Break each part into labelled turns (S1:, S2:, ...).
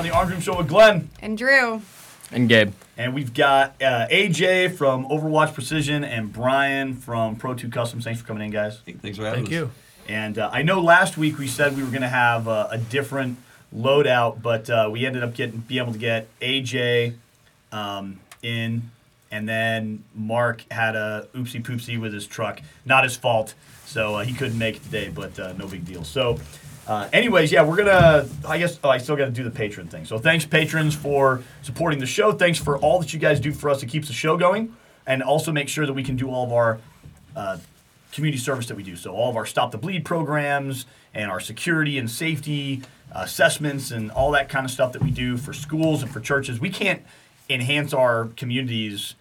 S1: on the Arms Room Show with Glenn.
S2: And Drew.
S3: And Gabe.
S1: And we've got uh, AJ from Overwatch Precision and Brian from Pro 2 Customs. Thanks for coming in, guys.
S4: Thanks for having
S5: Thank
S4: us.
S5: you.
S1: And uh, I know last week we said we were going to have uh, a different loadout, but uh, we ended up getting be able to get AJ um, in, and then Mark had a oopsie poopsie with his truck. Not his fault, so uh, he couldn't make it today, but uh, no big deal. So. Uh, anyways, yeah, we're gonna. I guess oh, I still got to do the patron thing. So thanks, patrons, for supporting the show. Thanks for all that you guys do for us to keep the show going, and also make sure that we can do all of our uh, community service that we do. So all of our Stop the Bleed programs and our security and safety assessments and all that kind of stuff that we do for schools and for churches. We can't enhance our communities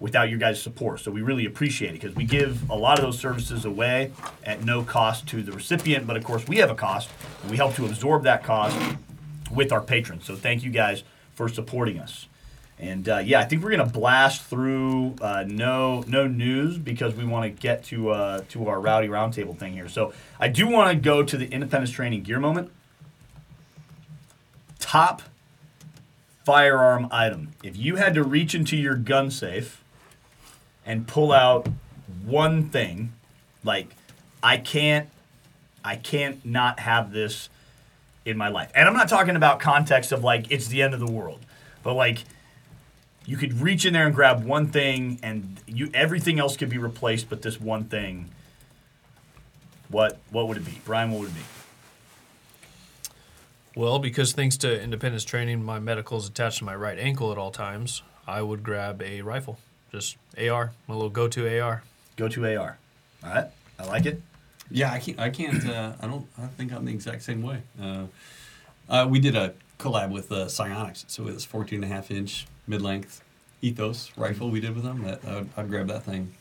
S1: without your guys' support. So we really appreciate it because we give a lot of those services away at no cost to the recipient, but of course we have a cost and we help to absorb that cost with our patrons. So thank you guys for supporting us. And uh, yeah, I think we're gonna blast through uh, no no news because we want to get to uh, to our rowdy roundtable thing here. So I do want to go to the Independence Training Gear moment. Top firearm item. If you had to reach into your gun safe and pull out one thing, like I can't I can't not have this in my life. And I'm not talking about context of like it's the end of the world, but like you could reach in there and grab one thing and you everything else could be replaced but this one thing. What what would it be? Brian what would it be?
S5: Well, because thanks to independence training, my medical is attached to my right ankle at all times. I would grab a rifle, just AR, my little go-to AR.
S1: go to ar all right i like it
S4: Yeah, I can't. I can't. Uh, I don't. I think I'm the exact same way. Uh, uh, we did a collab with uh, Sionics, so it was 14 and a half inch mid length ethos rifle we did with them. That I'd, I'd grab that thing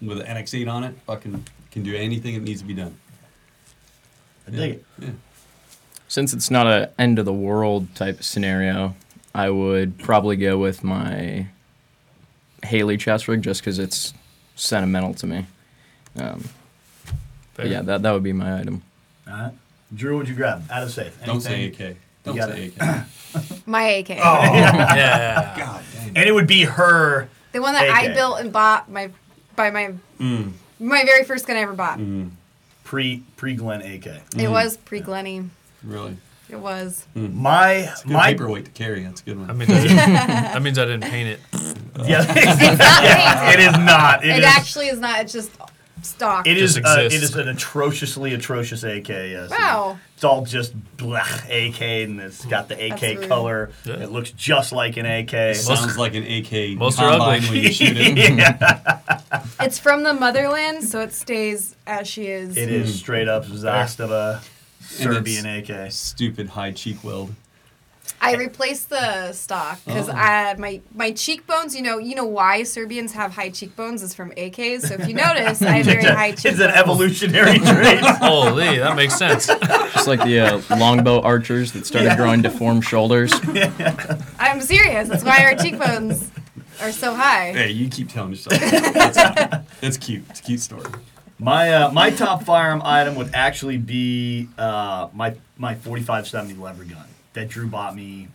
S4: with an NX8 on it. Fucking can do anything that needs to be done.
S1: i dig it
S4: Yeah.
S3: Since it's not a end of the world type scenario, I would probably go with my Haley chest rig just because it's sentimental to me. Um, but yeah, that that would be my item.
S1: all right drew would you grab out of safe
S4: Don't say AK. Don't
S1: gotta-
S4: say AK.
S2: My AK.
S5: Oh yeah.
S4: God damn.
S1: and it would be her
S2: The one that
S1: AK.
S2: I built and bought my by my
S4: Mm.
S2: my very first gun I ever bought.
S1: pre pre glen ak
S2: It was pre Glenny.
S4: Really.
S2: It was.
S1: my
S4: Good
S1: my
S4: paperweight to carry. That's a good one.
S5: I mean, that, that means I didn't paint it.
S1: yeah
S2: It's not painted.
S1: it is not
S2: It,
S1: is-
S2: actually is not. It's just stock.
S1: It is.
S5: Just
S1: Uh, it
S5: exists.
S1: is an atrociously atrocious AK. Yes.
S2: Wow.
S1: It's all just blech AK, and it's got the AK
S2: That's
S1: color.
S5: Yeah.
S1: It looks just like an AK.
S4: It Sounds like an AK
S5: Most are ugly.
S4: when you shoot it.
S2: It's from the motherland, so it stays as she is.
S1: It is straight up Zastava Serbian AK.
S4: Stupid high cheek weld.
S2: I replaced the stock because
S4: Oh.
S2: I my my cheekbones. You know, you know why Serbians have high cheekbones is from AKs. So if you notice, I have very high cheekbones.
S1: It's an evolutionary trait.
S5: Holy, that makes sense.
S3: Just like the uh, longbow archers that started growing deformed shoulders.
S2: I'm serious. That's why our cheekbones are so high.
S4: Hey, you keep telling yourself. That's, that's cute. It's a cute story.
S1: My uh, my top firearm item would actually be uh, my my 4570 lever gun that Drew bought me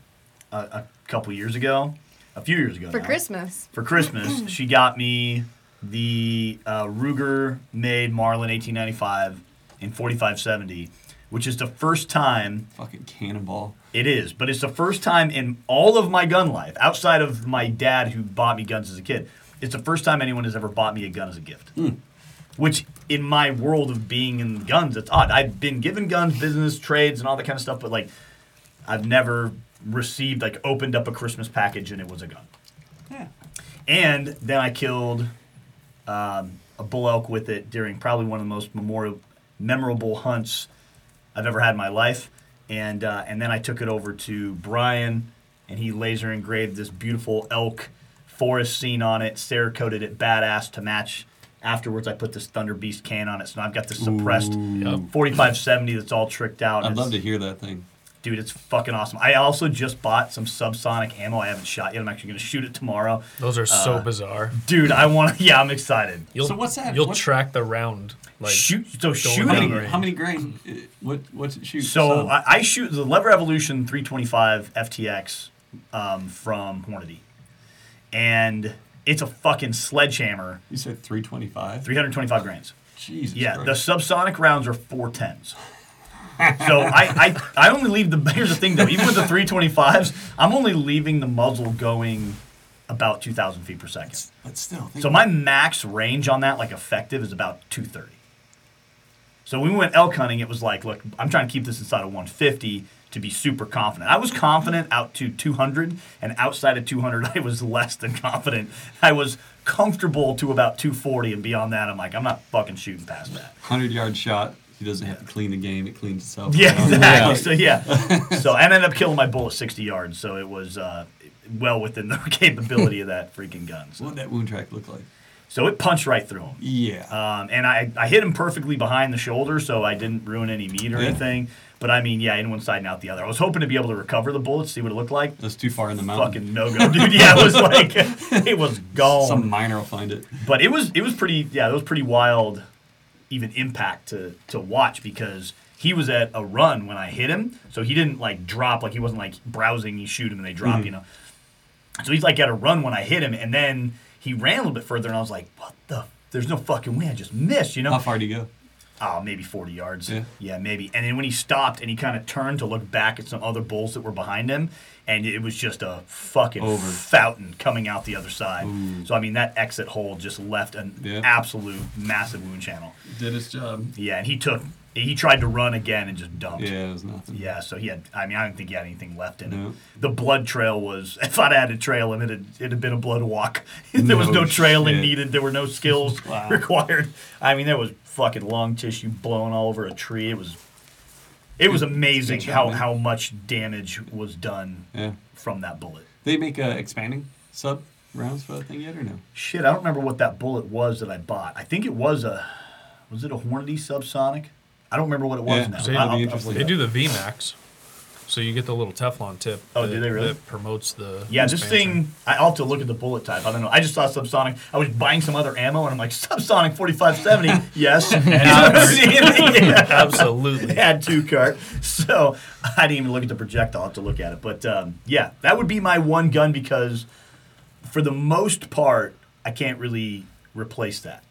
S1: a, a couple years ago, a few years ago
S2: For
S1: now.
S2: Christmas.
S1: for Christmas, she got me the uh, Ruger made Marlin 1895 in 4570, which is the first time
S4: Fucking cannonball.
S1: it is, but it's the first time in all of my gun life, outside of my dad who bought me guns as a kid, it's the first time anyone has ever bought me a gun as a gift. Which, in my world of being in guns, it's odd. I've been given guns, business, trades, and all that kind of stuff, but like, I've never received, like, opened up a Christmas package and it was a gun.
S4: Yeah.
S1: And then I killed um, a bull elk with it during probably one of the most memorial, memorable hunts I've ever had in my life. And uh, and then I took it over to Brian, and he laser engraved this beautiful elk forest scene on it, cerakoted it badass to match. Afterwards, I put this Thunder Beast can on it, so now I've got this suppressed
S5: Yep.
S1: 4570 that's all tricked out.
S4: I'd love to hear that thing.
S1: Dude, it's fucking awesome. I also just bought some subsonic ammo. I haven't shot yet. I'm actually gonna shoot it tomorrow.
S5: Those are so
S1: Uh,
S5: bizarre.
S1: Dude, I want to. Yeah, I'm excited.
S5: You'll,
S4: So what's that?
S5: You'll
S4: What-
S5: track the round. Like
S1: shoot. So
S4: How
S1: shooting.
S4: many, how many grain? uh, What what's it shoot?
S1: So
S4: Sub?
S1: I, I shoot the Lever Evolution 325 FTX um, from Hornady, and it's a fucking sledgehammer.
S4: you said 325.
S1: 325 grains.
S4: Jesus.
S1: Yeah, the subsonic rounds are four tens. so I, I I only leave the here's the thing though even with the 325s I'm only leaving the muzzle going about 2,000 feet per second.
S4: But still.
S1: So my max range on that, like effective, is about 230. So when we went elk hunting, it was like, look, I'm trying to keep this inside of 150 to be super confident. I was confident out to 200, and outside of 200, I was less than confident. I was comfortable to about 240, and beyond that, I'm like, I'm not fucking shooting past that.
S4: 100 yard shot. He doesn't have to clean the game. It cleans itself.
S1: Yeah, exactly.
S3: Yeah.
S1: So yeah, so and I ended up killing my bull at 60 yards, so it was uh, well within the capability of that freaking gun. So,
S4: What would that wound track look like?
S1: so it punched right through him.
S4: Yeah.
S1: Um, and I, I hit him perfectly behind the shoulder, so I didn't ruin any meat or
S4: Yeah.
S1: anything. But I mean, yeah, in one side and out the other. I was hoping to be able to recover the bullet, see what it looked like.
S4: That's too far in the mountain.
S1: Fucking no go, dude. Yeah, it was like it was gone.
S4: Some miner will find it.
S1: but it was it was pretty yeah, it was pretty wild, even impact to to watch because he was at a run when I hit him, so he didn't like drop like he wasn't like browsing. You shoot him and they drop,
S4: Mhm.
S1: you know. So he's like at a run when I hit him, and then he ran a little bit further, and I was like, what the. There's no fucking way. I just missed, you know.
S4: How far do you go?
S1: Oh, maybe 40 yards.
S4: Yeah.
S1: maybe. And then when he stopped and he kind of turned to look back at some other bulls that were behind him, and it was just a fucking
S4: Over.
S1: fountain coming out the other side.
S4: Ooh.
S1: So, I mean, that exit hole just left an
S4: Yeah.
S1: absolute massive wound channel.
S4: Did his job.
S1: Yeah, and he took, he tried to run again and just dumped.
S4: Yeah, it was nothing.
S1: Yeah, so he had. I mean, I didn't think he had anything left in
S4: No.
S1: him. The blood trail was. If I'd had a trail him, it had, it'd have been a blood walk. there was
S4: No
S1: no trailing
S4: shit.
S1: needed. There were no skills
S4: Wow.
S1: required. I mean, there was fucking lung tissue blowing all over a tree. It was. It was amazing
S4: Good job,
S1: how
S4: man.
S1: how much damage was done
S4: Yeah.
S1: from that bullet.
S4: They make uh, expanding sub rounds for that thing yet or no?
S1: Shit, I don't remember what that bullet was that I bought. I think it was a. Was it a Hornady subsonic? I don't remember what it was
S4: Yeah,
S1: now.
S4: so
S1: I'll-
S4: it'll
S1: I'll- I'll
S5: They do
S1: up.
S5: the VMAX, so you get the little Teflon tip.
S1: Oh,
S5: that,
S1: do they really?
S5: That promotes the.
S1: Yeah, this thing, I- I'll have to look at the bullet type. I don't know. I just saw subsonic. I was buying some other ammo, and I'm like, subsonic 4570. yes. yeah.
S5: Absolutely.
S1: Had two cart. So I didn't even look at the projectile. I'll have to look at it. But um, yeah, that would be my one gun because for the most part, I can't really replace that.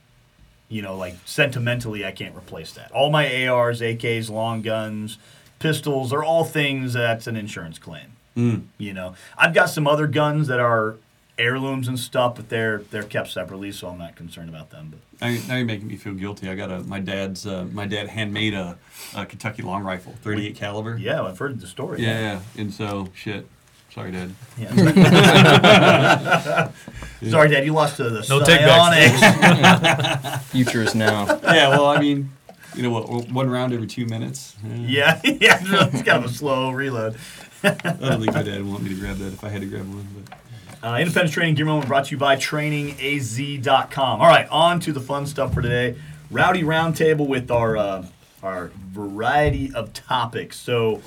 S1: You know, like sentimentally, I can't replace that. All my ARs, AKs, long guns, pistols are all things that's an insurance claim.
S4: Mm.
S1: You know, I've got some other guns that are heirlooms and stuff, but they're they're kept separately, so I'm not concerned about them. But
S4: Now, now you're making me feel guilty. I got a my dad's uh, my dad handmade a, a Kentucky long rifle, 38 caliber.
S1: yeah, I've heard the story.
S4: Yeah, yeah. And so shit. Sorry, Dad.
S1: Yeah. Sorry, Dad, you lost to the
S5: No
S1: Sionics.
S3: Future is now.
S4: yeah. Well, I mean, you know what? One round every two minutes.
S1: yeah, yeah, it's kind of a slow reload.
S4: I don't think my dad would want me to grab that if I had to grab one. But
S1: Uh, Independence Training Gear Moment brought to you by TrainingAZ.com. All right, on to the fun stuff for today. Rowdy Roundtable with our uh, our variety of topics. So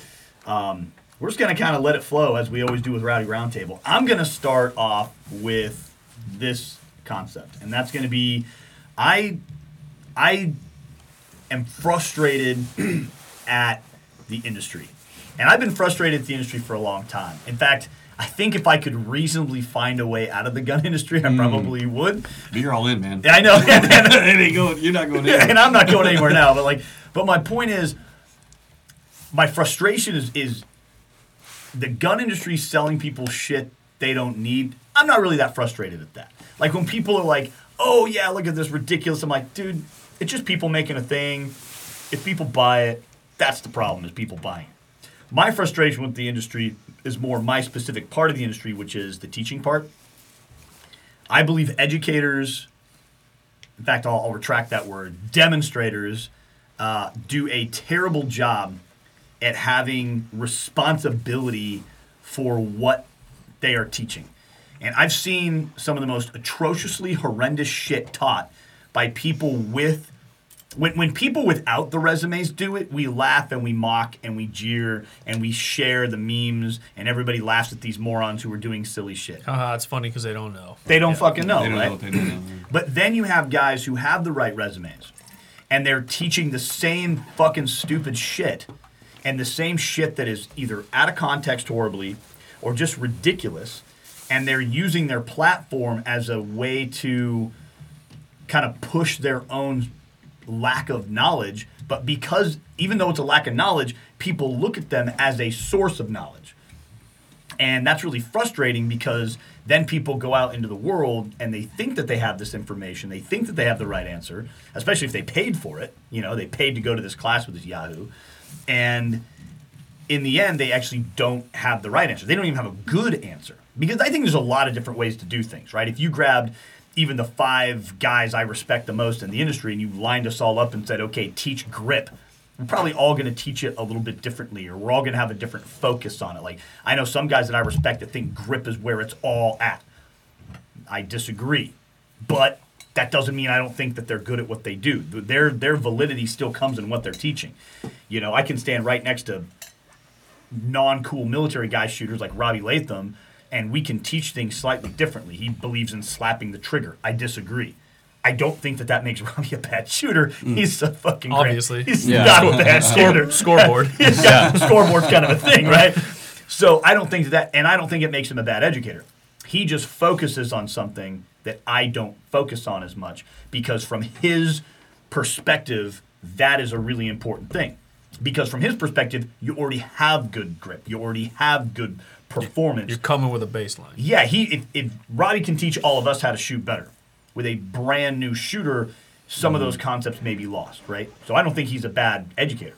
S1: um, we're just going to kind of let it flow as we always do with Rowdy Roundtable. I'm going to start off with this concept, and that's going to be I I am frustrated at the industry. And I've been frustrated at the industry for a long time. In fact, I think if I could reasonably find a way out of the gun industry, I hmm. probably would.
S4: But you're all in, man.
S1: And I know.
S4: it ain't going. You're not going in.
S1: and I'm not going anywhere now, but like but my point is my frustration is is the gun industry selling people shit they don't need. I'm not really that frustrated at that. Like when people are like, "Oh yeah, look at this ridiculous." I'm like, "Dude, it's just people making a thing. If people buy it, that's the problem is people buying it." My frustration with the industry is more my specific part of the industry, which is the teaching part. I believe educators in fact, I'll, I'll retract that word. Demonstrators uh, do a terrible job at having responsibility for what they are teaching. And I've seen some of the most atrociously horrendous shit taught by people with when when people without the resumes do it, we laugh and we mock and we jeer and we share the memes and everybody laughs at these morons who are doing silly shit.
S5: Haha, it's funny because they don't know.
S1: They don't fucking know,
S4: they don't
S1: right?
S4: know what they don't know.
S1: But then you have guys who have the right resumes and they're teaching the same fucking stupid shit and the same shit that is either out of context horribly or just ridiculous and they're using their platform as a way to kind of push their own lack of knowledge but because even though it's a lack of knowledge people look at them as a source of knowledge and that's really frustrating because then people go out into the world and they think that they have this information. They think that they have the right answer, especially if they paid for it. You know, they paid to go to this class with this Yahoo. And in the end, they actually don't have the right answer. They don't even have a good answer. Because I think there's a lot of different ways to do things, right? If you grabbed even the five guys I respect the most in the industry and you lined us all up and said, okay, teach grip, we're probably all going to teach it a little bit differently, or we're all going to have a different focus on it. Like, I know some guys that I respect that think grip is where it's all at. I disagree. But that doesn't mean I don't think that they're good at what they do. Their their validity still comes in what they're teaching. You know, I can stand right next to non-cool military guy shooters like Robbie Leatham, and we can teach things slightly differently. He believes in slapping the trigger. I disagree. I don't think that that makes Robbie a bad shooter. Mm. He's a fucking great-
S5: Obviously.
S1: he's
S3: Yeah.
S1: not a bad shooter.
S5: Scoreboard.
S1: yeah, scoreboard's kind of a thing, right? So I don't think that, and I don't think it makes him a bad educator. He just focuses on something that I don't focus on as much because from his perspective, that is a really important thing. Because from his perspective, you already have good grip, you already have good performance.
S5: You're coming with a baseline.
S1: Yeah, he if, if Robbie can teach all of us how to shoot better with a brand new shooter, some of mm-hmm. those concepts may be lost, right? So I don't think he's a bad educator.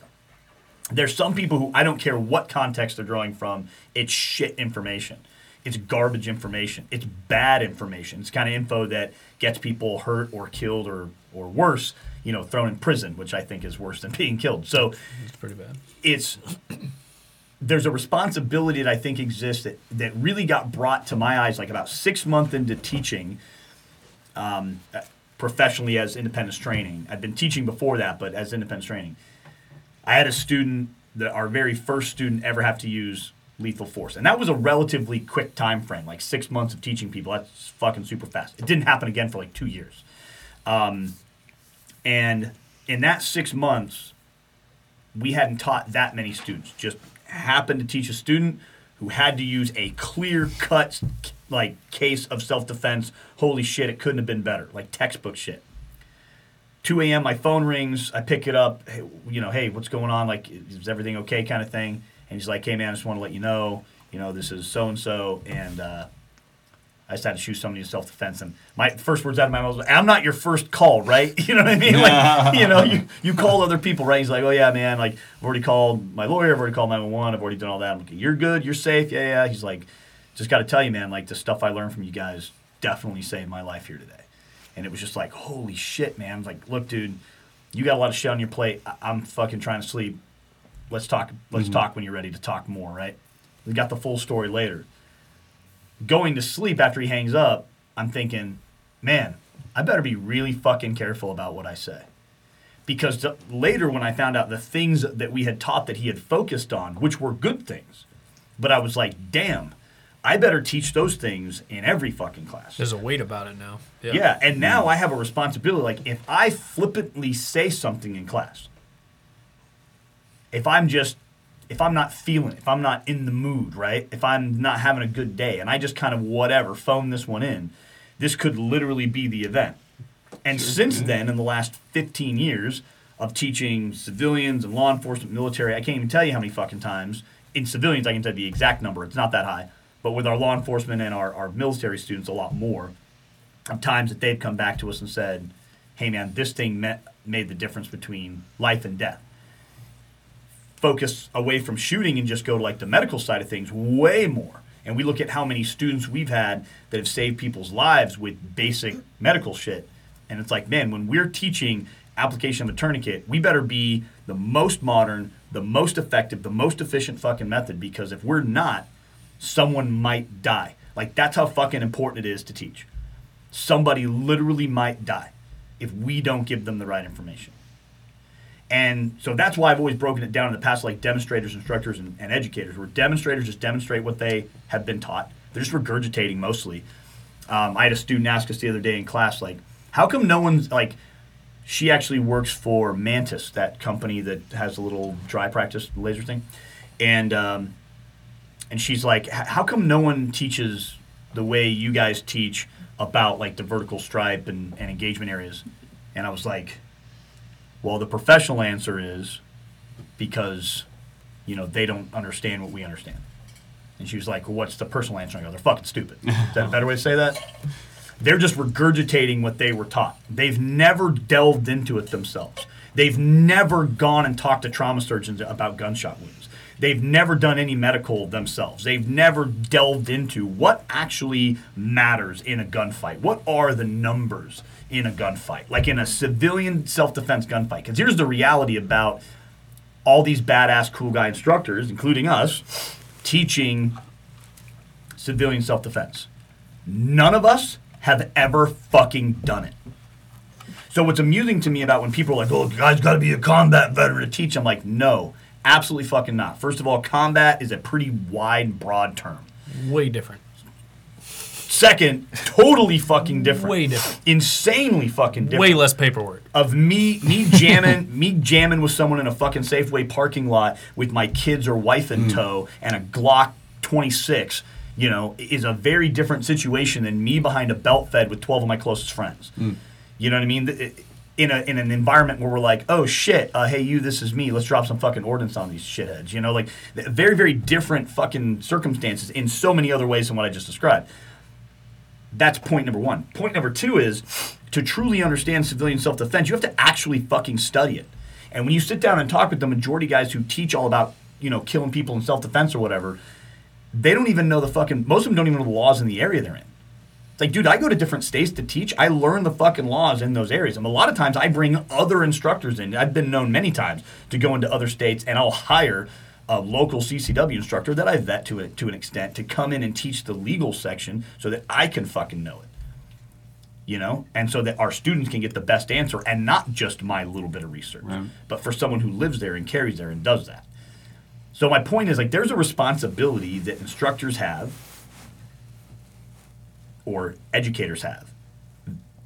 S1: There's some people who I don't care what context they're drawing from, it's shit information. It's garbage information. It's bad information. It's kind of info that gets people hurt or killed or or worse, you know, thrown in prison, which I think is worse than being killed. So
S5: It's pretty bad.
S1: it's there's a responsibility that I think exists that, that really got brought to my eyes like about six months into teaching um, professionally as independence training. I'd been teaching before that, but as independence training. I had a student that our very first student ever have to use lethal force, and that was a relatively quick time frame, like six months of teaching people. That's fucking super fast. It didn't happen again for like two years, um, and in that six months, we hadn't taught that many students. Just happened to teach a student who had to use a clear cut like case of self defense. Holy shit, it couldn't have been better. Like textbook shit. 2 a.m. my phone rings. I pick it up. Hey, you know, hey, what's going on? Like, is everything okay? Kind of thing. And he's like, hey man, I just want to let you know, you know, this is so and so, and uh, I just had to shoot somebody in self defense. And my first words out of my mouth was, I'm not your first call, right? You know what I mean? Like, you know, you, you call other people, right? He's like, oh, yeah, man. Like, I've already called my lawyer. I've already called 911. I've already done all that. I'm like, you're good. You're safe. Yeah, yeah. He's like, just got to tell you, man, like, the stuff I learned from you guys definitely saved my life here today. And it was just like, holy shit, man. I was like, look, dude, you got a lot of shit on your plate. I- I'm fucking trying to sleep. Let's talk. Let's mm-hmm. talk when you're ready to talk more, right? We got the full story later going to sleep after he hangs up, I'm thinking, man, I better be really fucking careful about what I say. Because th- later, when I found out the things that we had taught that he had focused on, which were good things, but I was like, damn, I better teach those things in every fucking class.
S5: There's a weight about it now. Yeah.
S1: Yeah, and now mm. I have a responsibility. Like, if I flippantly say something in class, if I'm just, if I'm not feeling if I'm not in the mood, right? If I'm not having a good day, and I just kind of whatever phone this one in, this could literally be the event. And since then, in the last 15 years of teaching civilians and law enforcement, military, I can't even tell you how many fucking times. In civilians, I can tell you the exact number. It's not that high. But with our law enforcement and our, our military students, a lot more of times that they've come back to us and said, "Hey, man, this thing met, made the difference between life and death." Focus away from shooting and just go to like the medical side of things way more. And we look at how many students we've had that have saved people's lives with basic medical shit. And it's like, man, when we're teaching application of a tourniquet, we better be the most modern, the most effective, the most efficient fucking method because if we're not, someone might die. Like that's how fucking important it is to teach. Somebody literally might die if we don't give them the right information. And so that's why I've always broken it down in the past, like demonstrators, instructors, and, and educators, where demonstrators just demonstrate what they have been taught. They're just regurgitating mostly. Um, I had a student ask us the other day in class, like, how come no one's like, she actually works for Mantis, that company that has a little dry practice laser thing, and um, and she's like, how come no one teaches the way you guys teach about like the vertical stripe and, and engagement areas? And I was like, well, the professional answer is because, you know, they don't understand what we understand. And she was like, well, what's the personal answer? I go, they're fucking stupid. Is that a better way to say that? They're just regurgitating what they were taught. They've never delved into it themselves. They've never gone and talked to trauma surgeons about gunshot wounds. They've never done any medical themselves. They've never delved into what actually matters in a gunfight. What are the numbers in a gunfight? Like in a civilian self defense gunfight. Because here's the reality about all these badass cool guy instructors, including us, teaching civilian self defense. None of us have ever fucking done it. So what's amusing to me about when people are like, "Oh, guy's got to be a combat veteran to teach," I'm like, "No, absolutely fucking not." First of all, combat is a pretty wide, broad term.
S5: Way different.
S1: Second, totally fucking different.
S5: Way different.
S1: Insanely fucking different.
S5: Way less paperwork.
S1: of me me jamming me jamming with someone in a fucking Safeway parking lot with my kids or wife in tow and a Glock 26, you know, is a very different situation than me behind a belt fed with 12 of my closest friends. You know what I mean? In, a, in an environment where we're like, oh shit, uh, hey you, this is me. Let's drop some fucking ordinance on these shitheads. You know, like very very different fucking circumstances in so many other ways than what I just described. That's point number one. Point number two is to truly understand civilian self defense, you have to actually fucking study it. And when you sit down and talk with the majority guys who teach all about, you know, killing people in self defense or whatever, they don't even know the fucking, most of them don't even know the laws in the area they're in. It's like, dude, I go to different states to teach. I learn the fucking laws in those areas. And a lot of times I bring other instructors in. I've been known many times to go into other states and I'll hire a local CCW instructor that I vet to, a, to an extent to come in and teach the legal section so that I can fucking know it. You know? And so that our students can get the best answer and not just my little bit of research,
S4: Right.
S1: but for someone who lives there and carries there and does that. So my point is like there's a responsibility that instructors have or educators have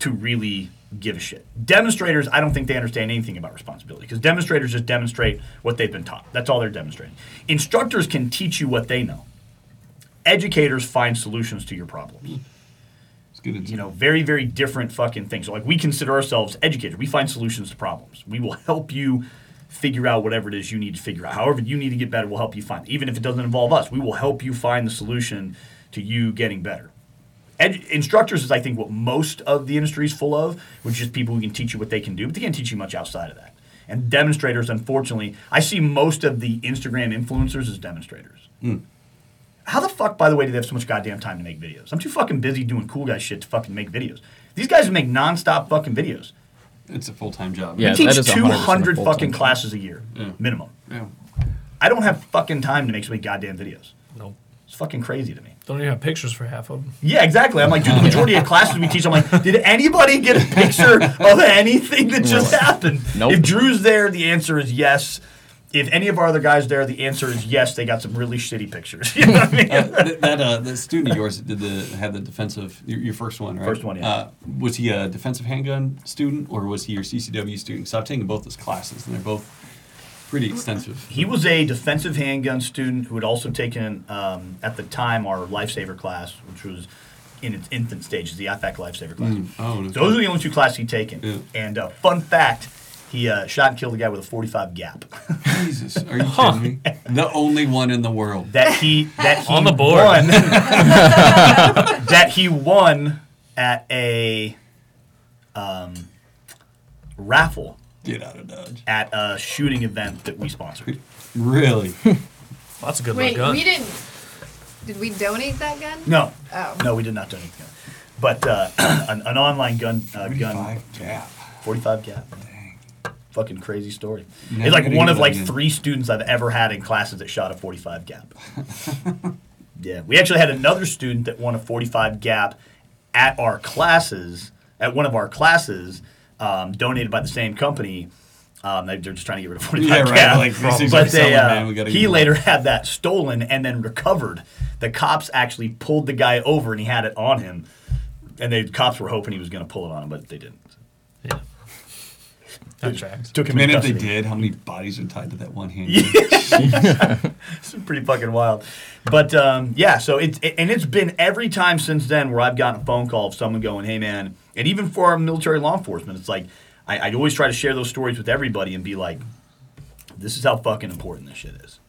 S1: to really give a shit. Demonstrators, I don't think they understand anything about responsibility because demonstrators just demonstrate what they've been taught. That's all they're demonstrating. Instructors can teach you what they know. Educators find solutions to your problems.
S4: It's good.
S1: You know, very, very different fucking things. So, like, we consider ourselves educators. We find solutions to problems. We will help you figure out whatever it is you need to figure out. However, you need to get better, we'll help you find. Even if it doesn't involve us, we will help you find the solution to you getting better. Ed- instructors is, I think, what most of the industry is full of, which is people who can teach you what they can do, but they can't teach you much outside of that. And demonstrators, unfortunately, I see most of the Instagram influencers as demonstrators. Hmm. How the fuck, by the way, do they have so much goddamn time to make videos? I'm too fucking busy doing cool guy shit to fucking make videos. These guys make nonstop fucking videos.
S4: It's a full time job.
S3: Yeah,
S1: we teach
S3: is 100% a
S1: 200 fucking
S3: job.
S1: classes a year,
S4: Yeah.
S1: minimum.
S4: Yeah.
S1: I don't have fucking time to make so many goddamn videos.
S5: Nope.
S1: It's fucking crazy to me.
S5: Don't even have pictures for half of them.
S1: Yeah, exactly. I'm like, dude, the majority of classes we teach, I'm like, did anybody get a picture of anything that just happened?
S3: Nope.
S1: If Drew's there, the answer is yes. If any of our other guys there, the answer is yes. They got some really shitty pictures. You know what I mean?
S4: Uh, th- that uh, the student of yours did the had the defensive your, your first one right
S1: First one, yeah.
S4: uh, was he a defensive handgun student or was he your CCW student so I've taken both those classes and they're both pretty extensive
S1: He was a defensive handgun student who had also taken, um, at the time, our lifesaver class, which was in its infant stages, the IFAK lifesaver class.
S4: Mm. oh no
S1: Those are the only two classes he'd taken.
S4: Yeah.
S1: And uh, fun fact, he uh, shot and killed a guy with a 45 gap.
S4: Jesus are you kidding me the only one in the world
S1: that he that he
S5: On the board.
S1: won that he won at a um, raffle
S4: get out of dodge
S1: at a shooting event that we sponsored.
S4: really
S5: That's a good
S2: Wait,
S5: little gun.
S2: we didn't. Did we donate that gun?
S1: No,
S2: Oh.
S1: no, we did not donate the gun, but uh, an, an online gun uh, gun
S4: gap
S1: 45 gap. Fucking crazy story.
S4: Never
S1: it's like one of like
S4: again.
S1: three students I've ever had in classes that shot a 45 gap. yeah, we actually had another student that won a 45 gap at our classes, at one of our classes, um, donated by the same company. Um, they, they're just trying to get rid of 45
S4: Yeah, right,
S1: cal.
S4: like,
S1: but
S4: are
S1: they,
S4: selling,
S1: uh,
S4: man, we
S1: he
S4: get them.
S1: later had that stolen and then recovered. The cops actually pulled the guy over and he had it on him. And the cops were hoping he was going to pull it on him, but they didn't.
S5: Yeah. That tracks.
S1: Took him
S4: Man,
S1: in
S4: if they did, how many bodies are tied to that one hand?
S1: It's pretty fucking wild. But um, yeah, so it's it, and it's been every time since then where I've gotten a phone call of someone going, "Hey man," and even for our military law enforcement, it's like I, I always try to share those stories with everybody and be like, "This is how fucking important this shit is."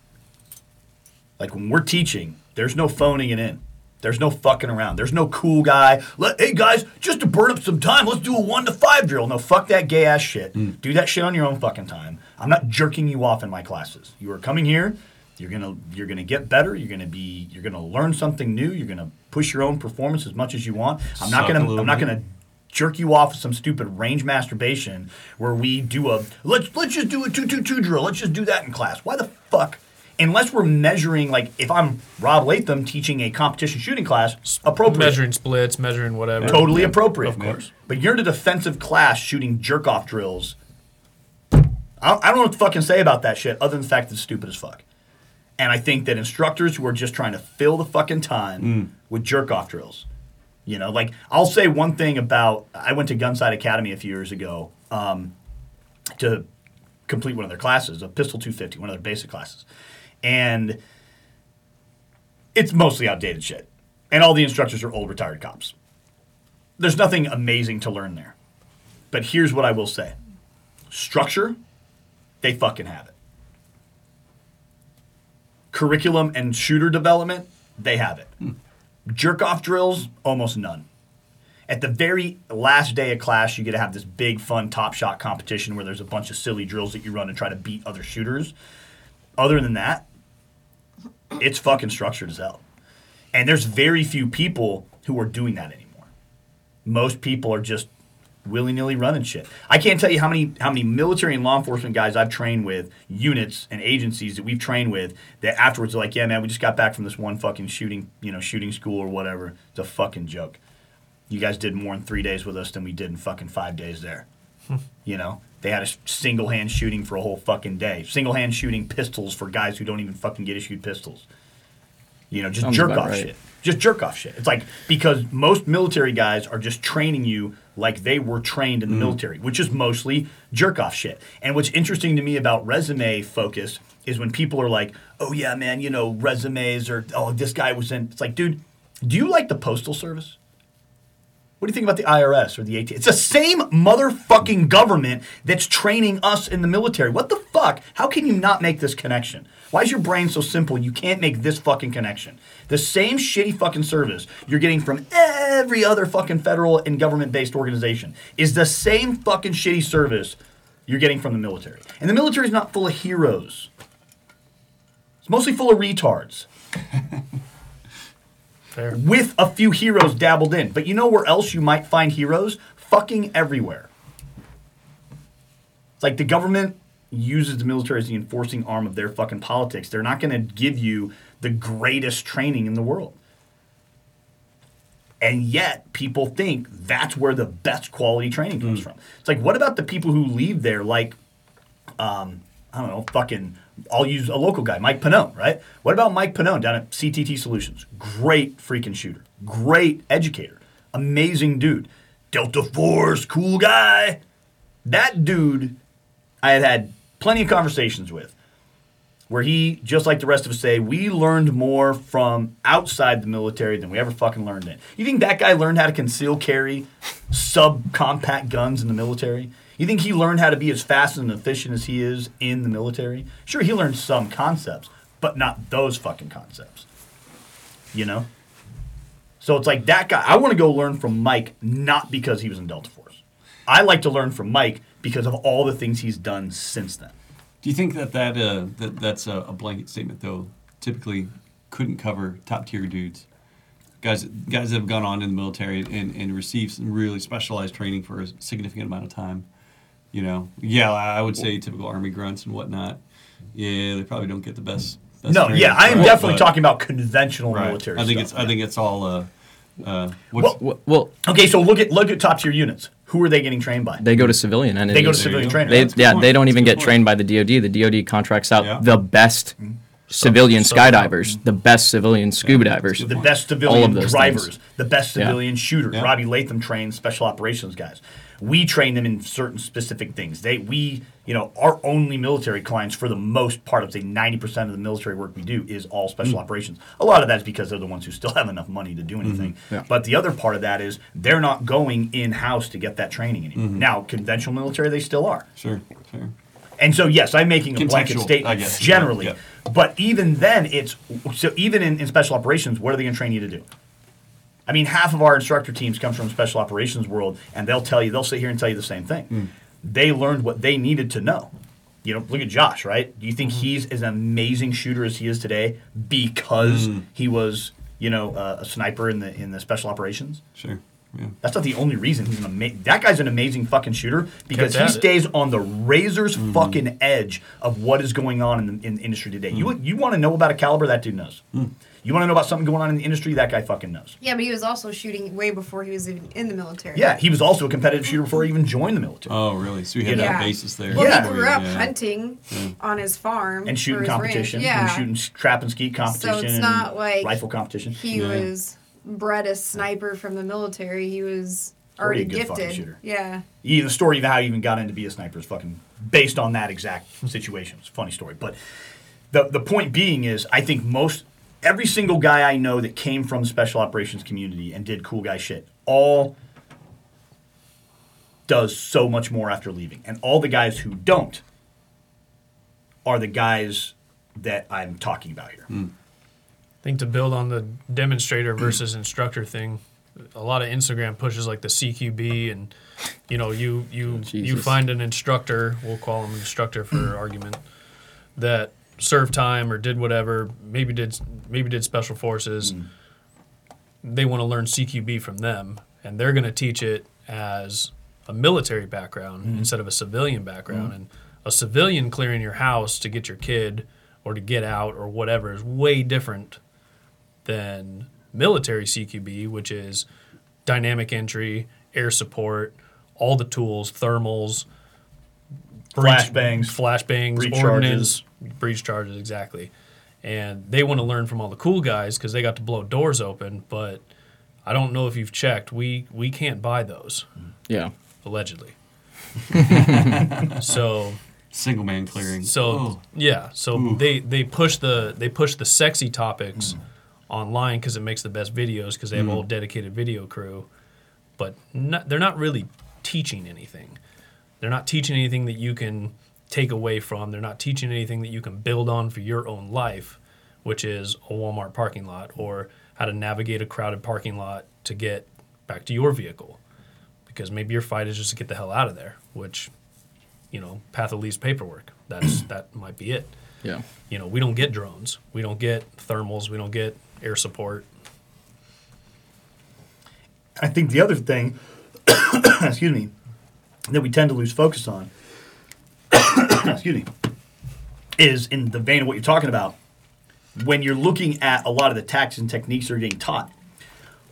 S1: Like when we're teaching, there's no phoning it in. There's no fucking around. There's no cool guy. Let, hey guys, just to burn up some time, let's do a one to five drill. No, fuck that gay ass shit. Mm. Do that shit on your own fucking time. I'm not jerking you off in my classes. You are coming here. You're gonna you're gonna get better. You're gonna be you're gonna learn something new. You're gonna push your own performance as much as you want. I'm not
S4: Suck a
S1: gonna I'm not gonna jerk you off with some stupid range masturbation where we do a let's let's just do a two two two drill. Let's just do that in class. Why the fuck? Unless we're measuring like if I'm Rob Leatham teaching a competition shooting class, appropriate.
S5: Measuring splits, measuring whatever.
S1: Totally appropriate,
S5: Of course.
S1: But you're in a defensive class shooting jerk off drills. I I don't know what to fucking say about that shit other than the fact that it's stupid as fuck. And I think that instructors who are just trying to fill the fucking time mm. with jerk off drills, you know, like I'll say one thing about I went to Gunsite Academy a few years ago um, to complete one of their classes, a Pistol 250, one of their basic classes, and it's mostly outdated shit. And all the instructors are old retired cops. There's nothing amazing to learn there. But here's what I will say structure, they fucking have it. Curriculum and shooter development, they have it. Jerk off drills, almost none. At the very last day of class, you get to have this big, fun top shot competition where there's a bunch of silly drills that you run to try to beat other shooters. Other than that, it's fucking structured as hell. And there's very few people who are doing that anymore. Most people are just willy nilly running shit. I can't tell you how many how many military and law enforcement guys I've trained with, units and agencies that we've trained with, that afterwards are like, yeah, man, we just got back from this one fucking shooting, you know, shooting school or whatever. It's a fucking joke. You guys did more in three days with us than we did in fucking five days there. you know, they had a single hand shooting for a whole fucking day. Single hand shooting pistols for guys who don't even fucking get issued pistols. You know, just
S3: Sounds
S1: jerk off
S3: right.
S1: shit. Just jerk off shit. It's like because most military guys are just training you like they were trained in the mm. military, which is mostly jerk off shit. And what's interesting to me about resume focus is when people are like, "Oh yeah, man, you know, resumes or oh this guy was in." It's like, dude, do you like the postal service? What do you think about the IRS or the AT? It's the same motherfucking government that's training us in the military. What the fuck? How can you not make this connection? Why is your brain so simple you can't make this fucking connection? The same shitty fucking service you're getting from every other fucking federal and government based organization is the same fucking shitty service you're getting from the military. And the military is not full of heroes. It's mostly full of retards
S5: Fair.
S1: with a few heroes dabbled in. But you know where else you might find heroes? Fucking everywhere. It's like the government uses the military as the enforcing arm of their fucking politics. They're not going to give you the greatest training in the world. And yet, people think that's where the best quality training comes from. It's like, what about the people who leave there, like, um, I don't know, fucking, I'll use a local guy, Mike Pannone, right? What about Mike Pannone down at CTT Solutions? Great freaking shooter, great educator, amazing dude, Delta Force, cool guy. That dude, I had had plenty of conversations with where he, just like the rest of us say, we learned more from outside the military than we ever fucking learned in. You think that guy learned how to conceal carry subcompact guns in the military? You think he learned how to be as fast and efficient as he is in the military? Sure, he learned some concepts, but not those fucking concepts. You know? So it's like that guy. I want to go learn from Mike, not because he was in Delta Force. I like to learn from Mike because of all the things he's done since then.
S4: Do you think that that, uh, that that's a, a blanket statement though? Typically, couldn't cover top tier dudes, guys guys that have gone on in the military and, and received some really specialized training for a significant amount of time. You know, yeah, I I would say typical army grunts and whatnot. Yeah, they probably don't get the best. best
S1: No,
S4: training,
S1: yeah, I am
S4: but-
S1: definitely
S4: but-
S1: talking about conventional
S4: Right.
S1: military
S4: I think
S1: stuff.
S4: it's I think it's all. Uh, uh, what's,
S3: Well, well,
S1: Okay, so look at look at top tier units. Who are they getting trained by?
S3: They go to civilian entities.
S1: They go to civilian
S4: you go.
S1: trainers.
S3: They,
S4: That's
S3: yeah,
S4: point.
S3: they don't even get
S4: point.
S3: trained by the DoD. The DoD contracts out
S4: Yeah.
S3: the best mm-hmm. civilian
S5: Some-
S3: skydivers, the best civilian scuba
S4: that's
S3: divers.
S1: the best
S3: All
S1: civilian
S3: of those
S1: drivers,
S3: things.
S1: the best
S3: Yeah.
S1: civilian shooters.
S4: Yeah.
S1: Robbie Leatham trains special operations guys. We train them in certain specific things. They we you know our only military clients for the most part of say ninety percent of the military work we do is all special
S3: Mm.
S1: operations. A lot of that is because they're the ones who still have enough money to do anything.
S3: Mm-hmm. Yeah.
S1: But the other part of that is they're not going in house to get that training anymore.
S3: Mm-hmm.
S1: Now conventional military they still are.
S4: Sure, sure.
S1: And so, yes, I'm making a blanket statement
S4: guess.
S1: generally.
S4: Yeah.
S1: But even then, it's so even in, in special operations, what are they going to train you to do? I mean, half of our instructor teams comes from special operations world, and they'll tell you, they'll sit here and tell you the same thing.
S4: Hmm.
S1: They learned what they needed to know. You know, look at Josh, right? Do you think
S4: Mm-hmm.
S1: he's as amazing shooter as he is today because
S4: Hmm.
S1: he was, you know, uh, a sniper in the in the special operations?
S4: Sure. Yeah.
S1: That's not the only reason he's an amazing. That guy's an amazing fucking shooter because he stays on the razor's
S4: Mm-hmm.
S1: fucking edge of what is going on in the, in the industry today. You
S4: Mm.
S1: you want to know about a caliber that dude knows. You want to know about something going on in the industry that guy fucking knows.
S2: Yeah, but he was also shooting way before he was even in the military.
S1: Yeah, he was also a competitive shooter before he even joined the military.
S4: Oh, really? So he had
S2: Yeah.
S4: that basis there.
S2: Well,
S1: Yeah.
S2: he grew up
S4: yeah.
S2: hunting on his farm
S1: and
S2: for
S1: shooting
S2: his ranch.
S1: competition,
S2: Yeah,
S1: and shooting trap and skeet competition,
S2: it's not
S1: and
S2: like
S1: rifle competition.
S2: he
S4: Yeah.
S2: was bred a sniper from the military. He was
S1: Already
S2: already
S1: a good fucking
S2: gifted.
S1: shooter.
S2: Yeah.
S1: Even the story of how he even got into be a sniper is fucking based on that exact situation. It's a funny story, but the the point being is, I think most every single guy I know that came from the special operations community and did cool guy shit, all does so much more after leaving, and all the guys who don't are the guys that I'm talking about here. Hmm.
S5: I think to build on the demonstrator versus instructor thing, a lot of Instagram pushes like the CQB and you know you you you find an instructor, we'll call him an instructor for argument, that served time or did whatever, maybe did maybe did special forces. Mm. They want to learn CQB from them and they're going to teach it as a military background mm-hmm. instead of a civilian background. Mm-hmm. And a civilian clearing your house to get your kid or to get out or whatever is way different than military CQB, which is dynamic entry, air support, all the tools, thermals,
S1: Flashbangs,
S5: flashbangs, ordnance, breach charges, exactly. And they want to learn from all the cool guys because they got to blow doors open. But I don't know if you've checked. We we can't buy those
S3: Yeah.
S5: allegedly. so
S4: Single man clearing.
S5: so
S4: Oh.
S5: yeah, so
S4: Ooh.
S5: they they push the they push the sexy topics online because it makes the best videos because they have a mm. whole dedicated video crew, but not, they're not really teaching anything. They're not teaching anything that you can take away from. They're not teaching anything that you can build on for your own life, which is a Walmart parking lot or how to navigate a crowded parking lot to get back to your vehicle. Because maybe your fight is just to get the hell out of there, which you know, path of least paperwork. That's that might be it.
S3: Yeah.
S5: You know, we don't get drones. We don't get thermals. We don't get air support.
S1: I think the other thing, excuse me, that we tend to lose focus on, excuse me, is in the vein of what you're talking about. When you're looking at a lot of the tactics and techniques that are getting taught,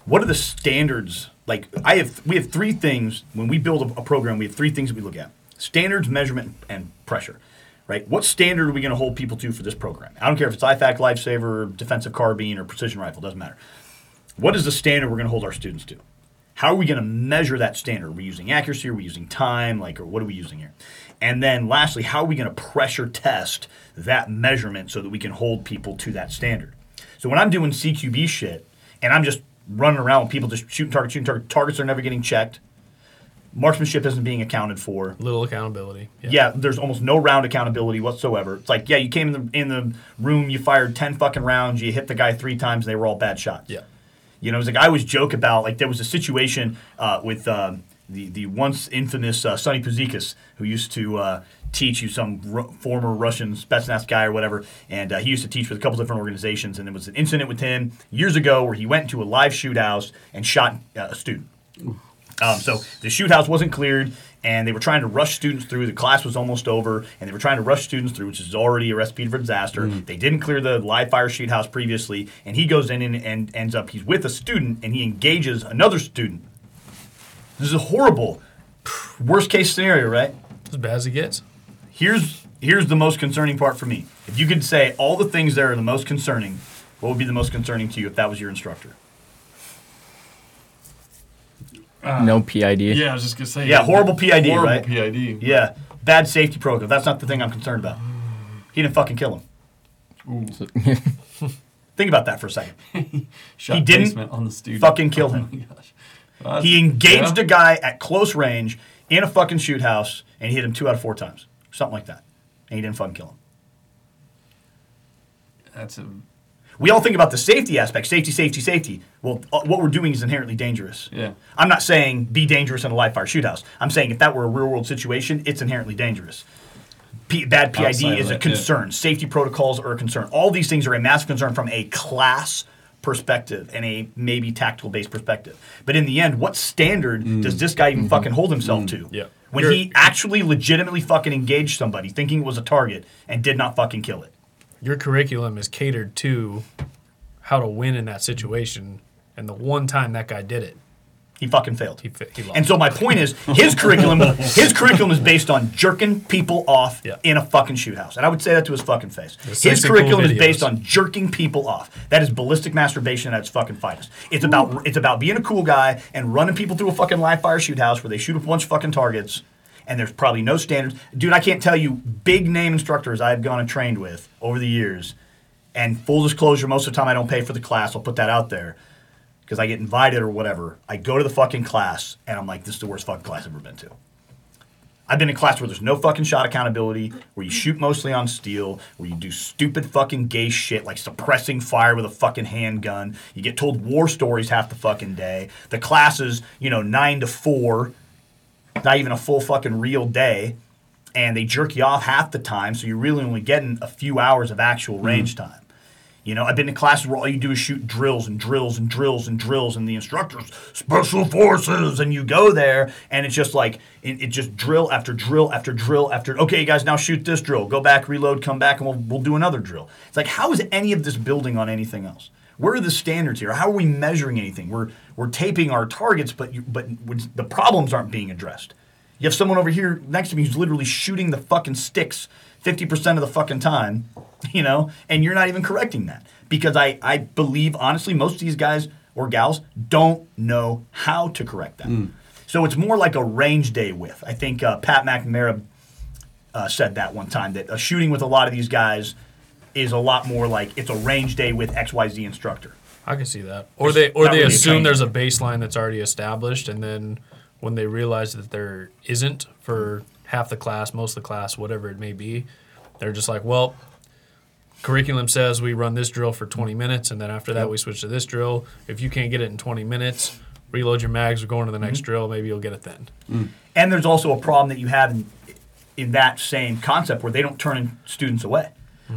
S1: what are the standards? Like I have, we have three things when we build a, a program. We have three things that we look at: standards, measurement, and pressure. Right? What standard are we going to hold people to for this program? I don't care if it's IFAK, Lifesaver, defensive carbine, or precision rifle. Doesn't matter. What is the standard we're going to hold our students to? How are we going to measure that standard? Are we using accuracy? Are we using time? Like, or what are we using here? And then lastly, how are we going to pressure test that measurement so that we can hold people to that standard? So when I'm doing CQB shit and I'm just running around with people just shooting targets, shooting targets, targets are never getting checked, marksmanship isn't being accounted for.
S5: Little accountability.
S1: Yeah, there's almost no round accountability whatsoever. It's like, yeah, you came in the in the room, you fired ten fucking rounds, you hit the guy three times, and they were all bad shots.
S5: Yeah.
S1: You know, it's like I always joke about like there was a situation uh, with um, the the once infamous uh, Sonny Puzikas who used to uh, teach you some Ru- former Russian Spetsnaz guy or whatever, and uh, he used to teach with a couple different organizations, and there was an incident with him years ago where he went to a live shoot house and shot uh, a student. Um, so the shoot house wasn't cleared, and they were trying to rush students through. The class was almost over, and they were trying to rush students through, which is already a recipe for disaster. They didn't clear the live fire shoot house previously, and he goes in and, and ends up he's with a student, and he engages another student. This is a horrible. Worst case scenario, right?
S5: As bad as it gets.
S1: Here's here's the most concerning part for me. If you could say all the things that are the most concerning, what would be the most concerning to you if that was your instructor?
S3: Uh, no PID.
S4: Yeah, I was just gonna say.
S1: Yeah, horrible PID,
S4: Horrible
S1: right?
S4: PID.
S1: Yeah, bad safety protocol. That's not the thing I'm concerned about. He didn't fucking kill him. Think about that for a second.
S4: Shot
S1: He didn't
S4: on the
S1: fucking kill
S4: Oh
S1: him.
S4: my
S1: He engaged
S4: yeah.
S1: a guy at close range in a fucking shoot house and he hit him two out of four times, something like that, and he didn't fucking kill him.
S4: That's a
S1: We all think about the safety aspect, safety, safety, safety. Well, uh, what we're doing is inherently dangerous.
S4: yeah.
S1: I'm not saying be dangerous in a live fire shoot house. I'm saying if that were a real world situation, it's inherently dangerous. P- bad PID
S4: Outside
S1: is a
S4: that, yeah.
S1: concern. Safety protocols are a concern. All these things are a massive concern from a class perspective and a maybe tactical based perspective. But in the end, what standard
S4: Mm.
S1: does this guy
S4: Mm-hmm.
S1: even fucking hold himself to?
S5: Yeah.
S1: When
S5: You're-
S1: he actually legitimately fucking engaged somebody thinking it was a target and did not fucking kill it.
S5: Your curriculum is catered to how to win in that situation. And the one time that guy did it,
S1: He fucking failed.
S5: he, fi- he lost.
S1: And so my point is, his curriculum, his curriculum is based on jerking people off
S5: Yeah.
S1: in a fucking shoot house, and I would say that to his fucking face.
S5: There's
S1: His
S5: sexy cool
S1: curriculum is based on jerking people off. That is ballistic masturbation at its fucking finest. It's about it's about being a cool guy and running people through a fucking live fire shoot house where they shoot a bunch of fucking targets, and there's probably no standards. Dude, I can't tell you big name instructors I've gone and trained with over the years. And full disclosure, most of the time I don't pay for the class. I'll put that out there because I get invited or whatever. I go to the fucking class and I'm like, this is the worst fucking class I've ever been to. I've been in class where there's no fucking shot accountability, where you shoot mostly on steel, where you do stupid fucking gay shit like suppressing fire with a fucking handgun. You get told war stories half the fucking day. The class is, you know, nine to four, not even a full fucking real day. And they jerk you off half the time, so you're really only getting a few hours of actual mm-hmm. range time. You know, I've been in classes where all you do is shoot drills and drills and drills and drills, and the instructors, special forces, and you go there, and it's just like it, it just drill after drill after drill after. Okay, guys, now shoot this drill. Go back, reload, come back, and we'll we'll do another drill. It's like how is any of this building on anything else? Where are the standards here? How are we measuring anything? We're we're taping our targets, but you, but the problems aren't being addressed. You have someone over here next to me who's literally shooting the fucking sticks 50% of the fucking time, you know, and you're not even correcting that. Because I, I believe, honestly, most of these guys or gals don't know how to correct that. So it's more like a range day with. I think uh, Pat McNamara uh, said that one time that a shooting with a lot of these guys is a lot more like it's a range day with XYZ instructor.
S5: I can see that. Or
S1: It's
S5: they or they
S1: really
S5: assume
S1: training.
S5: there's a baseline that's already established, and then when they realize that there isn't for half the class, most of the class, whatever it may be, they're just like, well, curriculum says we run this drill for 20 minutes, and then after that
S1: Yep.
S5: we switch to this drill. If you can't get it in 20 minutes, reload your mags. We're going to the next
S1: Mm-hmm.
S5: drill. Maybe you'll get it then.
S1: And there's also a problem that you have in, in that same concept where they don't turn students away.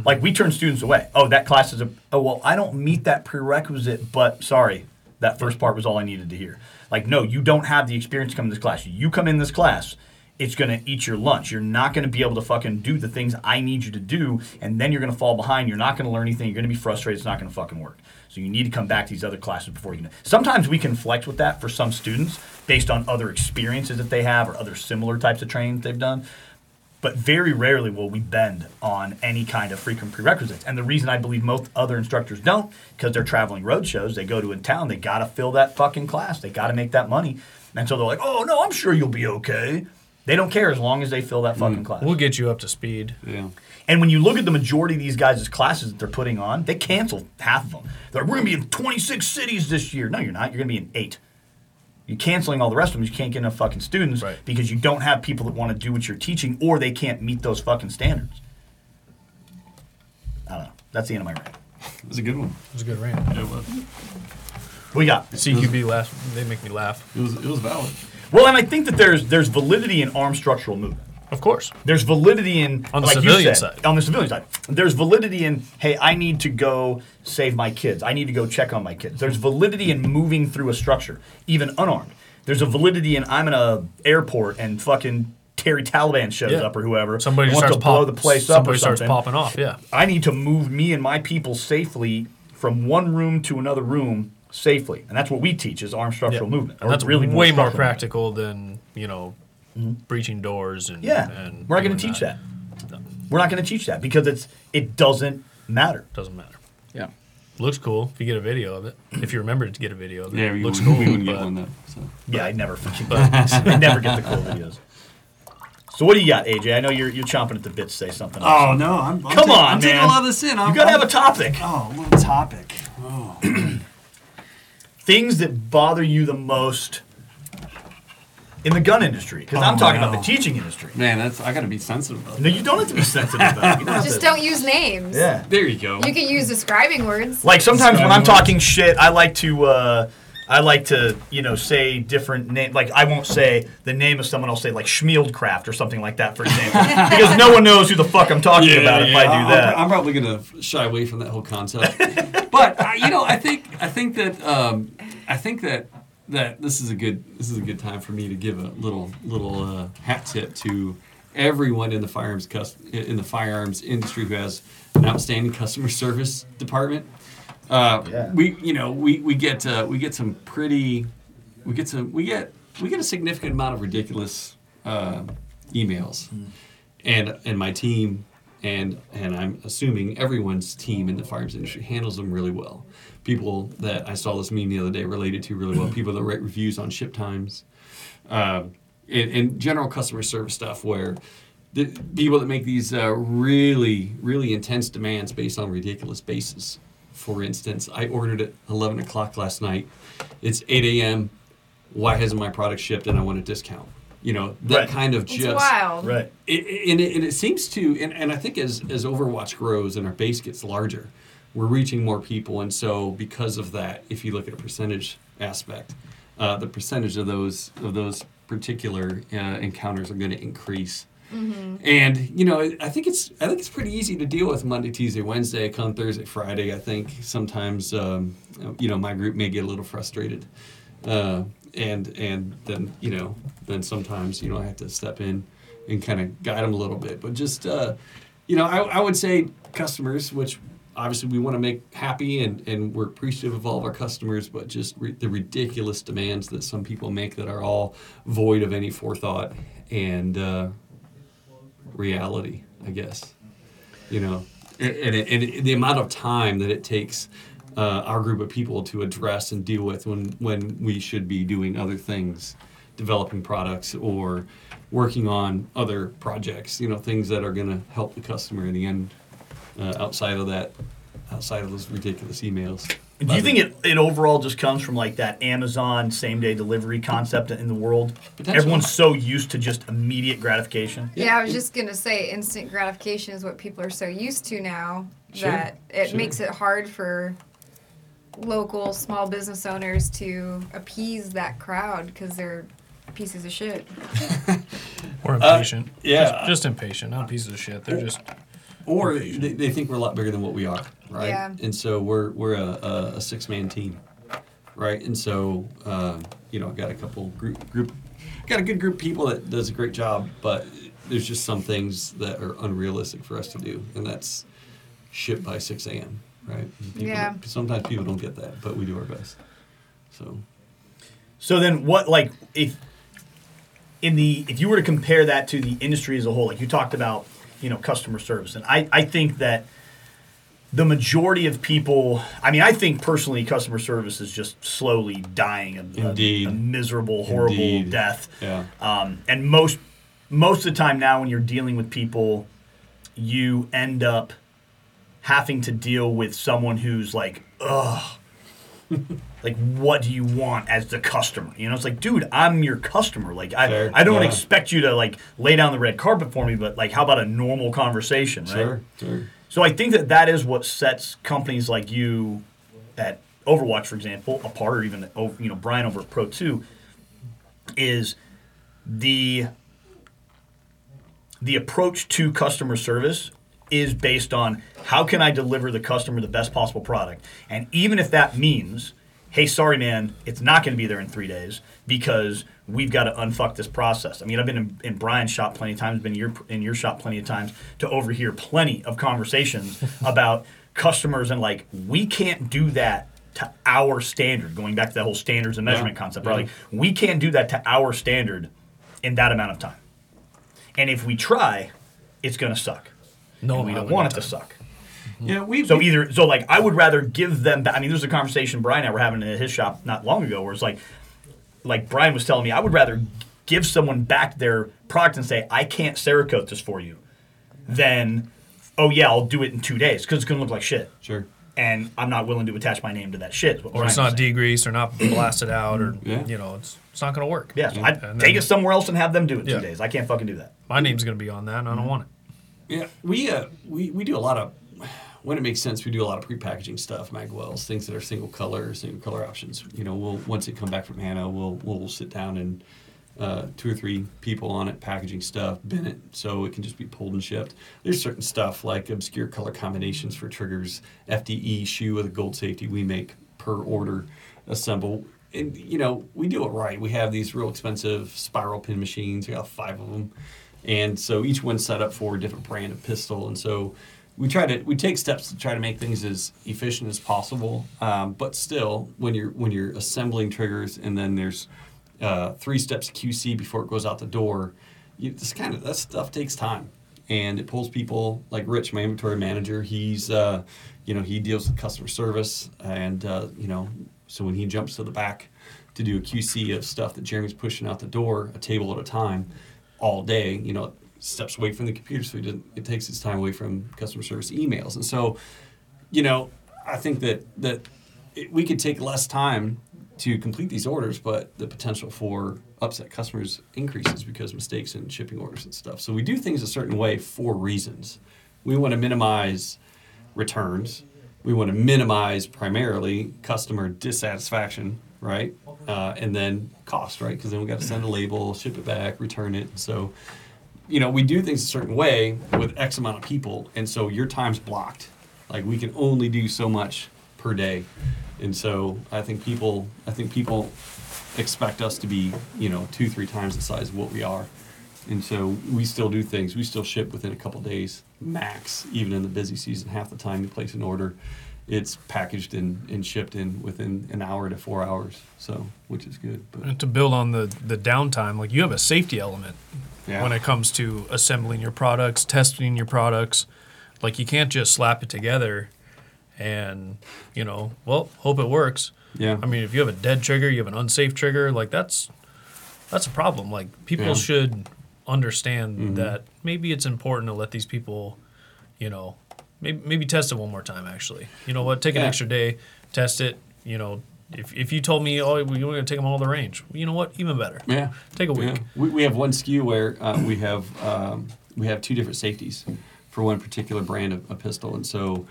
S1: Like we turn students away. Oh, that class is a. Oh well, I don't meet that prerequisite, but sorry, that first part was all I needed to hear. Like no, you don't have the experience to come to this class. You come in this class, it's gonna eat your lunch. You're not gonna be able to fucking do the things I need you to do, and then you're gonna fall behind. You're not gonna learn anything. You're gonna be frustrated. It's not gonna fucking work. So you need to come back to these other classes before you can. Sometimes we can flex with that for some students based on other experiences that they have or other similar types of training they've done. But very rarely will we bend on any kind of frequent prerequisites. And the reason I believe most other instructors don't, because they're traveling road shows, they go to a town, they gotta fill that fucking class. They gotta make that money. And so they're like, oh no, I'm sure you'll be okay. They don't care as long as they fill that mm. fucking class.
S5: We'll get you up to speed.
S4: Yeah.
S1: And when you look at the majority of these guys' classes that they're putting on, they cancel half of them. They're like, we're going to be in 26 cities this year. No, you're not. You're going to be in eight. You're canceling all the rest of them. You can't get enough fucking students
S5: Right.
S1: because you don't have people that want to do what you're teaching or they can't meet those fucking standards. I don't know. That's the end of my rant.
S4: It was a good one.
S5: It was a good rant.
S4: It was.
S1: We got?
S5: CQB laugh. They make me laugh.
S4: It was, it was valid.
S1: Well, and I think that there's there's validity in armed structural movement.
S5: Of course.
S1: There's validity in
S5: On the
S1: like you
S5: civilian
S1: said,
S5: side.
S1: On the civilian side, there's validity in hey, I need to go save my kids. I need to go check on my kids. There's validity in moving through a structure, even unarmed. There's a validity in I'm in a airport and fucking Terry Taliban shows
S5: Yeah.
S1: up or whoever.
S5: Somebody
S1: wants
S5: starts
S1: to blow the place up or
S5: Somebody starts popping off. Yeah.
S1: I need to move me and my people safely from one room to another room safely, and that's what we teach is armed structural
S5: Yeah.
S1: movement.
S5: And that's
S1: really
S5: way more
S1: structural movement.
S5: practical than, you know, breaching doors and
S1: Mm-hmm. Yeah,
S5: and
S1: we're not going to teach that.
S5: No,
S1: We're not going to teach that because it's it doesn't matter.
S5: doesn't matter.
S3: Yeah.
S5: Looks cool if you get a video of it. If you remember to get a video of it,
S4: Yeah, we
S5: looks
S4: wouldn't,
S5: cool.
S4: we wouldn't get
S5: but
S4: one though. So.
S1: Yeah, I never fucking I never get the cool videos. So what do you got, AJ? I know you're you're chomping at the bit to say something. else.
S4: Oh no, I'm, I'm
S1: Come
S4: taking,
S1: on,
S4: I'm taking
S1: man.
S4: a lot of this in. I'm,
S1: you gotta
S4: I'm-
S1: have a topic.
S4: oh, a little topic. Oh.
S1: Things that bother you the most in the gun industry, because I'm
S4: Oh,
S1: talking
S4: no.
S1: about the teaching industry.
S4: Man, that's I got to be sensitive about.
S1: No, you don't have to be sensitive about it. You don't have
S2: Just
S1: to-
S2: don't use names.
S1: Yeah.
S4: There you go.
S2: You can use describing words.
S1: Like sometimes when I'm
S4: Describe
S1: talking shit, I like to uh, I like to you know say different name. Like I won't say the name of someone. I'll say like Schmieldcraft or something like that, for example, because no one knows who the fuck I'm talking about if I do
S4: I'm-
S1: that.
S4: I'm, probably gonna shy away from that whole concept. but I, you know, I think I think that um, I think that that this is a good this is a good time for me to give a little little uh, hat tip to everyone in the firearms cus- in the firearms industry who has an outstanding customer service department. Uh,
S1: Yeah.
S4: We you know we we get uh, we get some pretty we get some we get we get a significant amount of ridiculous uh, emails and and my team and and I'm assuming everyone's team in the firearms industry handles them really well. People that I saw this meme the other day related to really well. People that write reviews on ship times, um, and, and general customer service stuff where the people that make these uh, really really intense demands based on ridiculous basis. For instance, I ordered at 11 o'clock last night. It's 8 a.m. Why hasn't my product shipped and I want a discount? You know that
S1: Right.
S4: kind of
S2: It's
S4: just
S2: wild.
S1: Right.
S4: it, it- and, it, and it seems to and, and i think as, as overwatch grows and our base gets larger we're reaching more people and so because of that if you look at a percentage aspect uh, the percentage of those of those particular uh, encounters are going to increase and you know i think it's i think it's pretty easy to deal with monday tuesday wednesday come thursday friday i think. Sometimes um, you know my group may get a little frustrated uh, and and then you know then sometimes you know I have to step in and kind of guide them a little bit. But just uh, you know I, I would say customers, which obviously we want to make happy and, and we're appreciative of all of our customers, but just re- the ridiculous demands that some people make that are all void of any forethought. And uh, reality, I guess. You know, and, and, and the amount of time that it takes uh, our group of people to address and deal with when, when we should be doing other things, developing products or working on other projects, you know, things that are going to help the customer in the end uh, outside of that, outside of those ridiculous emails.
S1: Do you think it, it overall just comes from like that Amazon same day delivery concept in the world?
S4: Potentially.
S1: Everyone's so used to just immediate gratification.
S2: Yeah, I was just gonna say instant gratification is what people are so used to now
S4: Sure,
S2: that it
S4: sure.
S2: makes it hard for local small business owners to appease that crowd because they're pieces of shit.
S5: Or impatient.
S4: yeah.
S5: Just, just impatient, not pieces of shit. They're just
S4: or they, they think we're a lot bigger than what we are, right?
S2: Yeah.
S4: And so we're we're a, a, a six man team, right? And so um, you know, I've got a couple group group, got a good group of people that does a great job, but there's just some things that are unrealistic for us to do, and that's ship by six a.m. Right? People,
S2: Yeah.
S4: Sometimes people don't get that, but we do our best. So
S1: So then, what like if in the if you were to compare that to the industry as a whole, like you talked about, you know, customer service, and I I think that the majority of people, I mean, I think personally, customer service is just slowly dying a, a- a miserable, horrible
S4: Indeed.
S1: death.
S4: yeah,
S1: Um, and most most of the time now, when you're dealing with people, you end up having to deal with someone who's like, ugh. like, what do you want as the customer? You know, it's like, dude, I'm your customer. Like, I,
S4: Sure,
S1: I don't
S4: yeah.
S1: expect you to like lay down the red carpet for me, but like, how about a normal conversation, right?
S4: sure, sure.
S1: So I think that that is what sets companies like you at Overwatch, for example, apart, or even at, you know Brian over at Pro Two, is the the approach to customer service is based on how can I deliver the customer the best possible product, and even if that means, hey, sorry man, it's not going to be there in three days because we've got to unfuck this process. I mean, I've been in, in Brian's shop plenty of times, been in your in your shop plenty of times to overhear plenty of conversations about customers and like we can't do that to our standard. Going back to that whole standards and measurement
S4: Yeah,
S1: concept,
S4: yeah.
S1: right? Like we can't do that to our standard in that amount of time. And if we try, it's going to suck.
S5: No,
S1: and we don't want it to suck.
S4: Yeah, we
S1: So either so like I would rather give them. ba- I mean, there's a conversation Brian and I were having in his shop not long ago where it's like, like Brian was telling me, I would rather give someone back their product and say I can't Cerakote this for you, than oh yeah I'll do it in two days because it's gonna look like shit,
S4: sure.
S1: and I'm not willing to attach my name to that shit. is what
S5: or it's not
S1: was
S5: degreased or not blasted out or
S4: Yeah.
S5: you know it's it's not going to work.
S1: Yeah, so I'd take
S5: then-
S1: it somewhere else and have them do it
S5: Yeah.
S1: two days. I can't fucking do that.
S5: My name's going to be on that, and I don't mm-hmm. want it.
S4: Yeah, we uh, we we do a lot of when it makes sense. We do a lot of prepackaging stuff, magwells, things that are single color, single color options. You know, we'll once it come back from Hannah, we'll we'll sit down and uh, two or three people on it, packaging stuff, bin it, so it can just be pulled and shipped. There's certain stuff like obscure color combinations for triggers, FDE shoe with a gold safety we make per order, assemble. And you know, we do it right. We have these real expensive spiral pin machines. We got five of them and so each one's set up for a different brand of pistol. And so we try to we take steps to try to make things as efficient as possible. Um, but still when you're when you're assembling triggers and then there's uh, three steps qc before it goes out the door you, this kind of that stuff takes time. And it pulls people like rich my inventory manager he's uh, you know he deals with customer service and uh, you know so when he jumps to the back to do a qc of stuff that jeremy's pushing out the door a table at a time all day, you know, steps away from the computer, so doesn't, it takes his time away from customer service emails. And so, you know, I think that that it, we could take less time to complete these orders, but the potential for upset customers increases because mistakes in shipping orders and stuff. So we do things a certain way for reasons. We want to minimize returns. We want to minimize primarily customer dissatisfaction, right? Uh, and then cost, right? Because then we got to send a label, ship it back, return it. So, you know, we do things a certain way with X amount of people, and so your time's blocked. Like we can only do so much per day, and so I think people, I think people expect us to be, you know, two, three times the size of what we are. And so we still do things. We still ship within a couple days, max. Even in the busy season, half the time you place an order, it's packaged and, and shipped in within an hour to four hours. So, which is good. But
S5: And to build on the the downtime, like you have a safety element
S4: Yeah.
S5: when it comes to assembling your products, testing your products. Like you can't just slap it together and, you know, well, hope it works.
S4: yeah,
S5: I mean, if you have a dead trigger, you have an unsafe trigger, like that's that's a problem. Like people
S4: Yeah.
S5: should understand
S4: Mhm.
S5: that maybe it's important to let these people, you know, maybe maybe test it one more time actually. You know what? Take an
S4: Yeah.
S5: extra day, test it, you know, if, if you told me, oh, we're going to take them all to the range, you know what? Even better.
S4: yeah.
S5: Take a week.
S4: Yeah. We, we have one SKU where uh, we have um, we have two different safeties for one particular brand of, a pistol, and so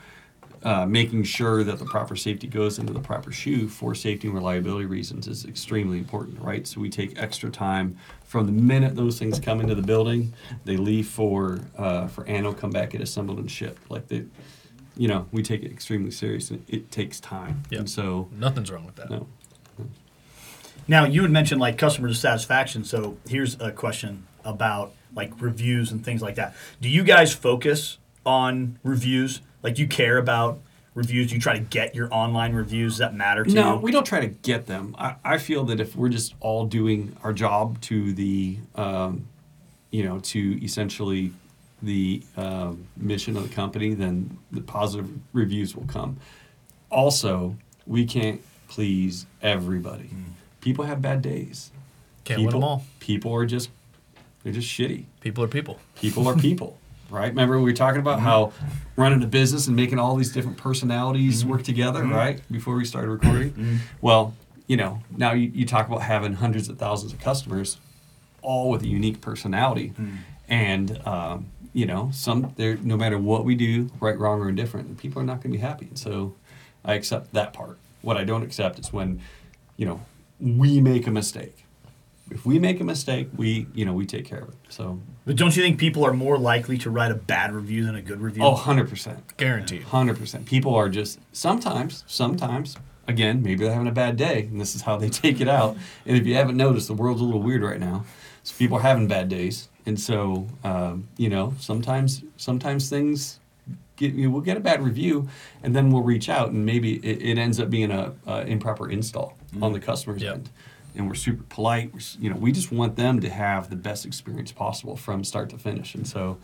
S4: uh, making sure that the proper safety goes into the proper shoe for safety and reliability reasons is extremely important, right? So we take extra time from the minute those things come into the building, they leave for uh, for anno, come back, get assembled and shipped. Like they, you know, we take it extremely serious, and it takes time.
S5: Yeah.
S4: And so,
S5: Nothing's wrong with that.
S4: no.
S1: Now you had mentioned like customer satisfaction. So here's a question about like reviews and things like that. Do you guys focus on reviews? Like do you care about reviews? Do you try to get your online reviews? That matter to
S4: No,
S1: you?
S4: we don't try to get them. I, I feel that if we're just all doing our job to the, um, you know, to essentially the um, mission of the company, then the positive reviews will come. Also, we can't please everybody. People have bad days.
S5: Can't
S4: people,
S5: win them all.
S4: People are just, they're just shitty
S5: People are people.
S4: people are people right? Remember we were talking about how mm-hmm. running a business and making all these different personalities mm-hmm. work together mm-hmm. right before we started recording? Well you know now you, you talk about having hundreds of thousands of customers all with a unique personality. And um, you know some there no matter what we do right wrong or indifferent people are not going to be happy. And so i accept that part. What i don't accept is when you know we make a mistake if we make a mistake we you know we take care of it so
S1: But don't you think people are more likely to write a bad review than a good review?
S4: Oh, 100%.
S5: Guaranteed.
S4: 100%. People are just, sometimes, sometimes, again, maybe they're having a bad day, and this is how they take it out. And if you haven't noticed, the world's a little weird right now. So people are having bad days. And so, um, you know, sometimes, sometimes things get, you know, we'll get a bad review, and then we'll reach out, and maybe it, it ends up being a, uh improper install on the customer's
S5: Yep.
S4: end. And we're super polite. We're, you know, we just want them to have the best experience possible from start to finish. And so,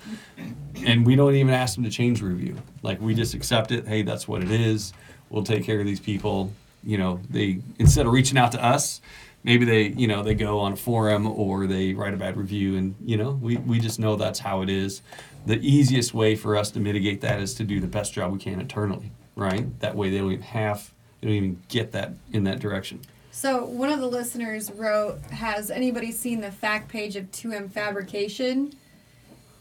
S4: and we don't even ask them to change review. Like we just accept it. Hey, that's what it is. We'll take care of these people. You know, they instead of reaching out to us, maybe they, you know, they go on a forum or they write a bad review, and you know, we we just know that's how it is. The easiest way for us to mitigate that is to do the best job we can internally, right? That way they don't even have, they don't even get that in that direction.
S6: So one of the listeners wrote, "Has anybody seen the fact page of 2M Fabrication?"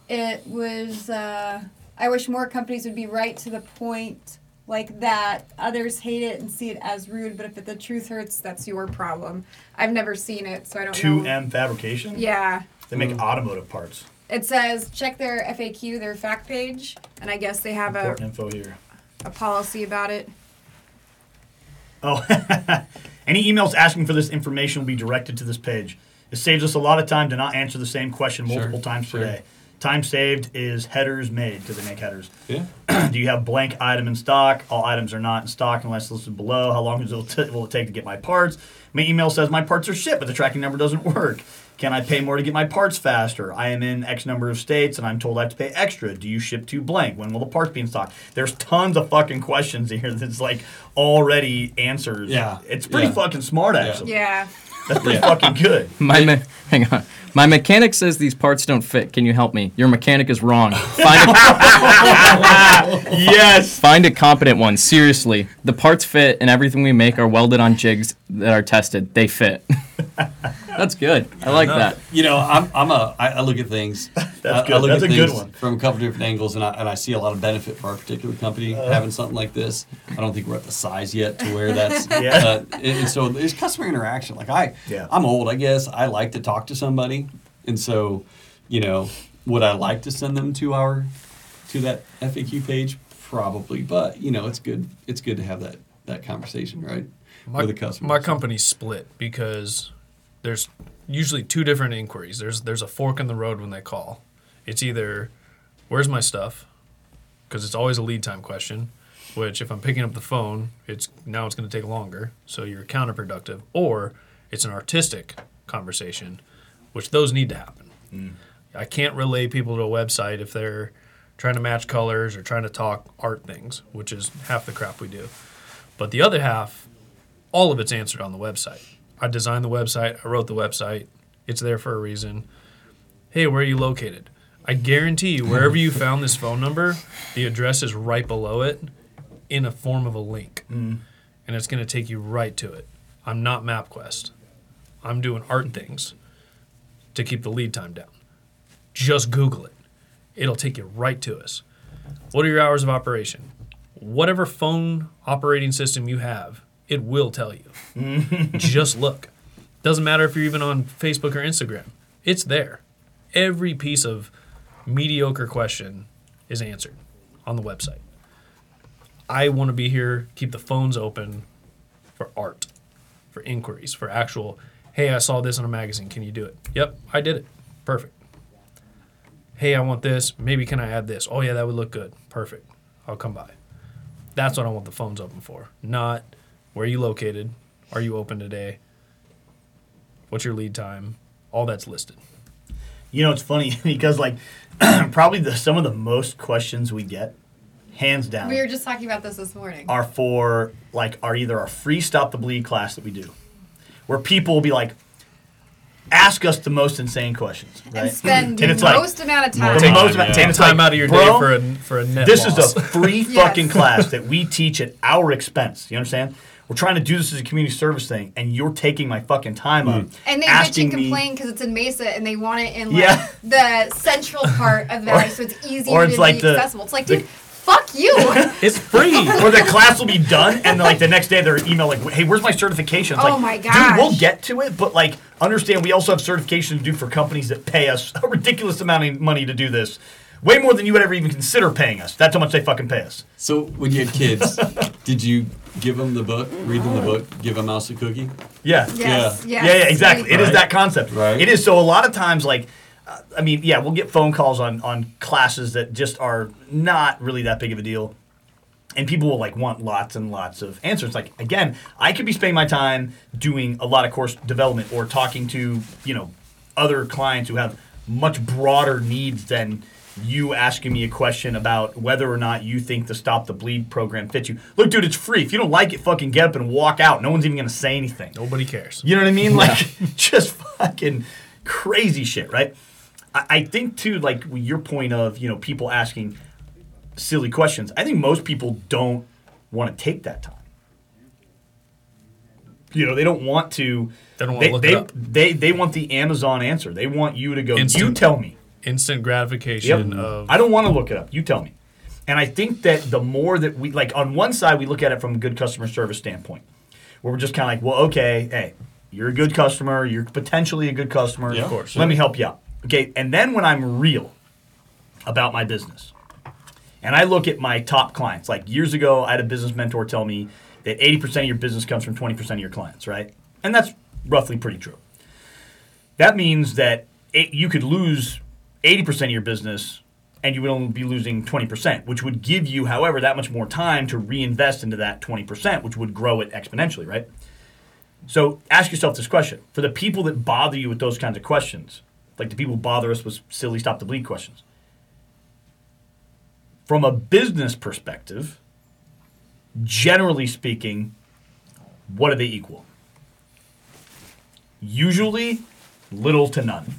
S6: It was, uh, "I wish more companies would be right to the point like that. Others hate it and see it as rude, but if the truth hurts, that's your problem."
S2: I've never seen it, so I don't
S1: Two
S2: know.
S1: M Fabrication.
S2: Yeah.
S1: They make automotive parts.
S2: It says check their FAQ, their fact page, and I guess they have a,
S1: info here.
S2: a policy about it.
S1: Oh, any emails asking for this information will be directed to this page. It saves us a lot of time to not answer the same question
S4: Sure,
S1: multiple times
S4: sure.
S1: per day. Time saved is headers made because they make headers.
S4: Yeah.
S1: Do you have blank item in stock? All items are not in stock unless listed below. How long will it, will it take to get my parts? My email says my parts are shipped, but the tracking number doesn't work. Can I pay more to get my parts faster? I am in X number of states and I'm told I have to pay extra. Do you ship to blank? When will the parts be in stock? There's tons of fucking questions here that's like already answers.
S4: Yeah,
S1: It's pretty
S4: yeah.
S1: fucking smart, actually.
S2: Yeah.
S1: That's pretty
S4: Yeah.
S1: fucking good.
S3: My me- hang on. My mechanic says these parts don't fit. Can you help me? Your mechanic is wrong. Find a,
S1: yes.
S3: find a competent one. Seriously, the parts fit, and everything we make are welded on jigs that are tested. They fit. That's good. I like that.
S4: You know, I'm, I'm a, I, I look at things.
S1: That's
S4: I, I
S1: good.
S4: look
S1: That's
S4: at
S1: a good
S4: things
S1: one.
S4: From a couple different angles, and I, and I see a lot of benefit for our particular company
S1: Uh.
S4: having something like this. I don't think we're at the size yet to where that's.
S1: Yeah.
S4: uh, and, and so there's customer interaction. Like I,
S1: Yeah.
S4: I'm old, I guess. I like to talk to somebody, and so, you know, would I like to send them to our, to that FAQ page? Probably, but you know, it's good. It's good to have that that conversation, right,
S5: My,
S4: with the customer.
S5: my company's split because there's usually two different inquiries. There's there's a fork in the road when they call. It's either where's my stuff, because it's always a lead time question. Which if I'm picking up the phone, it's now it's going to take longer, so you're counterproductive. Or it's an artistic conversation, which those need to happen. Mm. I can't relay people to a website if they're trying to match colors or trying to talk art things, which is half the crap we do. But the other half, all of it's answered on the website. I designed the website, I wrote the website, it's there for a reason. Hey, where are you located? I guarantee you, wherever you found this phone number, the address is right below it in a form of a link. Mm. And it's going to take you right to it. I'm not MapQuest. I'm doing art things to keep the lead time down. Just Google it. It'll take you right to us. What are your hours of operation? Whatever phone operating system you have, it will tell you. Just look. Doesn't matter if you're even on Facebook or Instagram. It's there. Every piece of mediocre question is answered on the website. I want to be here, keep the phones open for art, for inquiries, for actual, hey, I saw this in a magazine. Can you do it? Yep, I did it. Perfect. Hey, I want this. Maybe can I add this? Oh, yeah, that would look good. Perfect. I'll come by. That's what I want the phones open for. Not where are you located? Are you open today? What's your lead time? All that's listed.
S1: You know, it's funny because like probably the, some of the most questions we get, hands down,
S2: We were just talking about this this morning.
S1: are for like are either our free stop the bleed class that we do, where people will be like, ask us the most insane questions, right?
S2: and spend the
S1: And it's like,
S2: most amount of time.
S1: the
S4: Take-
S1: most
S4: yeah.
S1: and
S5: Take time
S1: like,
S5: out of your
S1: bro,
S5: day for a for a net
S1: This
S5: loss.
S1: is a free
S2: Yes.
S1: fucking class that we teach at our expense. You understand? We're trying to do this as a community service thing, and you're taking my fucking time up. Mm.
S2: And they bitch
S1: asking
S2: and complain because it's in Mesa and they want it in like
S1: Yeah.
S2: the central part of the valley, so it's easy
S1: or
S2: to
S1: it's like
S2: be
S1: the-
S2: accessible. It's like,
S1: the-
S2: dude, fuck you.
S5: it's free.
S1: or the class will be done, and like the next day they're email like, "Hey, where's my certification?" It's
S2: Oh
S1: like,
S2: my
S1: dude, we'll get to it, but like, understand we also have certification to do for companies that pay us a ridiculous amount of money to do this, way more than you would ever even consider paying us. That's how much they fucking pay us.
S4: So when you had kids, did you give them the book, read them the book, give a mouse a cookie?
S1: Yeah.
S2: yes,
S4: Yeah.
S2: yes.
S1: yeah, yeah, exactly.
S2: we-
S1: It is that concept.
S4: Right.
S1: It is. So a lot of times, like, uh, I mean, yeah, we'll get phone calls on on classes that just are not really that big of a deal. and people will like want lots and lots of answers. Like again, I could be spending my time doing a lot of course development or talking to you know other clients who have much broader needs than you asking me a question about whether or not you think the Stop the Bleed program fits you. Look, dude, it's free. If you don't like it, fucking get up and walk out. No one's even gonna say anything.
S5: Nobody cares.
S1: You know what I mean? Like just fucking crazy shit, right? I, I think too, like your point of you know people asking silly questions. I think most people don't want to take that time. You know, they don't want to.
S5: They don't wanna look
S1: they,
S5: it up.
S1: They they want the Amazon answer. They want you to go. You tell me.
S5: Instant gratification
S1: Yep.
S5: of
S1: I don't want to look it up. You tell me. And I think that the more that we like, on one side, we look at it from a good customer service standpoint, where we're just kind of like, well, okay, hey, you're a good customer. You're potentially a good customer.
S4: Yeah, of
S5: course.
S1: Let me help you out. Okay. And then when I'm real about my business, and I look at my top clients, like years ago, I had a business mentor tell me that 80% of your business comes from 20% of your clients, right? And that's roughly pretty true. That means that it, you could lose 80% of your business and you would only be losing 20%, which would give you, however, that much more time to reinvest into that 20%, which would grow it exponentially, right? So ask yourself this question. For the people that bother you with those kinds of questions, like the people who bother us with silly stop the bleed questions, from a business perspective, generally speaking, what do they equal? Usually, little to none.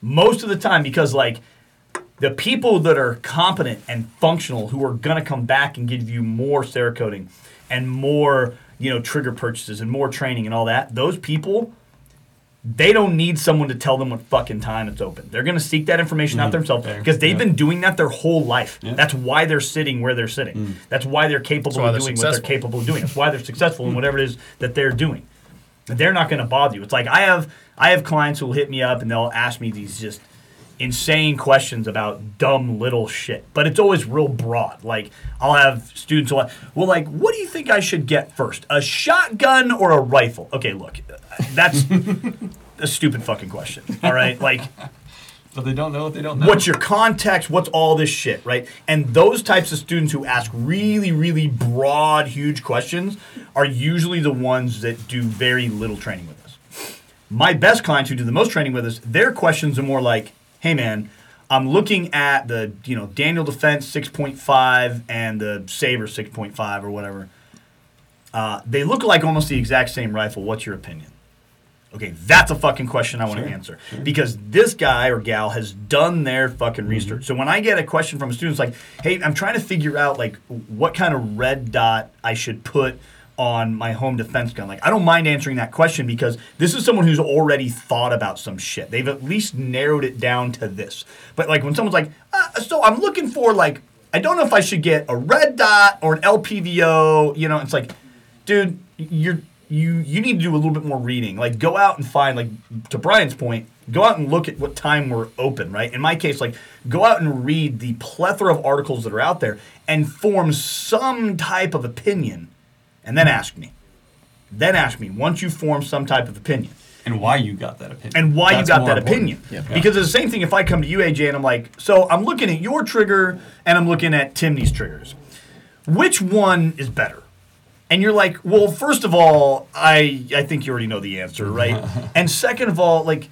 S1: Most of the time, because like the people that are competent and functional who are gonna come back and give you more Cerakoting and more, you know, trigger purchases and more training and all that, those people they don't need someone to tell them what fucking time it's open. They're going to seek that information out mm-hmm.
S4: themselves
S1: because they've
S4: Yeah.
S1: been doing that their whole life.
S4: Yeah.
S1: That's why they're sitting where they're sitting. Mm. That's why they're capable
S5: why
S1: of
S5: they're
S1: doing what they're capable of doing. That's why they're successful in mm. whatever it is that they're doing. They're not going to bother you. It's like I have I have clients who will hit me up and they'll ask me these just insane questions about dumb little shit, but it's always real broad. Like I'll have students who well, like, what do you think I should get first, a shotgun or a rifle? Okay, look, that's a stupid fucking question. All right, like.
S4: But they don't know what they don't know.
S1: What's your context? What's all this shit, right? And those types of students who ask really, really broad, huge questions are usually the ones that do very little training with us. My best clients who do the most training with us, their questions are more like, "Hey, man, I'm looking at the you know Daniel Defense 6.5 and the Saber 6.5 or whatever. Uh, they look like almost the exact same rifle. What's your opinion?" Okay, that's a fucking question I want to
S4: Sure,
S1: answer because this guy or gal has done their fucking
S4: Mm-hmm.
S1: research. So when I get a question from a student, it's like, "Hey, I'm trying to figure out like what kind of red dot I should put on my home defense gun." Like, I don't mind answering that question because this is someone who's already thought about some shit. They've at least narrowed it down to this. But like when someone's like, uh, "So I'm looking for like I don't know if I should get a red dot or an LPVO," you know, it's like, dude, you're you you need to do a little bit more reading. Like go out and find like to Brian's point, go out and look at what time we're open, right? In my case, like go out and read the plethora of articles that are out there and form some type of opinion and then ask me. Then ask me once you form some type of opinion
S4: and why you got that opinion.
S1: and why
S4: That's
S1: you got that
S4: important.
S1: opinion.
S3: Yeah.
S1: Because it's the same thing if I come to you, AJ, and I'm like, so I'm looking at your trigger and I'm looking at Timney's triggers. Which one is better? And you're like, well, first of all, I I think you already know the answer, right? and second of all, like,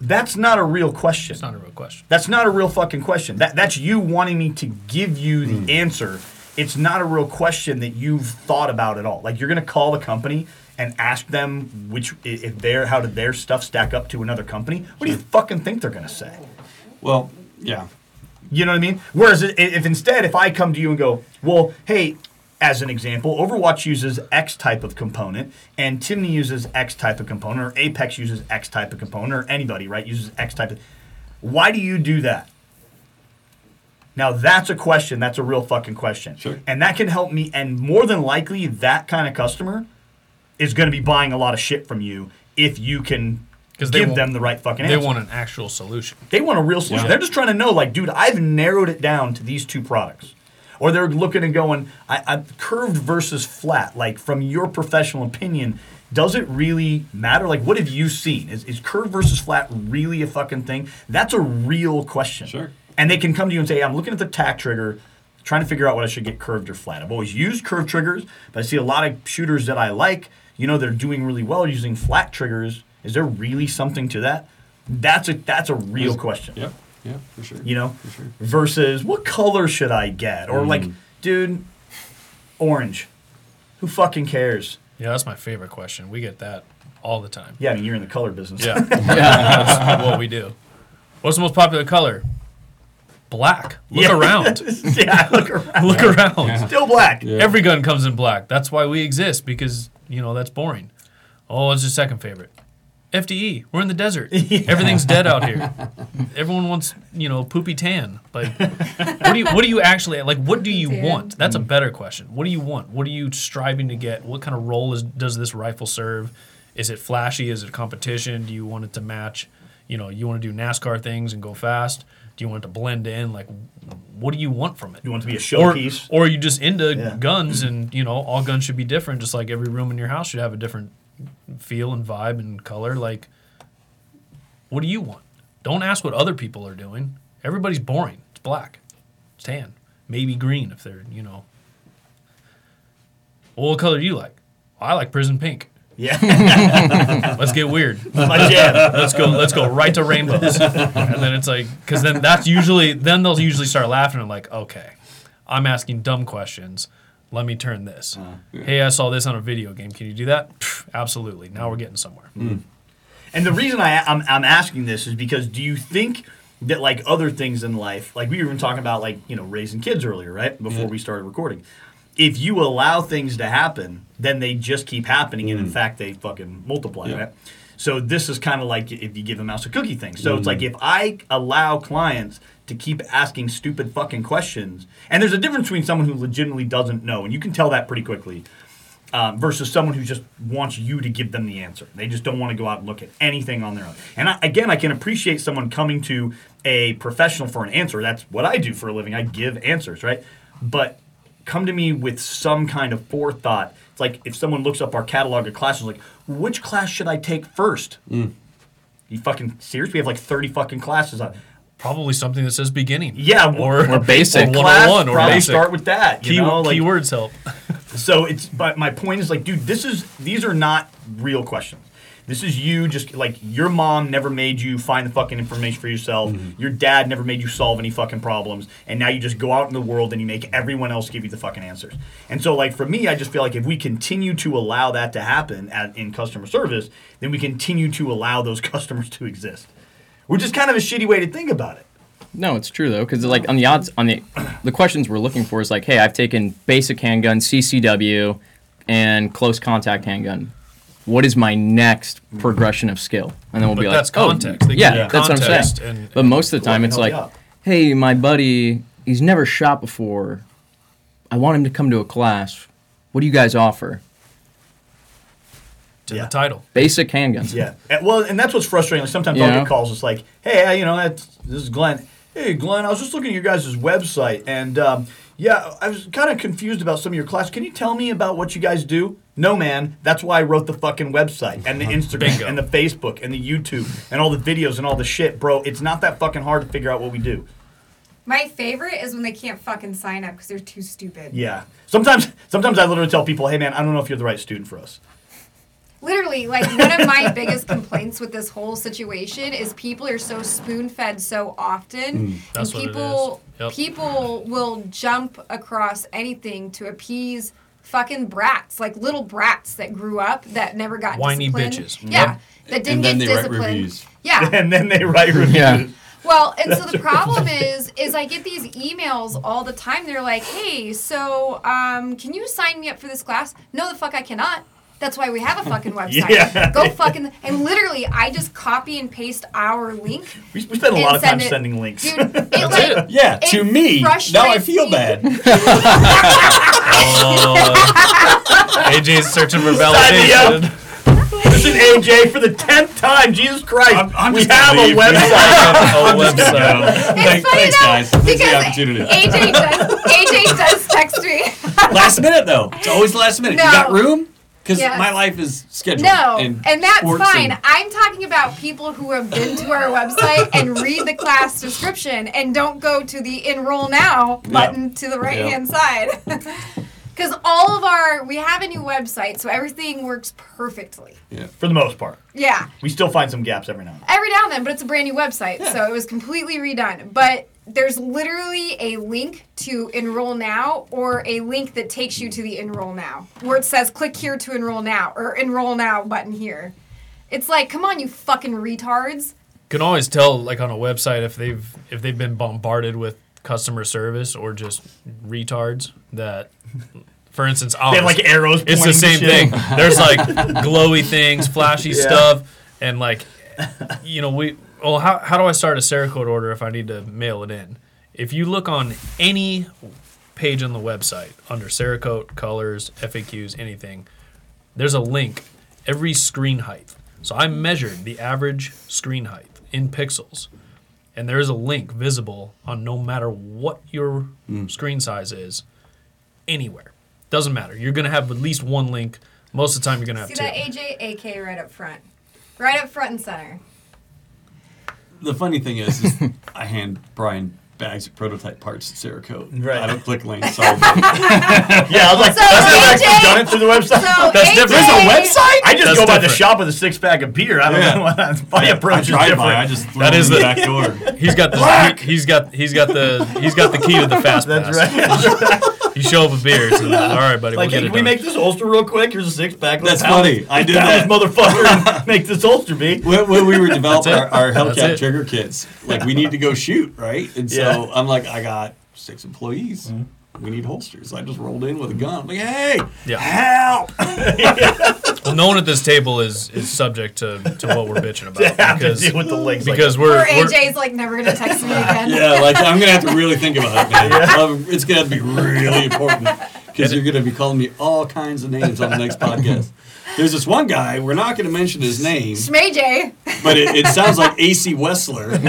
S1: that's not a real question.
S5: It's not a real question.
S1: That's not a real fucking question. That that's you wanting me to give you the hmm. answer. It's not a real question that you've thought about at all. Like you're gonna call the company and ask them which if their how did their stuff stack up to another company. What do you fucking think they're gonna say?
S4: Well, yeah.
S1: You know what I mean? Whereas if instead, if I come to you and go, well, hey, as an example, Overwatch uses X type of component, and Timney uses X type of component, or Apex uses X type of component, or anybody, right, uses X type of. Why do you do that? Now that's a question. That's a real fucking question.
S4: Sure.
S1: And that can help me. And more than likely, that kind of customer is going to be buying a lot of shit from you if you can
S5: 'Cause they
S1: give
S5: want-
S1: them the right fucking
S5: They want an actual solution.
S1: They want a real solution.
S4: Yeah.
S1: They're just trying to know, like, dude, I've narrowed it down to these two products. Or they're looking and going, I, I, curved versus flat. Like, from your professional opinion, does it really matter? Like, what have you seen? Is, is curved versus flat really a fucking thing? That's a real question.
S4: Sure.
S1: And they can come to you and say, I'm looking at the tack trigger. trying to figure out what I should get curved or flat. I've always used curved triggers, but I see a lot of shooters that I like, you know, they're doing really well using flat triggers. Is there really something to that? That's a that's a real question.
S4: Yep. Yeah, for sure.
S1: You know,
S4: For sure.
S1: versus what color should I get? Or like, mm. dude, orange. Who fucking cares?
S5: Yeah, that's my favorite question. We get that all the time.
S1: Yeah, I mean you're in the color business.
S5: Yeah, that's what we do. What's the most popular color? Black. Look
S1: Yeah.
S5: around.
S1: yeah, look around.
S5: Look around.
S1: Still black.
S4: Yeah.
S5: Every gun comes in black. That's why we exist because you know that's boring. Oh, it's your second favorite. FDE. We're in the desert. Everything's dead out here. Everyone wants you know poopy tan. Like, what do you what do you actually like? What do you want? That's a mm-hmm. better question. What do you want? What are you striving to get? What kind of role is does this rifle serve? Is it flashy? Is it competition? Do you want it to match? You know, you want to do NASCAR things and go fast. Do you want it to blend in? Like, what do you want from it?
S1: You want it to be a
S5: or,
S1: showpiece?
S5: or are you just into
S1: Yeah.
S5: guns and you know all guns should be different just like every room in your house should have a different feel and vibe and color like what do you want? Don't ask what other people are doing. Everybody's boring. It's black. It's tan. Maybe green if they're you know. Well, what color do you like? I like prison pink.
S1: Yeah,
S5: let's get weird.
S1: My jam.
S5: let's go let's go right to rainbows. And then it's like because then that's usually then they'll usually start laughing. And like okay. I'm asking dumb questions let me turn this. Uh-huh. Hey i saw this on a video game. Can you do that? Pff, absolutely. Now we're getting somewhere. Mm.
S1: And the reason I, I'm, I'm asking this is because do you think that like other things in life, like we were even talking about like you know raising kids earlier, right? Before
S4: Yeah.
S1: we started recording, if you allow things to happen, then they just keep happening, and in mm. fact they fucking multiply,
S4: Yeah.
S1: right? So this is kind of like if you give a mouse a cookie thing. So it's mm-hmm. like if I allow clients to keep asking stupid fucking questions, and there's a difference between someone who legitimately doesn't know, and you can tell that pretty quickly um, versus someone who just wants you to give them the answer. They just don't want to go out and look at anything on their own. And I, again, I can appreciate someone coming to a professional for an answer. That's what I do for a living. I give answers, right? But come to me with some kind of forethought. It's like if someone looks up our catalog of classes, like, which class should I take first? You fucking serious? We have like 30 fucking classes on.
S5: Probably something that says beginning
S1: Yeah,
S5: or,
S3: Or basic.
S5: Oh or
S1: class,
S5: 101 or
S1: probably
S5: basic
S1: start with that. You
S5: Key,
S1: know, like,
S5: keywords help
S1: So it's but my point is like, dude, this is these are not real questions. This is you just like your mom never made you find the fucking information for yourself. Mm-hmm. Your dad never made you solve any fucking problems, and now you just go out in the world and you make everyone else give you the fucking answers. And so, like for me, I just feel like if we continue to allow that to happen at, in customer service, then we continue to allow those customers to exist, which is kind of a shitty way to think about it.
S3: No, it's true though, because like on the odds on the the questions we're looking for is like, hey, I've taken basic handgun, CCW, and close contact handgun. What is my next progression of skill? And then we'll
S5: But
S3: be
S5: that's
S3: like, oh,
S5: context. They give
S3: yeah,
S5: you
S3: that's what I'm saying.
S5: and-
S3: but most of the time, it's like,
S1: yeah.
S3: hey, my buddy, he's never shot before. I want him to come to a class. What do you guys offer?
S5: To
S1: Yeah.
S5: the title
S3: Basic handguns.
S1: Yeah. And, well, and that's what's frustrating. Like sometimes I'll
S3: Yeah.
S1: get calls. It's like, hey, you know, that's, this is Glenn. Hey, Glenn, I was just looking at your guys' website, and um, yeah, I was kind of confused about some of your class. Can you tell me about what you guys do? No, man. That's why I wrote the fucking website and the Instagram
S5: Bingo.
S1: and the Facebook and the YouTube and all the videos and all the shit, bro. It's not that fucking hard to figure out what we do.
S2: My favorite is when they can't fucking sign up because they're too stupid.
S1: Yeah. Sometimes, sometimes I literally tell people, hey, man, I don't know if you're the right student for us.
S2: Literally, like one of my biggest complaints with this whole situation is people are so spoon fed so often,
S5: That's
S2: and
S5: what it
S2: people.
S5: Yep.
S2: people will jump across anything to appease fucking brats, like little brats that grew up that never got
S5: Whiny
S2: disciplined.
S5: bitches.
S2: Yeah, that didn't
S4: And then
S2: get
S4: they write
S2: disciplined.
S4: reviews.
S2: Yeah,
S1: And then they write reviews.
S3: Yeah.
S2: Well, and so the problem is, is I get these emails all the time. They're like, "Hey, so um, can you sign me up for this class?" No, the fuck I cannot. That's why we have a fucking website.
S1: Yeah.
S2: Go fucking and literally, I just copy and paste our link.
S1: We, we spend a lot of time
S2: send it-
S1: sending links.
S2: Dude, it like
S5: it.
S4: Yeah,
S2: It
S4: to me, now I feel
S2: me.
S4: bad.
S5: Oh, AJ's searching for
S1: Sign me up.
S5: validation.
S1: Listen, AJ, for the tenth time, Jesus Christ,
S4: I'm- I'm
S1: we
S4: just gonna
S1: have a
S4: leave.
S1: website.
S5: Website.
S2: it's
S4: Thanks,
S2: funny
S4: thanks, guys. Thanks for the
S2: because
S4: opportunity.
S2: AJ does AJ does text me.
S4: last minute though. It's always last minute.
S2: No.
S4: You got room? Because
S2: Yes.
S4: my life is scheduled.
S2: No,
S4: and,
S2: and, that's fine.
S4: and-
S2: I'm talking about people who have been to our website and read the class description and don't go to the enroll now button to the right hand side. Because all of our, we have a new website, so everything works perfectly.
S4: yeah.
S1: For the most part,
S2: Yeah,
S1: we still find some gaps every now and then.
S2: every now and then, but it's a brand new website, so it was completely redone. But there's literally a link to enroll now or a link that takes you to the enroll now where it says click here to enroll now or enroll now button here. It's like, come on, you fucking retards.
S5: can always tell like on a website if they've if they've been bombarded with customer service or just retards that for instance
S1: They have like arrows.
S5: it's the same
S1: shit.
S5: thing there's like glowy things flashy
S1: Yeah.
S5: stuff and like you know we well how, how do i start a Cerakote order if i need to mail it in? If you look on any page on the website under Cerakote, colors faqs anything there's a link every screen height. So i measured the average screen height in pixels and there is a link visible on no matter what your mm. screen size is anywhere. Doesn't matter. You're going to have at least one link. Most of the time you're going to have
S2: See
S5: two.
S2: that AJ AK right up front, right up front and center.
S4: The funny thing is, is I hand Brian bags of prototype parts at Cerakote.
S1: Right.
S4: I don't click links. Sorry.
S1: Yeah, I was like,
S2: So,
S1: that's not
S2: AJ
S1: actually done it through the website.
S2: So
S5: That's
S2: AJ,
S5: different. There's a
S1: website? I just
S5: That's
S1: go by the shop with a six pack of beer. I don't
S4: Yeah.
S1: know what that's my
S4: I
S1: approach is
S4: drive
S1: different.
S4: by. I just throw
S5: That
S4: them
S5: is
S4: in the
S5: the-
S4: back door.
S5: He's got the he, he's got he's got the he's got the key to the fast
S1: That's
S5: pass.
S1: right.
S5: You show up with beers. And, All right, buddy.
S1: like,
S5: we'll get
S1: can
S5: it
S1: we
S5: done.
S1: make this holster real quick? Here's a six pack.
S4: That's
S1: pound
S4: funny. I did
S1: pound
S4: that.
S1: this motherfucker make this holster be.
S4: When, when we were developing our, our Hellcat trigger kits, like we need to go shoot, right? And so
S1: Yeah.
S4: I'm like, I got six employees. Mm-hmm. We need holsters. I just rolled in with a gun. I'm like, hey,
S5: Yeah.
S4: help!
S5: Well, no one at this table is is subject to, to what we're bitching about
S1: have to
S5: because
S1: deal with the links. like
S5: because
S1: that.
S5: we're,
S2: Or
S5: we're
S2: AJ's like never gonna text me again.
S4: Yeah, like I'm gonna have to really think about it, man. Um, It's gonna have to be really important because you're gonna be calling me all kinds of names on the next podcast. There's this one guy. We're not gonna mention his name,
S2: Schmay
S4: but it, it sounds like AC Wessler.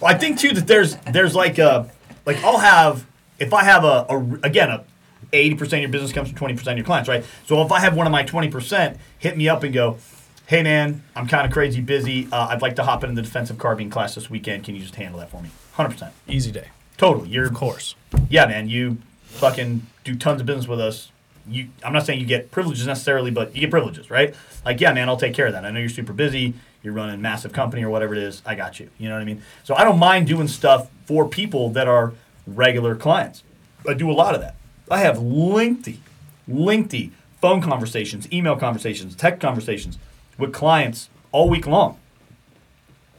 S1: Well, I think too that there's there's like a like I'll have if I have a, a again a eighty percent of your business comes from twenty percent of your clients, right? So if I have one of my twenty percent hit me up and go, hey man, I'm kind of crazy busy. Uh, I'd like to hop in the defensive carbine class this weekend. Can you just handle that for me? Hundred percent,
S5: easy day,
S1: totally. You're
S5: of course.
S1: yeah, man. You fucking do tons of business with us. You, I'm not saying you get privileges necessarily, but you get privileges, right? Like, yeah, man, I'll take care of that. I know you're super busy. You're running a massive company or whatever it is. I got you. You know what I mean? So I don't mind doing stuff for people that are regular clients. I do a lot of that. I have lengthy, lengthy phone conversations, email conversations, text conversations with clients all week long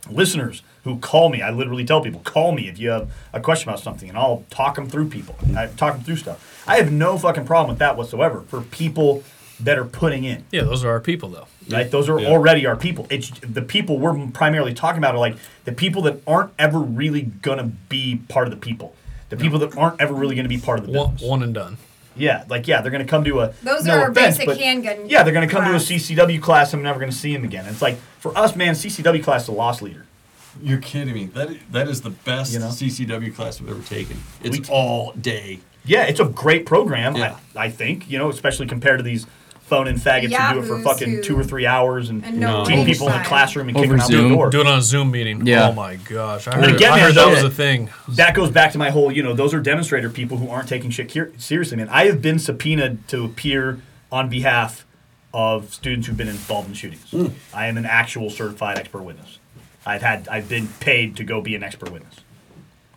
S1: listeners who call me. I literally tell people, call me if you have a question about something, and I'll talk them through people. I talk them through stuff. I have no fucking problem with that whatsoever for people that are putting in.
S5: Yeah, those are our people though.
S1: Right? Those are
S4: Yeah.
S1: already our people. It's the people we're primarily talking about are like the people that aren't ever really gonna be part of the people. The people that aren't ever really gonna be part of the
S5: One,
S1: business.
S5: one and done.
S1: Yeah, like yeah, they're gonna come to a.
S2: Those
S1: no
S2: are our
S1: offense,
S2: basic handgun
S1: Yeah, they're gonna come
S2: class.
S1: to a CCW class. and I'm never gonna see them again. It's like for us, man, CCW class is a loss leader.
S4: You're kidding me. That that is the best
S1: You know?
S4: CCW class I've ever taken. It's
S1: We-
S4: all day.
S1: Yeah, it's a great program.
S4: Yeah.
S1: I, I think you know, especially compared to these phone and faggots and do it for fucking
S2: who-
S1: two or three hours and,
S2: And no
S4: No.
S1: people in the
S2: time.
S1: classroom and
S3: Over
S1: kick them out
S3: Zoom.
S1: the door.
S5: Do it on a Zoom meeting.
S3: Yeah.
S5: Oh my gosh, I
S1: And
S5: heard,
S1: again,
S5: I
S1: man,
S5: heard that
S1: those-
S5: was a thing.
S1: that goes back to my whole, you know, those are demonstrator people who aren't taking shit kier- seriously, man. I have been subpoenaed to appear on behalf of students who've been involved in shootings.
S4: Hmm.
S1: I am an actual certified expert witness. I've had, I've been paid to go be an expert witness.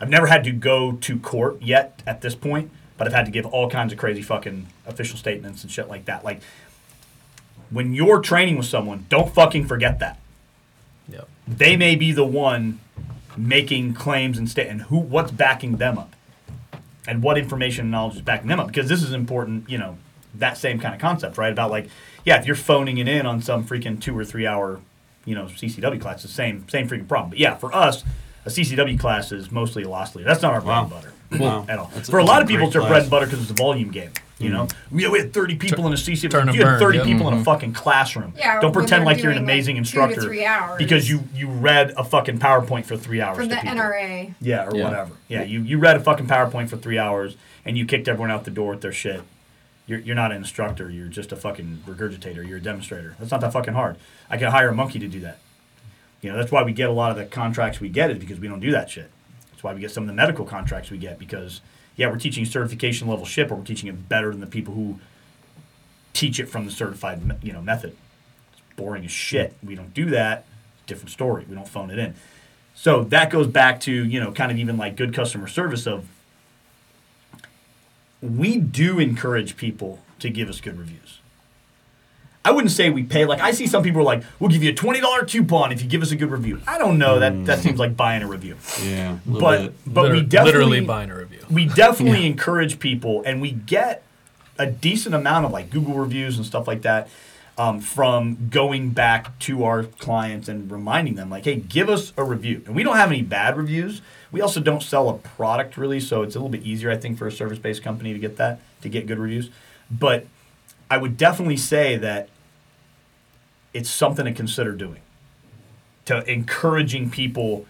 S1: I've never had to go to court yet at this point, but I've had to give all kinds of crazy fucking official statements and shit like that. Like, when you're training with someone, don't fucking forget that.
S5: Yep.
S1: they may be the one making claims and state and who what's backing them up? And what information and knowledge is backing them up? Because this is important you know that same kind of concept right? About like yeah if you're phoning it in on some freaking two or three hour you know ccw class the same same freaking problem. But yeah for us a ccw class is mostly a loss leader. That's not our bread and butter
S4: Wow.
S1: at all.
S4: That's
S1: for a
S4: that's
S1: lot of people it's their bread and butter because it's a volume game you know we, we had 30 people in a CCW.
S5: Turn
S1: you had 30
S5: yep.
S1: people in a fucking classroom.
S2: Yeah,
S1: Don't pretend like you're an
S2: doing, like,
S1: amazing instructor
S2: three hours.
S1: because you you read a fucking PowerPoint for three hours
S2: from
S1: to
S2: the
S1: people.
S2: NRA.
S1: Yeah, or
S3: Yeah.
S1: whatever. Yeah, you, you read a fucking PowerPoint for three hours and you kicked everyone out the door with their shit. You're, you're not an instructor. You're just a fucking regurgitator. You're a demonstrator. That's not that fucking hard. I can hire a monkey to do that. You know, that's why we get a lot of the contracts we get is because we don't do that shit. That's why we get some of the medical contracts we get because, yeah, we're teaching certification level ship, or we're teaching it better than the people who teach it from the certified, you know, method. It's boring as shit. Mm. We don't do that. Different story. We don't phone it in. So that goes back to, you know, kind of even like good customer service of we do encourage people to give us good reviews. I wouldn't say we pay like I see some people are like, we'll give you a twenty dollar coupon if you give us a good review. I don't know that that seems like buying a review.
S4: Yeah, a
S1: But
S4: bit.
S1: but we definitely
S5: literally buying a review.
S1: we definitely encourage people and we get a decent amount of like Google reviews and stuff like that um, from going back to our clients and reminding them like, hey, give us a review. And we don't have any bad reviews. We also don't sell a product really, so it's a little bit easier, I think, for a service-based company to get that to get good reviews. But I would definitely say that it's something to consider doing to encouraging people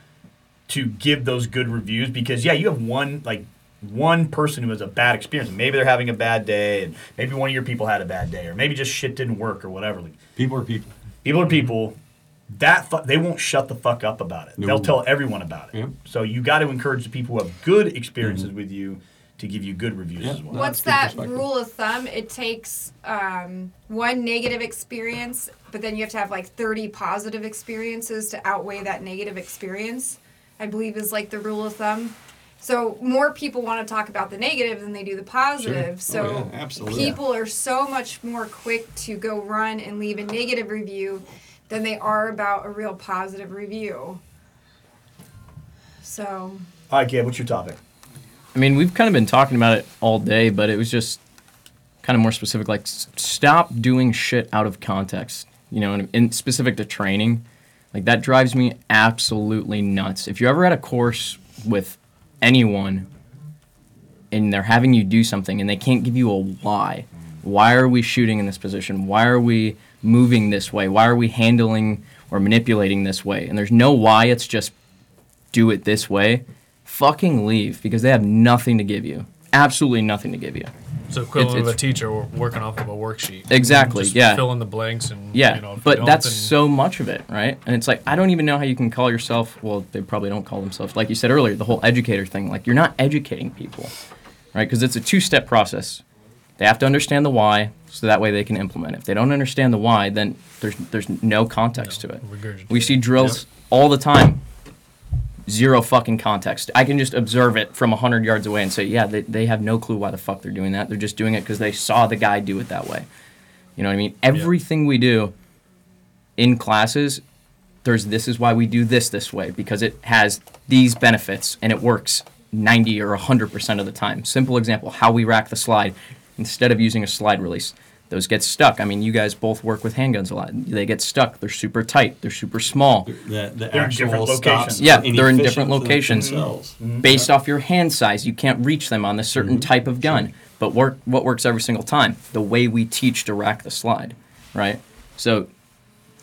S1: to give those good reviews because yeah you have one like one person who has a bad experience maybe they're having a bad day and maybe one of your people had a bad day or maybe just shit didn't work or whatever like
S4: People are people.
S1: people are people that fu- they won't shut the fuck up about it
S4: No.
S1: they'll tell everyone about it
S4: Yep.
S1: so you got to encourage the people who have good experiences mm-hmm. with you to give you good reviews
S4: Yeah.
S1: as well
S2: What's that rule of thumb? It takes um, one negative experience, but then you have to have like 30 positive experiences to outweigh that negative experience, I believe is like the rule of thumb. So more people want to talk about the negative than they do the positive.
S4: Sure. Oh,
S2: So
S4: yeah, absolutely.
S2: people are so much more quick to go run and leave a negative review than they are about a real positive review. So
S1: all right Gabe what's your topic
S3: I mean, we've kind of been talking about it all day, but it was just kind of more specific. Like, s- stop doing shit out of context. You know, and, and specific to training, like that drives me absolutely nuts. If you ever had a course with anyone and they're having you do something and they can't give you a why, why are we shooting in this position? Why are we moving this way? Why are we handling or manipulating this way? And there's no why. It's just do it this way, fucking leave because they have nothing to give you. Absolutely nothing to give you.
S5: It's equivalent of a teacher working off of a worksheet.
S3: Exactly, yeah.
S5: Fill in the blanks and
S3: Yeah,
S5: You know,
S3: but that's so much of it, right? And it's like I don't even know how you can call yourself. Well, they probably don't call themselves like you said earlier. The whole educator thing, like you're not educating people, right? Because it's a two-step process. They have to understand the why, so that way they can implement. it. If they don't understand the why, then there's there's no context
S5: No,
S3: to it. We see drills all the time. Zero fucking context. I can just observe it from 100 yards away and say, yeah, they, they have no clue why the fuck they're doing that. They're just doing it because they saw the guy do it that way. You know what I mean? Everything we do in classes, there's this is why we do this this way because it has these benefits and it works 90 or 100% of the time. Simple example how we rack the slide instead of using a slide release. Those get stuck. I mean, you guys both work with handguns a lot. They get stuck. They're super tight. They're super small.
S4: The, the
S1: They're in
S4: actual
S1: different
S4: stops
S1: locations.
S3: Yeah, they're in different
S4: for
S3: locations.
S4: themselves.
S3: Based off your hand size, you can't reach them on this
S4: Mm-hmm.
S3: certain type of gun. But work, what works every single time? The way we teach to rack the slide, right? So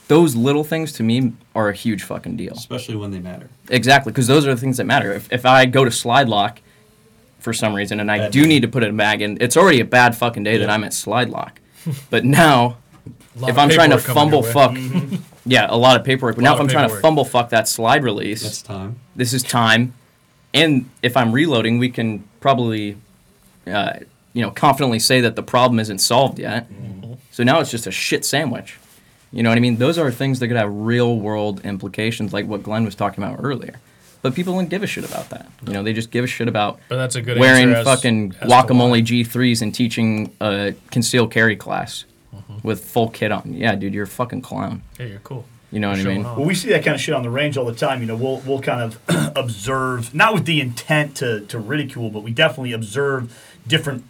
S3: those little things to me are a huge fucking deal.
S4: Especially when they matter.
S3: Exactly, because those are the things that matter. If, if I go to slide lock for some reason and I
S4: Bad
S3: do
S4: day.
S3: need to put it in a bag, and it's already a bad fucking day that I'm at slide lock. But now, if I'm trying to
S5: paperwork coming your
S3: fumble fuck, yeah, a lot of paperwork. But now if I'm trying to
S5: paperwork.
S3: fumble fuck that slide release,
S4: That's time.
S3: this is time. And if I'm reloading, we can probably, uh, you know, confidently say that the problem isn't solved yet. So now it's just a shit sandwich. You know what I mean? Those are things that could have real world implications, like what Glenn was talking about earlier. But people don't give a shit about that. You know, they just give a shit about
S5: But that's a good
S3: wearing
S5: as-
S3: fucking
S5: as to why.
S3: guacamole G3s and teaching a concealed carry class
S5: Mm-hmm.
S3: with full kit on. Yeah, dude, you're a fucking clown.
S5: Yeah, you're cool.
S3: You know what I mean?
S5: off.
S1: Well, we see that kind of shit on the range all the time. You know, we'll we'll kind of observe, not with the intent to to ridicule, but we definitely observe different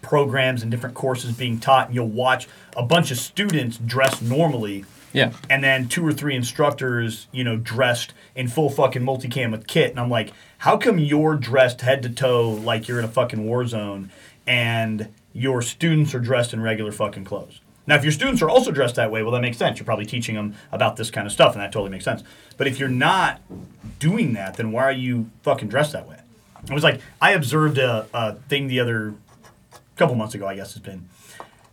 S1: programs and different courses being taught, and you'll watch a bunch of students dressed normally,
S3: Yeah.
S1: and then two or three instructors, you know, dressed in full fucking multicam with kit, and I'm like, how come you're dressed head to toe like you're in a fucking war zone, and your students are dressed in regular fucking clothes? Now, if your students are also dressed that way, well, that makes sense. You're probably teaching them about this kind of stuff, and that totally makes sense. But if you're not doing that, then why are you fucking dressed that way? It was like I observed a, a thing the other couple months ago, I guess it's been,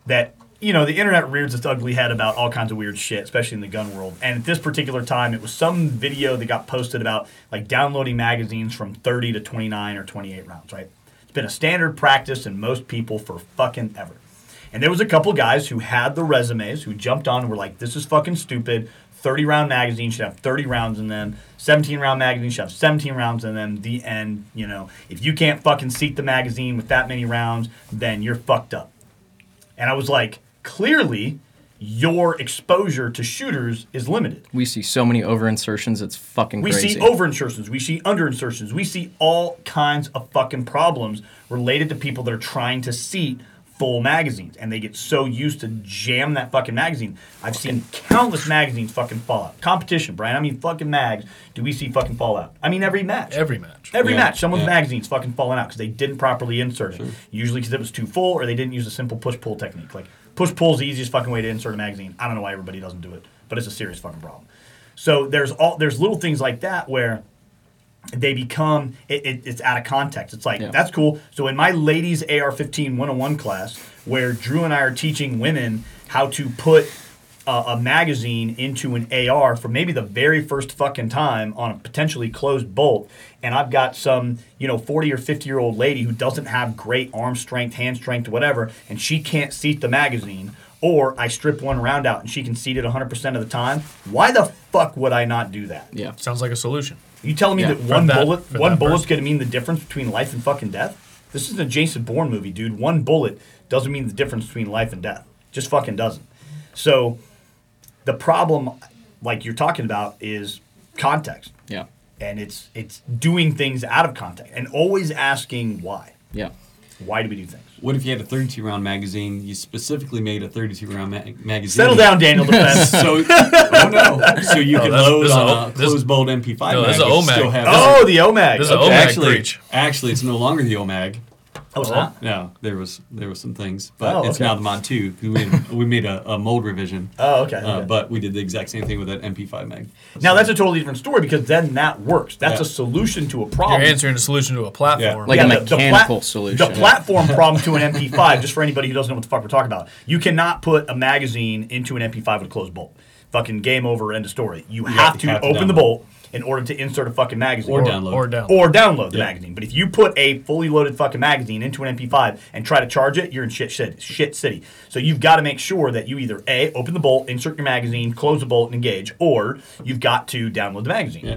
S1: that you know the internet rears its ugly head about all kinds of weird shit, especially in the gun world. And at this particular time, it was some video that got posted about like downloading magazines from 30 to 29 or 28 rounds. Right? It's been a standard practice in most people for fucking ever. And there was a couple guys who had the resumes who jumped on and were like, "This is fucking stupid." 30 round magazine should have 30 rounds in them. 17 round magazine should have 17 rounds in them. The end, you know, if you can't fucking seat the magazine with that many rounds, then you're fucked up. And I was like, clearly, your exposure to shooters is limited.
S3: We see so many over insertions. It's fucking crazy.
S1: We
S3: crazy.
S1: see over insertions, we see under insertions, we see all kinds of fucking problems related to people that are trying to seat full magazines, and they get so used to jam that fucking magazine. I've seen countless magazines fucking fall out. Competition, Brian. I mean, fucking mags. Do we see fucking fall out? I mean, every match.
S5: Every match.
S1: Every
S4: Yeah,
S1: match, someone's
S4: yeah.
S1: magazine's fucking falling out because they didn't properly insert it. Usually because it was too full or they didn't use a simple push pull technique. Like push pull is the easiest fucking way to insert a magazine. I don't know why everybody doesn't do it, but it's a serious fucking problem. So there's all there's little things like that where they become it, it, it's out of context. It's like
S3: Yeah.
S1: that's cool. So in my ladies AR-15 101 class, where Drew and I are teaching women how to put a, a magazine into an AR for maybe the very first fucking time on a potentially closed bolt, and I've got some you know 40 or 50 year old lady who doesn't have great arm strength, hand strength, whatever, and she can't seat the magazine. Or I strip one round out and she can seat it 100% of the time. Why the fuck would I not do that?
S3: yeah.
S5: Sounds like a solution.
S1: You telling me
S3: Yeah,
S1: that
S5: for
S1: one
S5: that-
S1: bullet, one
S5: that
S1: bullet's going to mean the difference between life and fucking death? This is a Jason Bourne movie, dude. One bullet doesn't mean the difference between life and death. Just fucking doesn't. So, the problem, like you're talking about, is context,
S3: Yeah.
S1: and it's it's doing things out of context, and always asking why.
S3: Yeah.
S1: Why do we do things?
S4: What if you had a 32 round magazine? You specifically made a 32 round ma- magazine.
S1: Settle down, Daniel Defense.
S4: So, oh no. So you
S5: No,
S4: can
S5: that's-
S4: load
S5: this
S4: on
S5: a-
S4: a closed bolt MP5
S5: No,
S4: mag.
S5: this is a
S4: and still
S5: OMAG.
S4: have-
S1: oh, the OMAG.
S5: This is a
S1: Okay.
S5: OMAG
S4: actually,
S5: breach.
S4: actually, it's no longer the OMAG.
S1: Oh, it's not?
S4: No, there was there was some things, but
S1: Oh,
S4: it's
S1: okay.
S4: now the Mod 2. We made, we made a, a mold revision.
S1: Oh, okay.
S4: Uh,
S1: okay.
S4: but we did the exact same thing with that MP5 mag.
S1: now that's a totally different story because then that works. That's
S4: Yeah.
S1: a solution to a problem.
S5: You're answering a solution to a platform. yeah.
S3: Like a
S1: the- the
S3: mechanical solution.
S1: The platform problem to an MP5, just for anybody who doesn't know what the fuck we're talking about, you cannot put a magazine into an MP5 with a closed bolt. Fucking game over, end of story. You, have,
S4: have-
S1: to
S4: have to
S1: open the
S4: download.
S1: bolt in order to insert a fucking magazine.
S4: Or download.
S5: or down.
S1: Or download the
S4: Yeah.
S1: magazine. But if you put a fully loaded fucking magazine into an MP5 and try to charge it, you're in shit shit, shit city. So you've got to make sure that you either A, open the bolt, insert your magazine, close the bolt, and engage, or you've got to download the magazine.
S4: Yeah,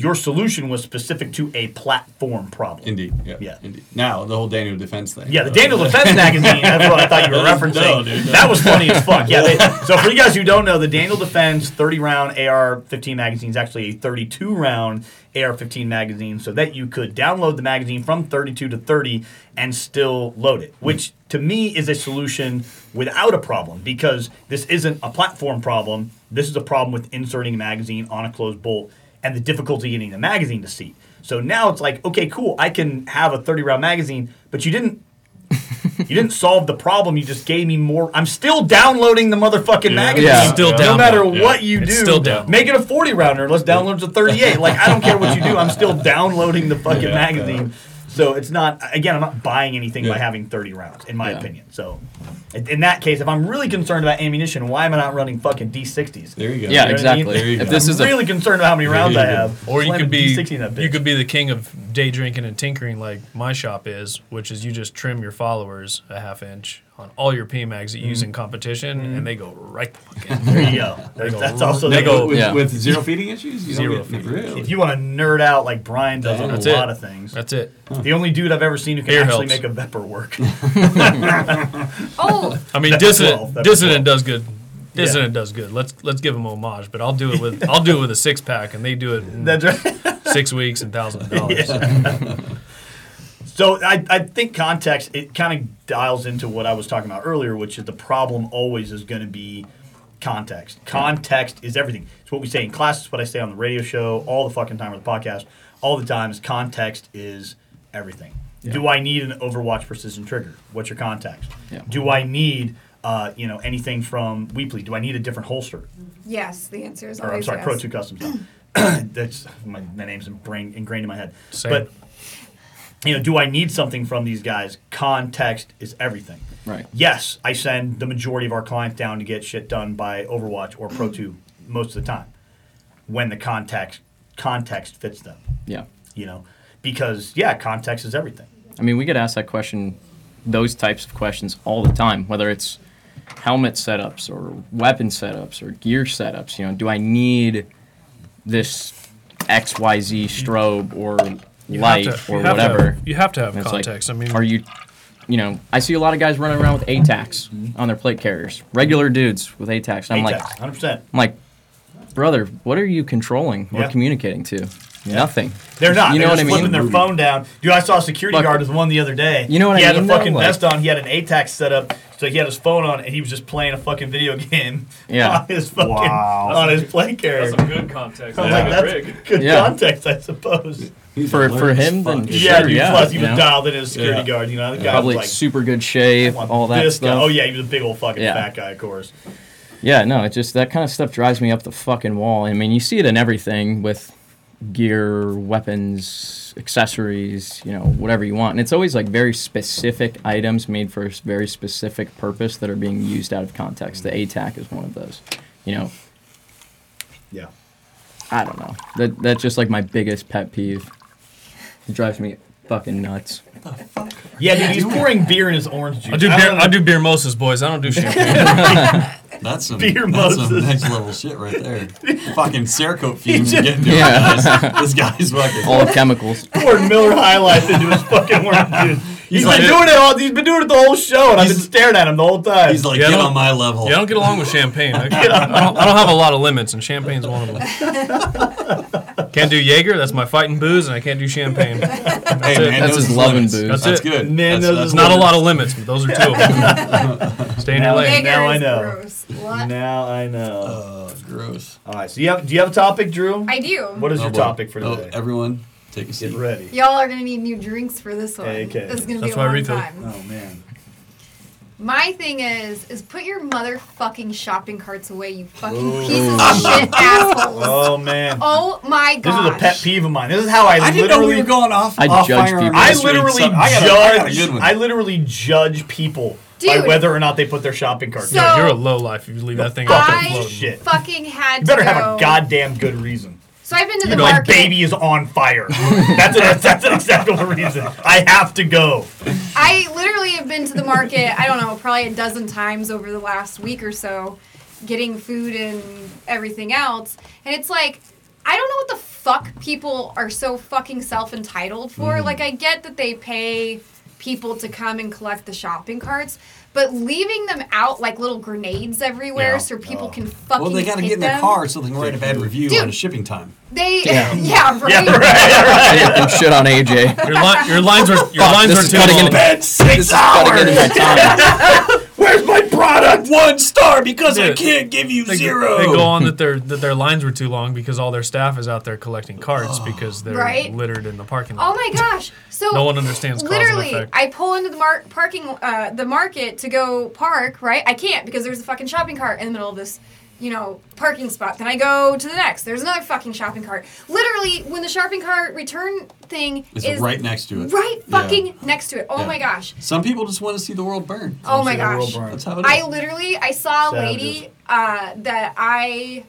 S1: Your solution was specific to a platform problem.
S4: indeed. Yeah,
S1: Yeah.
S4: indeed. Now the whole Daniel Defense thing.
S1: Yeah, the Daniel Defense magazine. That's what I thought you were
S4: No,
S1: referencing.
S4: dude, no.
S1: That was funny as fuck. Yeah. They, so for you guys who don't know, the Daniel Defense 30 round AR-15 magazine is actually a 32 round AR-15 magazine, so that you could download the magazine from 32 to 30 and still load it. Which to me is a solution without a problem because this isn't a platform problem. This is a problem with inserting a magazine on a closed bolt and the difficulty getting the magazine to seat. So now it's like, okay, cool, I can have a 30 round magazine, but you didn't you didn't solve the problem. You just gave me more. I'm still downloading the motherfucking magazine.
S3: Yeah.
S5: Still
S1: no
S5: download.
S1: matter
S4: Yeah.
S1: what you
S5: It's
S1: do.
S5: still download.
S1: Make it a 40 rounder. Let's download it to 38. Like I don't care what you do. I'm still downloading the fucking
S4: Yeah.
S1: magazine. So it's not. Again, I'm not buying anything by having 30 rounds, in my
S3: Yeah.
S1: opinion. So in in that case, if I'm really concerned about ammunition, why am I not running fucking D60s?
S4: There you go.
S3: Yeah,
S1: You know what I
S3: exactly.
S1: mean?
S4: You
S3: If
S4: go.
S3: this
S1: I'm
S3: is a
S1: really concerned about how many rounds I have.
S5: Or you could be
S1: D60 in that
S5: you could be the king of day drinking and tinkering like my shop is, which is you just trim your followers a half inch on all your PMags that you use in mm. competition, and mm. they go right the fuck in.
S1: There you go.
S5: They go
S1: That's also
S5: they
S1: the-
S5: go-
S4: with,
S3: Yeah.
S4: with zero feeding issues? You
S5: Zero
S4: don't get,
S5: feeding
S4: really?
S1: If you want to nerd out like Brian does on a
S5: That's
S1: lot of things,
S5: That's it.
S1: the only dude I've ever seen who can
S5: Ear
S1: actually
S5: helps.
S1: make a Vepr work.
S2: Oh,
S5: I mean,
S1: That's
S5: dissident
S1: twelve, that's
S5: dissident
S1: twelve.
S5: does good. Dissident does good. Let's let's give him homage, but I'll do it with I'll do it with a six pack, and they do it in
S1: That's right.
S5: six weeks and thousands of dollars.
S1: So I, I think context it kind of dials into what I was talking about earlier, which is the problem always is going to be context. Context is everything. It's what we say in class. It's what I say on the radio show all the fucking time or the podcast all the time. Is context is everything. Do I need an Overwatch precision trigger? What's your context?
S3: Yeah.
S1: Do I need uh, you know anything from Weebly? Do I need a different holster?
S2: yes. The answer is
S1: Or I'm
S2: always
S1: sorry,
S2: yes.
S1: Pro Two Customs. now. That's my, my name's brain ingrained in my head.
S5: Same.
S1: But you know, do I need something from these guys? Context is everything.
S3: Right.
S1: Yes, I send the majority of our clients down to get shit done by Overwatch or Pro 2 most of the time when the context context fits them,
S3: Yeah.
S1: you know, because yeah, context is everything.
S3: I mean, we get asked that question, those types of questions all the time, whether it's helmet setups or weapon setups or gear setups. You know, do I need this XYZ strobe or
S5: You
S3: light
S5: have to,
S3: or
S5: you have to
S3: whatever?
S5: have- you have to have
S3: And it's like,
S5: context. I mean,
S3: are you, you know, I see a lot of guys running around with ATAKs on their plate carriers, regular dudes with ATAKs. I'm like,
S1: 100%.
S3: I'm like, brother, what are you controlling or
S1: Yeah.
S3: communicating to? Nothing.
S1: They're not.
S3: You
S1: They're
S3: know
S1: just
S3: what I mean?
S1: flipping their phone down. Dude, I saw a security
S3: Look,
S1: guard with one the other day.
S3: you know what
S1: he
S3: I
S1: had
S3: mean,
S1: a
S3: though?
S1: fucking
S3: Like-
S1: vest on. He had an ATAK set up, so he had his phone on, and he was just playing a fucking video game
S3: Yeah.
S1: on his fucking
S7: Wow.
S1: on his play carrier.
S5: Some good context.
S1: I was like, that's good
S3: Yeah.
S1: context, I suppose.
S4: He's
S3: For- for him,
S4: fuck.
S3: then
S1: Yeah,
S3: Sure,
S1: dude.
S3: yeah,
S1: plus, he
S3: you
S1: was
S3: know?
S1: dialed in as a security
S4: Yeah.
S1: guard. You know, the guy
S3: Probably
S1: was like,
S3: super good shape, all that
S1: this
S3: stuff.
S1: Guy. Oh yeah, he was a big old fucking
S3: Yeah.
S1: fat guy, of course.
S3: Yeah, no, it just that kind of stuff drives me up the fucking wall. I mean, you see it in everything with gear, weapons, accessories, you know, whatever you want. And it's always like very specific items made for a very specific purpose that are being used out of context. The ATAK is one of those. You know,
S1: Yeah.
S3: I don't know. That that's just like my biggest pet peeve. It drives me fucking nuts.
S1: Yeah, dude, he's pouring beer in his orange juice.
S5: I do beer.
S1: don't
S5: I do beer mimosas, boys. I don't do champagne.
S4: That's some,
S1: Beer
S4: that's some
S1: Moses.
S4: next level shit right there. fucking Cerakote fumes
S1: just-
S4: getting to
S3: Yeah.
S4: this guy's fucking.
S3: All the chemicals.
S1: poured Miller High Life into his fucking orange juice. He's
S4: like-
S1: been doing it all. He's been doing it the whole show, and I've been staring at him the whole time.
S4: He's like,
S5: Yeah,
S4: get on my level.
S5: yeah, I don't get along with champagne. I, I, don't, I don't have a lot of limits, and champagne's one of them. Can't do Jaeger. That's my fighting booze, and I can't do champagne.
S4: hey,
S5: it.
S4: man,
S3: That's
S4: those
S3: his loving
S4: limits.
S3: booze.
S5: That's
S4: That's
S5: it.
S4: good.
S1: Man,
S4: that's,
S1: those
S4: that's
S5: not a lot of limits, but those are two of them. Stay in your
S1: Now-
S5: lane.
S6: Jaeger
S1: now I know.
S6: gross. What?
S1: now I know.
S4: Uh, gross.
S1: all right, so you have do you have a topic, Drew?
S2: I do.
S1: what is
S4: Oh,
S1: your
S4: boy.
S1: topic for
S4: Oh,
S1: today?
S4: everyone, take a seat.
S1: Get ready.
S2: Y'all are gonna need new drinks for this one.
S1: Okay.
S2: This is gonna
S5: That's
S2: be a
S5: why I
S2: long
S5: refill.
S2: time.
S1: Oh man.
S2: My thing is, is put your motherfucking shopping carts away, you fucking
S1: Ooh.
S2: pieces of shit assholes.
S1: Oh man.
S2: Oh my god.
S1: This is a pet peeve of mine. This is how I,
S4: I didn't know
S1: literally
S4: we were going off.
S3: I
S4: off
S3: judge
S4: firearm
S3: people.
S1: I
S4: industry,
S1: literally
S4: so I got a- I got a
S1: judge.
S4: good one.
S1: I literally judge people by
S2: Dude.
S1: whether or not they put their shopping carts.
S2: So-
S1: down.
S5: You're a low life if you leave that thing out there
S2: I
S5: floating.
S1: Shit.
S2: fucking had
S1: You better
S2: to
S1: have
S2: go.
S1: a goddamn good reason.
S2: So I've been to the
S1: My
S2: market.
S1: baby is on fire. that's, a, that's an acceptable reason. I have to go.
S2: I literally have been to the market, I don't know, probably a dozen times over the last week or so, getting food and everything else. And it's like, I don't know what the fuck people are so fucking self entitled for.
S1: Mm.
S2: Like, I get that they pay people to come and collect the shopping carts, but leaving them out like little grenades everywhere
S1: Yeah.
S2: so oh. people
S1: Oh.
S2: can fucking
S4: Well, they got to get in their
S2: them.
S4: car so they can write a bad review
S2: Dude.
S4: on a shipping time.
S2: They,
S3: Yeah.
S2: yeah, right.
S1: Yeah, right.
S3: and shit on AJ.
S5: Your, li- your lines were your
S3: Fuck,
S5: lines
S3: this
S5: were
S3: is
S5: too
S3: cutting
S5: long.
S3: into-
S1: Bed
S3: This
S1: six
S3: is cutting into my
S1: hours.
S3: time.
S1: Where's my product?
S4: One star because I can't give you
S5: They,
S4: zero.
S5: they go on that their that their lines were too long because all their staff is out there collecting carts because they're
S2: Right.
S5: littered in the parking lot.
S2: Oh my gosh! So
S5: No one understands cause and
S2: Literally,
S5: effect.
S2: I pull into the mar- parking, uh, the market to go park. Right, I can't because there's a fucking shopping cart in the middle of this, you know, parking spot. Then I go to the next. There's another fucking shopping cart. Literally, when the shopping cart return thing
S4: It's
S2: is
S4: right next to it.
S2: right
S4: Yeah.
S2: fucking next to it. Oh
S4: Yeah.
S2: my gosh!
S4: Some people just want to see the world burn.
S2: Oh my
S1: See the world
S2: gosh!
S4: That's how it is.
S2: I literally I saw a
S1: Savages.
S2: lady uh, that I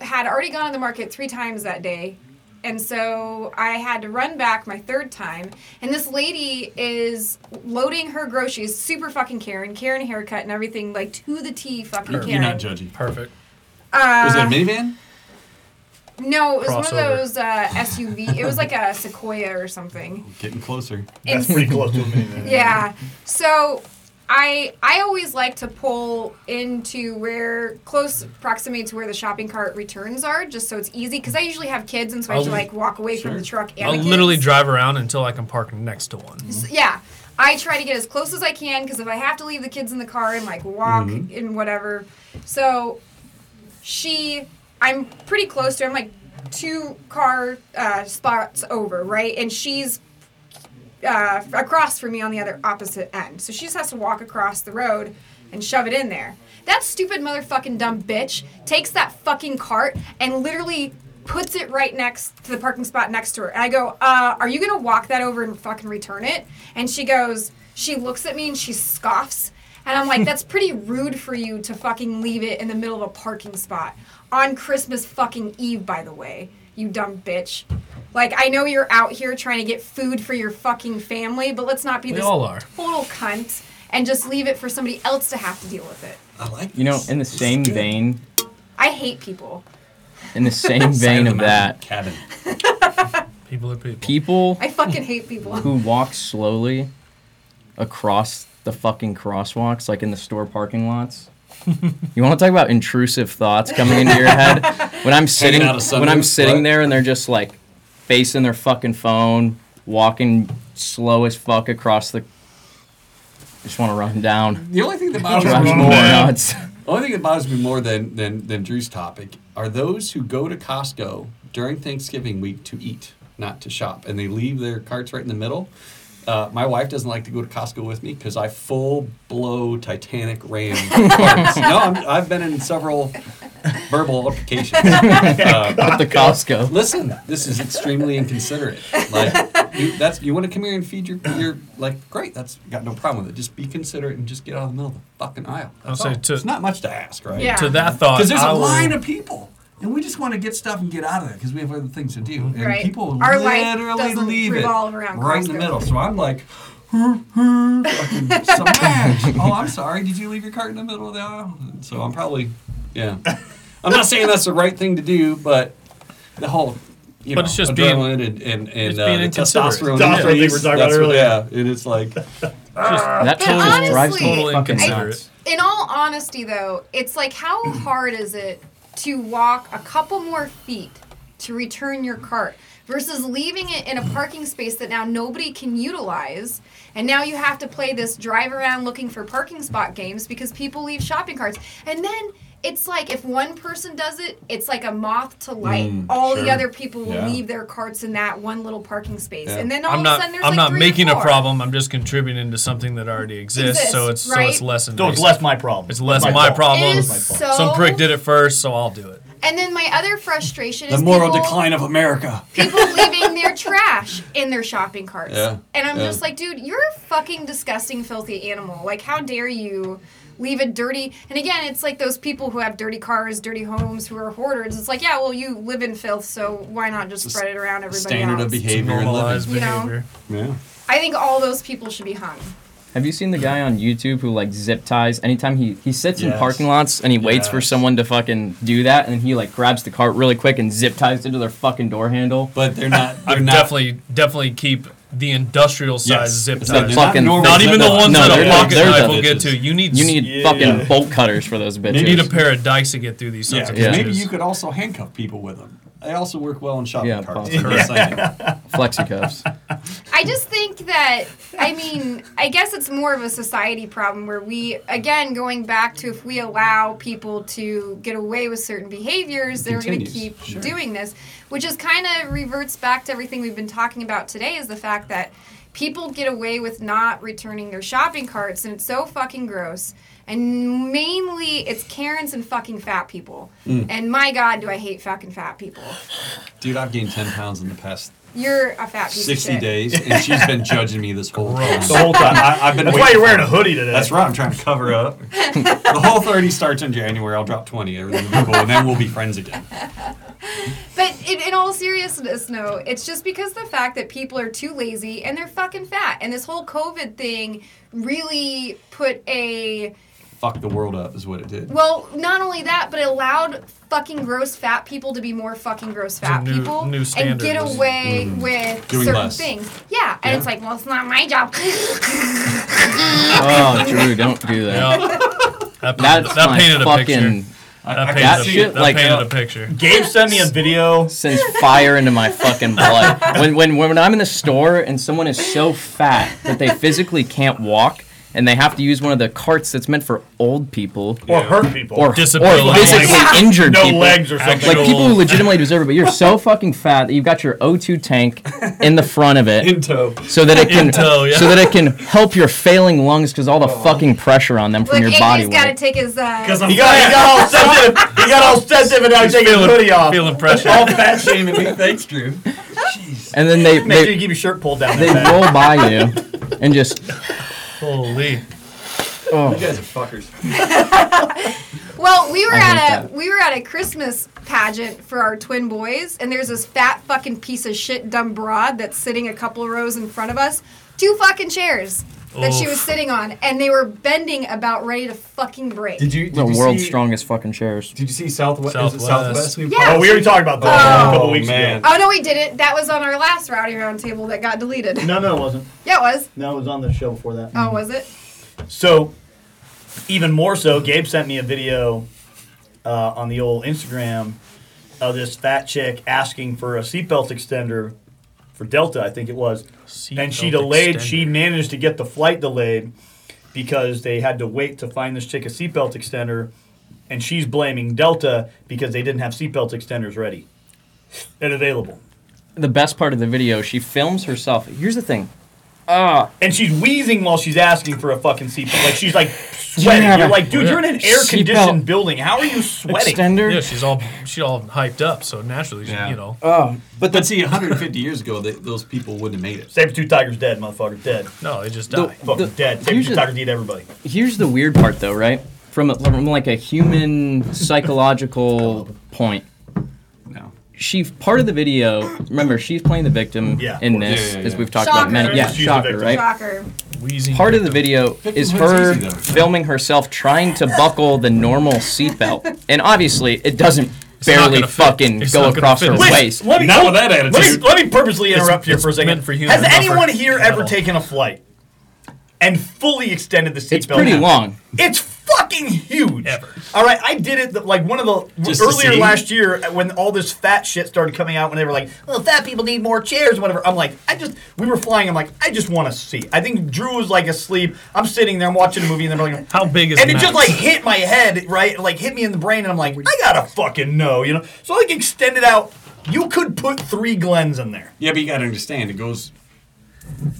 S2: had already gone to the market three times that day. And so I had to run back my third time. And this lady is loading her groceries, super fucking Karen, Karen haircut and everything, like to the T fucking
S4: You're,
S2: Karen.
S4: you're not judging.
S5: Perfect.
S2: Uh,
S4: Was it a minivan?
S2: No, it was one
S5: Crossover.
S2: of those uh, SUV. it was like a Sequoia or something.
S4: Getting closer.
S1: That's
S2: And-
S1: pretty close to a minivan.
S2: Yeah. So I I always like to pull into where close proximity to where the shopping cart returns are, just so it's easy. Because I usually have kids, and so I have to
S5: I'll-
S2: like walk away from
S4: Sure.
S2: the truck. And
S5: I'll
S2: the
S5: literally drive around until I can park next to one.
S2: Yeah. I try to get as close as I can because if I have to leave the kids in the car and like walk
S4: Mhm.
S2: and whatever. So she, I'm pretty close to her. I'm like two car uh, spots over, right? And she's uh, across from me on the other opposite end. So she just has to walk across the road and shove it in there. That stupid motherfucking dumb bitch takes that fucking cart and literally puts it right next to the parking spot next to her. And I go, uh, are you gonna walk that over and fucking return it? And she goes, she looks at me and she scoffs. And I'm like, that's pretty rude for you to fucking leave it in the middle of a parking spot. On Christmas fucking Eve, by the way, you dumb bitch. Like, I know you're out here trying to get food for your fucking family, but let's not be
S5: We
S2: this
S5: all are.
S2: total cunt and just leave it for somebody else to have to deal with it.
S4: I like
S3: You know, in the
S4: This
S3: same vein,
S2: I hate people.
S3: in the same vein of that,
S4: cabin.
S5: People are people.
S3: people
S2: I fucking hate people.
S3: who walk slowly across the fucking crosswalks, like in the store parking lots. you want to talk about intrusive thoughts coming into your head? When I'm sitting, when I'm sitting
S4: what?
S3: there and they're just like facing their fucking phone, walking slow as fuck across the. Just want to run down.
S4: The only thing that bothers me
S3: me
S4: more,
S3: nuts.
S4: the only thing that bothers me more than, than than Drew's topic are those who go to Costco during Thanksgiving week to eat, not to shop, and they leave their carts right in the middle. Uh, my wife doesn't like to go to Costco with me because I full blow Titanic ram carts. no, I'm, I've been in several verbal altercations. Uh,
S3: At the Costco.
S4: Listen, this is extremely inconsiderate. Like you, that's you want to come here and feed your your like great. That's got no problem with it. Just be considerate and just get out of the middle of the fucking aisle. That's
S5: I'll say
S4: all.
S5: to-
S4: it's not much to ask, right?
S2: Yeah.
S5: To that thought,
S4: Because there's
S5: I
S4: a
S5: will-
S4: line of people, and we just want to get stuff and get out of there because we have other things to do. And
S2: Right.
S4: people
S2: Our
S4: literally leave it
S2: around
S4: right in the middle. So I'm like. fucking smash. oh, I'm sorry. Did you leave your cart in the middle of the aisle? So I'm probably, yeah. I'm not saying that's the right thing to do, but the whole, you
S5: But
S4: know,
S5: it's just being-
S4: adrenaline and and, and
S5: it's
S4: uh,
S5: being
S4: the testosterone.
S1: Testosterone thing we were talking
S4: that's
S1: about
S4: what-
S1: earlier.
S4: Yeah, and it's like,
S3: That
S2: But
S3: totally just drives
S2: honestly-
S5: Totally inconsiderate.
S2: In all honesty, though, it's like how hard is it to walk a couple more feet to return your cart versus leaving it in a parking space that now nobody can utilize, and now you have to play this drive around looking for parking spot games because people leave shopping carts, and then. It's like if one person does it, it's like a moth to light.
S4: Mm,
S2: all the other people will
S4: Yeah.
S2: leave their carts in that one little parking space,
S4: Yeah.
S2: and then all
S5: I'm
S2: of a sudden there's like
S5: I'm
S2: like
S5: not
S2: three or
S5: making a problem. I'm just contributing to something that already exists. so it's
S2: Exists,
S5: so it's
S2: right?
S5: less
S1: So
S5: invasive.
S1: it's less my problem.
S5: It's less
S1: my
S5: my
S1: fault.
S5: problem.
S2: It is
S1: My fault.
S2: so
S5: Some prick did it first, so I'll do it.
S2: And then my other frustration
S4: the
S2: is the
S4: moral
S2: people,
S4: decline of America.
S2: people leaving their trash in their shopping carts.
S4: Yeah,
S2: And I'm
S4: yeah.
S2: just like, dude, you're a fucking disgusting, filthy animal. Like, how dare you leave a dirty. And again, it's like those people who have dirty cars, dirty homes, who are hoarders. It's like, yeah, well, you live in filth, so why not just
S4: It's
S2: spread it around everybody
S4: Standard
S2: else?
S4: of behavior and
S5: Normalized
S4: living.
S2: You know?
S4: Yeah.
S2: I think all those people should be hung.
S3: Have you seen the guy on YouTube who like zip ties? Anytime he he sits in parking lots and he waits for someone to fucking do that, and he like grabs the cart really quick and zip ties it to their fucking door handle.
S4: But they're not.
S5: I
S4: They're not,
S5: definitely definitely keep the industrial size
S4: Yes.
S5: zip
S4: It's
S5: ties.
S4: They're
S3: fucking-
S4: normal
S5: Not even the
S4: zip
S5: ones
S3: No,
S5: that
S3: they're
S5: a
S3: the-
S5: pocket
S3: they're the
S5: knife will get
S4: bitches.
S5: to. You need
S3: You need
S1: Yeah.
S3: fucking bolt cutters for those bitches.
S5: you need a pair of dikes to get through these
S4: Yeah,
S5: sorts
S4: 'cause
S5: of
S4: maybe
S5: bitches.
S4: you could also handcuff people with them. They also work well in shopping
S3: Yeah,
S4: carts.
S3: possibly.
S4: I'm just
S3: flexi cuffs.
S2: I just think that I mean, I guess it's more of a society problem where we again going back to if we allow people to get away with certain behaviors, they're going to keep
S4: sure.
S2: doing this, which is kind of reverts back to everything we've been talking about today is the fact that people get away with not returning their shopping carts and it's so fucking gross. And mainly it's Karens and fucking fat people.
S4: Mm.
S2: And my god, do I hate fucking fat people.
S4: Dude, I've gained 10 pounds in the past
S2: You're a fat piece
S4: 60
S2: of shit.
S4: days, and she's been judging me this whole time.
S1: The whole time.
S4: I, I've been
S1: That's why
S4: waiting
S1: you're wearing a hoodie today.
S4: That's right. I'm trying to cover up. the whole 30 starts in January. I'll drop 20. Everything will be cool, and then we'll be friends again.
S2: But in, in all seriousness, no, it's just because the fact that people are too lazy and they're fucking fat. And this whole COVID thing really put a.
S4: Fuck the world up is what it did.
S2: Well, not only that, but it allowed fucking gross fat people to be more fucking gross fat
S5: new-
S2: people
S5: new
S2: and
S5: standard
S2: get
S5: was-
S2: away with
S4: Doing
S2: certain
S4: less.
S2: things. Yeah, and
S4: Yeah.
S2: it's like, well, it's not my job.
S3: Oh, Drew, don't do that.
S5: Yeah. That,
S3: That's
S5: that
S3: my
S5: painted a
S3: fucking
S5: picture. That
S4: I
S5: painted,
S3: That
S5: a,
S3: shit,
S5: that
S3: like,
S5: painted
S3: uh,
S5: a picture.
S1: Gabe sent me a video.
S3: sends fire into my fucking blood. When, when when I'm in the store and someone is so fat that they physically can't walk, and they have to use one of the carts that's meant for old people
S1: or hurt people.
S3: or, or
S5: Disability.
S3: physically
S2: Yeah.
S3: injured
S1: no
S3: people.
S1: legs or something.
S3: Like people who legitimately deserve it, but you're so fucking fat that you've got your O2 tank in the front of it,
S4: In tow.
S3: so that it can
S5: In tow, yeah.
S3: so that it can help your failing lungs because all the fucking pressure on them from
S2: Look,
S3: your body
S2: AJ's got to take his. Uh,
S4: Because I'm
S1: he got, he got all sensitive. He got all sensitive and now he's taking his hoodie off.
S5: Feeling pressure.
S4: all fat shaming me. Thanks, Drew. Jeez.
S3: And then they
S1: Make sure you
S3: they,
S1: keep your shirt pulled down.
S3: they roll by you and just
S5: Holy.
S3: oh.
S4: You guys are fuckers.
S2: Well, we were
S3: I
S2: at a
S3: that.
S2: we were at a Christmas pageant for our twin boys, and there's this fat fucking piece of shit dumb broad that's sitting a couple rows in front of us, two fucking chairs that she was sitting on, and they were bending about ready to fucking break.
S4: Did you? Did
S3: the
S4: you
S3: world's
S4: see,
S3: strongest fucking chairs.
S4: Did you see Southwest?
S5: Southwest.
S4: Southwest? We
S2: Yeah.
S1: Oh, we already talked about that
S2: Oh,
S1: a couple weeks
S4: man.
S1: ago.
S2: oh no, we didn't. That was on our last rowdy round table that got deleted.
S1: No, no, it wasn't.
S2: Yeah, it was.
S1: No, it was on the show before that.
S2: Oh, was it?
S1: So, even more so, Gabe sent me a video uh, on the old Instagram of this fat chick asking for a seatbelt extender for Delta, I think it was. and she
S5: Seatbelt
S1: delayed, she managed to get the flight delayed because they had to wait to find this chick a seatbelt extender. And she's blaming Delta because they didn't have seatbelt extenders ready and available.
S3: The best part of the video, she films herself. Here's the thing. Ah,
S1: And she's wheezing while she's asking for a fucking seatbelt. Like she's like sweating.
S3: Yeah.
S1: You're like, dude, you're in an air conditioned building. How are you sweating?
S3: extender.
S5: Yeah, she's all she's all hyped up, so naturally, she-
S4: Yeah.
S5: you know.
S3: Oh, but the
S4: But see, 150 years ago, they, those people wouldn't have made it.
S1: Saber Tooth Tiger's dead, motherfucker. Dead.
S5: No, they just
S3: The-
S5: die.
S1: Fucking
S3: The-
S1: dead. Saber
S3: here's
S1: Tooth
S3: the-
S1: Tiger's eat everybody.
S3: here's the weird part, though, right? From, a, from like a human psychological point,
S4: No.
S3: She part of the video. Remember, she's playing the victim
S1: Yeah,
S3: in this,
S4: Yeah, yeah,
S3: as
S4: yeah.
S3: we've talked
S2: Shocker.
S3: about many. Yeah,
S1: She's the
S3: shocker,
S1: victim.
S3: right?
S2: Shocker.
S5: Wheezing
S3: Part of the
S5: victim.
S3: video is
S4: Victimhood's
S3: her
S4: easy, though.
S3: filming herself trying to buckle the normal seatbelt, and obviously it doesn't
S5: not
S3: barely
S5: gonna fit.
S3: fucking
S5: It's
S3: go
S5: not gonna
S3: across
S5: fit.
S3: her
S5: Listen,
S3: waist.
S1: Let me,
S4: Not with that
S1: Let me,
S4: attitude.
S1: let me purposely interrupt here for a second.
S5: meant for human
S1: Has
S5: buffer
S1: anyone here ever
S5: metal.
S1: taken a flight and fully extended the seatbelt?
S3: It's pretty long.
S1: It's fucking huge.
S5: Ever.
S1: All right, I did it the- like one of the
S4: Just to
S1: earlier
S4: see?
S1: last year when all this fat shit started coming out when they were like, "Well, fat people need more chairs," and whatever. I'm like, I just we were flying. I'm like, I just want to see. I think Drew was like asleep. I'm sitting there, I'm watching a movie, and they're like,
S5: How big is
S1: and it
S5: Max?
S1: just like hit my head, right? Like hit me in the brain, and I'm like, I gotta fucking know, you know. So I like extended out. You could put three Glens in there.
S4: Yeah, but you got to understand, it goes.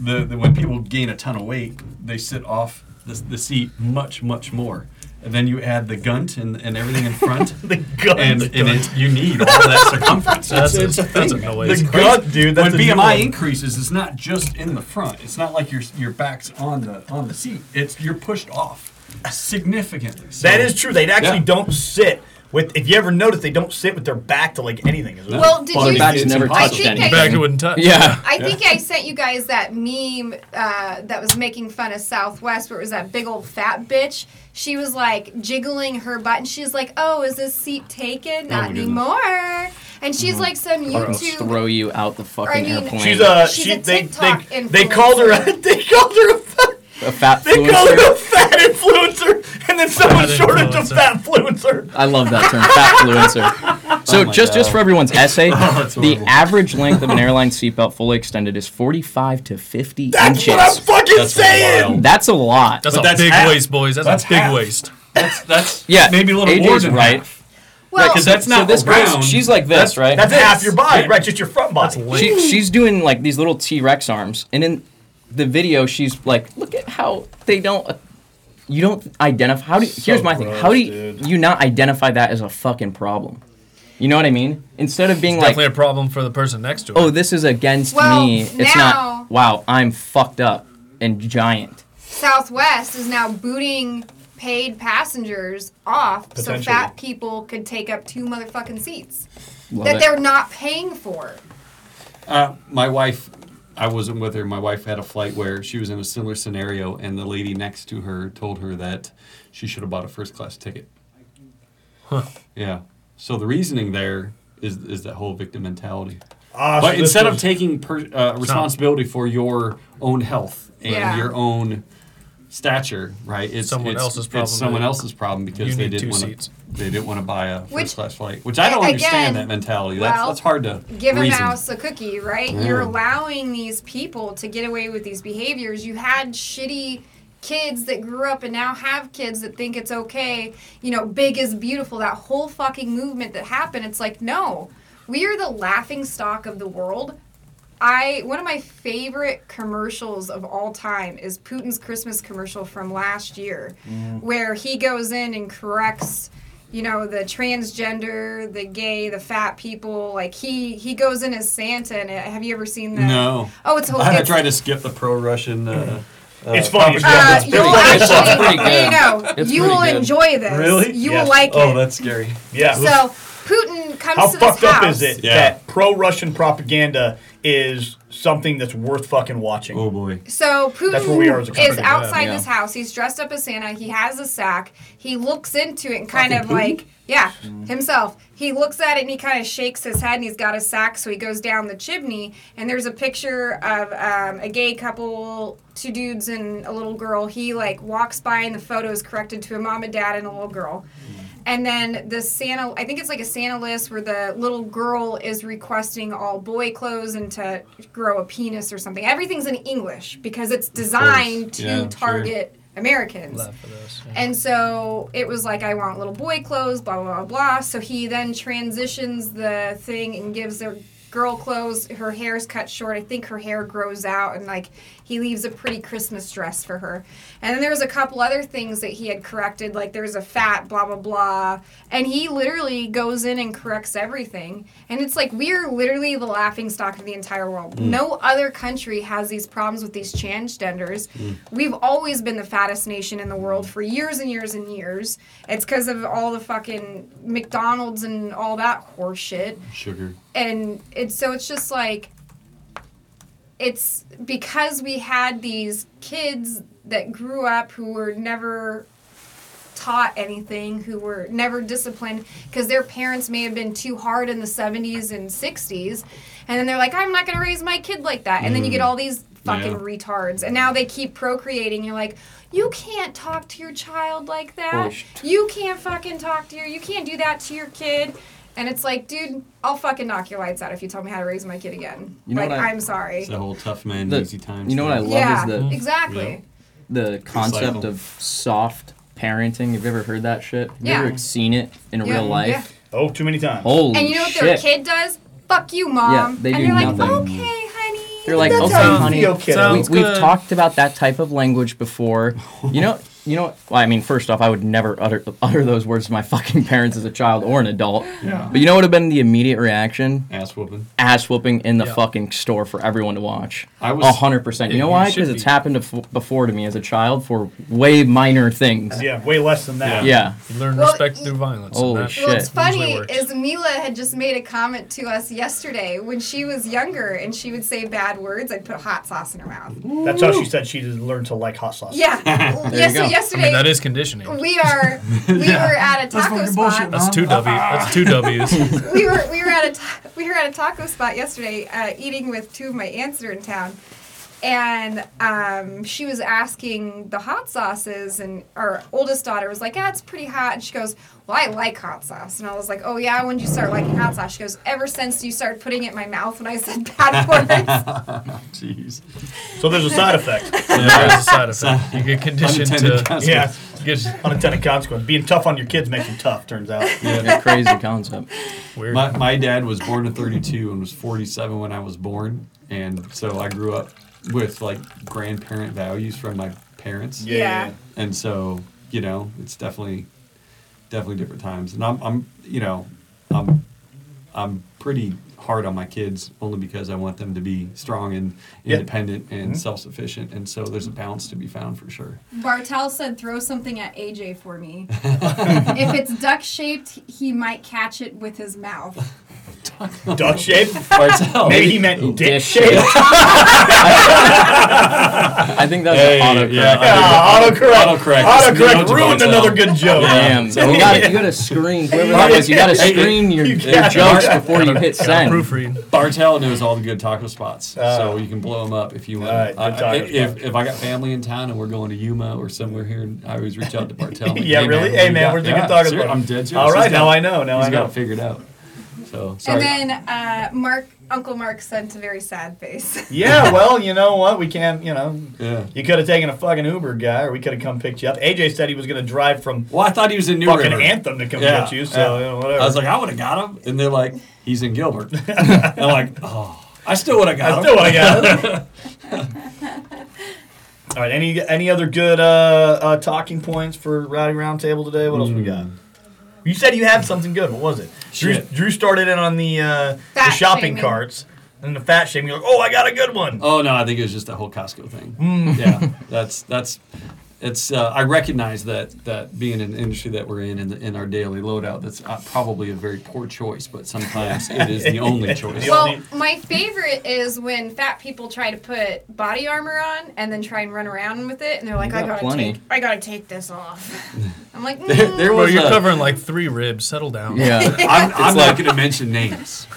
S4: The, the when people gain a ton of weight, they sit off the, the seat much much more, and then you add the gunt and, and everything in front,
S1: The gunt.
S4: and,
S1: the
S4: and
S1: gun.
S4: it, you need all that circumference.
S5: That's a-
S4: It's- it's
S5: that's a
S4: thing, man.
S5: noise.
S1: The
S4: It's
S1: gut, dude. That's
S4: when
S1: a
S4: BMI
S1: one.
S4: increases, it's not just in the front. It's not like your your back's on the on the seat. It's you're pushed off significantly. So-
S1: That is true. They actually
S4: Yeah.
S1: don't sit with. If you ever notice, they don't sit with their back to like anything. Is it?
S2: Well, did
S4: But
S2: you?
S3: Back's
S4: it's
S3: never
S4: impossible.
S3: touched
S2: I think I-
S3: anything.
S5: Back wouldn't touch.
S3: Yeah.
S2: I think I sent you guys that meme uh, that was making fun of Southwest, where it was that big old fat bitch. She was like jiggling her butt, and she's like, "Oh, is this seat taken?
S4: my
S2: Not
S4: goodness.
S2: anymore." And she's
S1: Mm-hmm.
S2: like some
S3: Or else
S2: YouTube.
S3: throw you out the fucking
S2: I mean-
S3: airplane.
S1: She's a
S2: She's
S1: she.
S2: a
S1: they,
S2: TikTok
S1: they, they called her. A, they called her a. Fat,
S3: a fat
S1: they called her
S3: influencer.
S1: a fat influencer, and then someone
S5: Fat
S1: shorted to fat influencer.
S3: I love that term, fat influencer. So
S4: Oh my
S3: just just for everyone's essay, oh,
S4: that's
S3: the average length of an airline seatbelt fully extended is 45 to 50
S1: That's
S3: inches.
S1: what I'm fucking
S4: That's
S1: saying.
S4: wild.
S3: That's a lot.
S5: That's
S4: But
S5: a
S4: that's
S5: big
S4: half.
S5: waist, boys. That's,
S4: That's
S5: a big
S4: half.
S5: waist.
S4: That's that's
S3: Yeah,
S4: maybe a little
S3: AJ's
S4: more than
S3: right.
S4: half.
S2: well,
S4: Because that's
S3: so
S4: not
S3: this girl's- she's like this, right?
S1: That's
S4: This.
S1: half your body,
S4: Yeah.
S1: right? Just your front body.
S3: She, she's doing like these little T-Rex arms, and in the video, she's like, "Look at how they don't." You don't identify. How do? here's my thing. How do you,
S1: dude.
S3: you not identify that as a fucking problem? You know what I mean? Instead of being like,
S5: Definitely a problem for the person next to her.
S3: "Oh, this is against
S2: Well,
S3: me," it's
S2: now-
S3: not. Wow, I'm fucked up and giant.
S2: Southwest is now booting paid passengers off so fat people could take up two motherfucking seats
S3: Love
S2: that
S3: it.
S2: they're not paying for.
S4: Uh, my wife, I wasn't with her. My wife had a flight where she was in a similar scenario, and the lady next to her told her that she should have bought a first class ticket.
S5: Huh.
S4: Yeah. So the reasoning there is is that whole victim mentality.
S1: Ah,
S4: But
S1: this
S4: instead of taking per, uh, responsibility for your own health and
S2: Yeah.
S4: your own stature, right? It's
S5: Someone
S4: it's,
S5: else's problem
S4: It's someone else's problem because they didn't want to. They didn't want to buy a
S2: Which-
S4: first class flight, which I don't
S2: Again,
S4: understand that mentality. That's
S2: well,
S4: that's hard to
S2: Give a mouse a cookie, right?
S4: Yeah.
S2: You're allowing these people to get away with these behaviors. You had shitty kids that grew up and now have kids that think it's okay, you know, big is beautiful, that whole fucking movement that happened. It's like, no, we are the laughing stock of the world. I one of my favorite commercials of all time is Putin's Christmas commercial from last year, where he goes in and corrects, you know, the transgender, the gay, the fat people. Like he he goes in as Santa. And uh, have you ever seen that?
S4: No.
S2: Oh, it's
S4: I
S2: hilarious.
S4: tried to skip the pro-Russian. Uh, uh,
S1: It's funny as.
S2: Uh,
S1: It's
S2: you'll
S1: pretty
S2: actually, you go.
S3: It's
S2: you will
S3: good.
S2: enjoy this.
S4: Really?
S2: You
S1: Yes.
S2: will like
S4: Oh,
S2: it.
S4: Oh, that's scary.
S1: Yeah.
S2: So Putin comes
S1: How
S2: to this
S1: fucked up
S2: house.
S1: is it
S4: Yeah.
S1: that pro-Russian propaganda is something that's worth fucking watching?
S4: Oh boy.
S2: So Putin
S1: That's where we are as a country.
S2: is outside
S3: Yeah.
S2: this house. He's dressed up as Santa. He has a sack. He looks into it and kind
S4: Fucking
S2: of
S4: Putin?
S2: like, yeah, himself. He looks at it and he kind of shakes his head and he's got a sack. So he goes down the chimney and there's a picture of um, a gay couple, two dudes and a little girl. He like walks by and the photo is corrected to a mom and dad and a little girl. And then the Santa, I think it's like a Santa list where the little girl is requesting all boy clothes and to grow a penis or something. Everything's in English because it's designed to
S4: Yeah, sure.
S2: target Americans.
S5: Laugh for this. yeah.
S2: And so it was like, I want little boy clothes, blah, blah, blah, blah. So he then transitions the thing and gives the girl clothes. Her hair's cut short. I think her hair grows out. And like, he leaves a pretty Christmas dress for her. And then there's a couple other things that he had corrected. Like, there's a fat, blah, blah, blah. And he literally goes in and corrects everything. And it's like, we're literally the laughing stock of the entire world. Mm. No other country has these problems with these transgenders. Mm. We've always been the fattest nation in the world for years and years and years. It's because of all the fucking McDonald's and all that horseshit.
S4: Sugar.
S2: And it's so it's just like it's because we had these kids that grew up who were never taught anything, who were never disciplined because their parents may have been too hard in the 70s and 60s. And then they're like, I'm not going to raise my kid like that. And then you get mm. all these fucking
S4: Yeah.
S2: retards. And now they keep procreating. You're like, you can't talk to your child like that.
S3: Pushed.
S2: You can't fucking talk to your, you can't do that to your kid. And it's like, dude, I'll fucking knock your lights out if you tell me how to raise my kid again.
S3: You know
S2: like,
S3: what I-
S2: I'm sorry.
S4: It's the whole tough man,
S3: The-
S4: easy times.
S3: you know what I
S4: thing.
S3: love
S2: yeah,
S3: is the mm-hmm.
S2: exactly.
S3: the concept of soft parenting. Have you ever heard that shit? Have
S2: Yeah.
S3: you ever seen it in
S2: Yeah,
S3: real life?
S2: yeah.
S1: Oh, too many times.
S3: Holy
S2: And you know what
S3: shit!
S2: their kid does? Fuck you, mom.
S3: they
S2: and
S3: do
S2: you're like,
S3: nothing.
S2: okay, honey.
S3: They're like,
S1: That's
S3: okay,
S1: how you
S3: honey.
S1: feel, kiddo.
S5: Sounds
S3: we, we've
S5: good.
S3: talked about that type of language before. You know, you know. Well, I mean, first off, I would never utter utter those words to my fucking parents as a child or an adult.
S4: Yeah.
S3: But you know what would have been the immediate reaction?
S4: Ass whooping.
S3: Ass whooping in the
S5: Yeah.
S3: fucking store for everyone to watch.
S4: I was-
S3: A hundred percent. You know why?
S5: should
S3: Because it's
S5: be.
S3: happened to f- before to me as a child for way minor things.
S1: Yeah, way less than that.
S3: Yeah.
S5: You learn
S2: Well,
S5: respect
S2: y-
S5: through violence. and
S3: Holy
S5: that
S3: shit.
S2: What's
S5: usually
S2: funny is Mila had just made a comment to us yesterday when she was younger and she would say bad words. I'd put hot sauce in her mouth.
S1: That's how she said she learned to like hot sauce.
S2: Yeah. yeah.
S3: you
S2: So
S3: go.
S5: I mean, that is conditioning.
S2: we are we were at a taco spot.
S5: That's two W. That's two W's.
S2: we were we were at a ta- we were at a taco spot yesterday, uh, eating with two of my aunts that are in town, and um, she was asking the hot sauces, and our oldest daughter was like, "Yeah, it's pretty hot," and she goes, "Well, I like hot sauce," and I was like, "Oh yeah, when did you start liking hot sauce?" She goes, "Ever since you started putting it in my mouth when I said bad words."
S4: Jeez.
S1: So there's a side effect.
S5: Yeah, there's a side effect. You get conditioned
S4: Unintended
S5: to.
S4: consequence.
S1: yeah,
S5: Get
S1: unintended consequence. Being tough on your kids makes you tough. Turns out.
S3: Yeah, crazy concept.
S5: weird.
S4: My, my dad was born in 32 and was 47 when I was born. And so I grew up with like grandparent values from my parents.
S2: Yeah.
S4: And so, you know, it's definitely, definitely different times. And I'm, I'm, you know, I'm, I'm pretty hard on my kids only because I want them to be strong and
S1: Yeah.
S4: independent and
S1: Mhm.
S4: self-sufficient. And so there's a balance to be found for sure.
S6: Bartel said, "Throw something at AJ for me. if it's duck shaped, he might catch it with his mouth."
S1: Duck shape.
S4: Bartel.
S1: Maybe he meant dick
S3: Dick
S1: shape.
S3: I think that's
S4: Hey,
S3: an autocorrect.
S4: yeah.
S1: Yeah, autocorrect.
S4: Autocorrect.
S1: Autocorrect
S4: It's
S1: ruined
S4: Bartel.
S1: another good joke.
S3: Damn.
S4: So-
S3: you gotta, you gotta screen whoever that was. You gotta
S4: Hey, hey,
S3: screen your,
S1: you
S3: your
S1: gotta-
S3: jokes before you hit send.
S5: Proofread.
S4: Bartel knows all the good taco spots,
S1: Uh,
S4: so you can blow them up if you want.
S1: all right, good
S4: I- I- if, if I got family in town and we're going to Yuma or somewhere here, and I always reach out to Bartel. like,
S1: Yeah, really? Hey,
S4: what
S1: man,
S4: you got?"
S1: where's the good
S4: Yeah,
S1: taco
S4: ser-
S1: spot?
S4: I'm dead serious.
S1: All right,
S4: He's
S1: now
S4: got-
S1: I know. Now
S4: He's
S1: I
S4: got it figured out. So sorry.
S2: And then uh, Mark Uncle Mark sent a very sad face.
S1: Yeah, well, you know what? We can't, you know.
S4: Yeah.
S1: You could have taken a fucking Uber guy, or we could have come picked you up. AJ said he was going to drive from
S4: Well, I thought he was in New
S1: fucking
S4: River.
S1: Anthem to come
S4: Yeah,
S1: get you, so
S4: yeah.
S1: you know, whatever.
S4: I was like, I would have got him, and they're like, he's in Gilbert. and I'm like, oh, I still would have got
S1: I
S4: him.
S1: still want to get it. All right, any any other good uh, uh, talking points for Rowdy Roundtable today? What else we got? You said you had something good. What was it? Drew,
S4: Shit.
S1: Drew started in on the, uh, the
S2: Fat
S1: shopping
S2: shaming.
S1: carts and the fat shaming. You're like, oh, I got a good one.
S4: Oh no, I think it was just that whole Costco thing.
S1: Mm.
S4: Yeah, that's that's it's. Uh, I recognize that that being in the industry that we're in in, the, in our daily loadout, that's uh, probably a very poor choice, but sometimes it is the only choice.
S2: Well, my favorite is when fat people try to put body armor on and then try and run around with it, and they're like,
S3: You
S2: "I
S3: got
S2: gotta
S3: plenty.
S2: take, I gotta take this off." I'm like,
S4: There, there
S2: mm.
S5: Bro, you're
S4: a-
S5: covering like three ribs. Settle down.
S3: Yeah.
S4: I'm, I'm
S3: like-
S4: not going to mention names,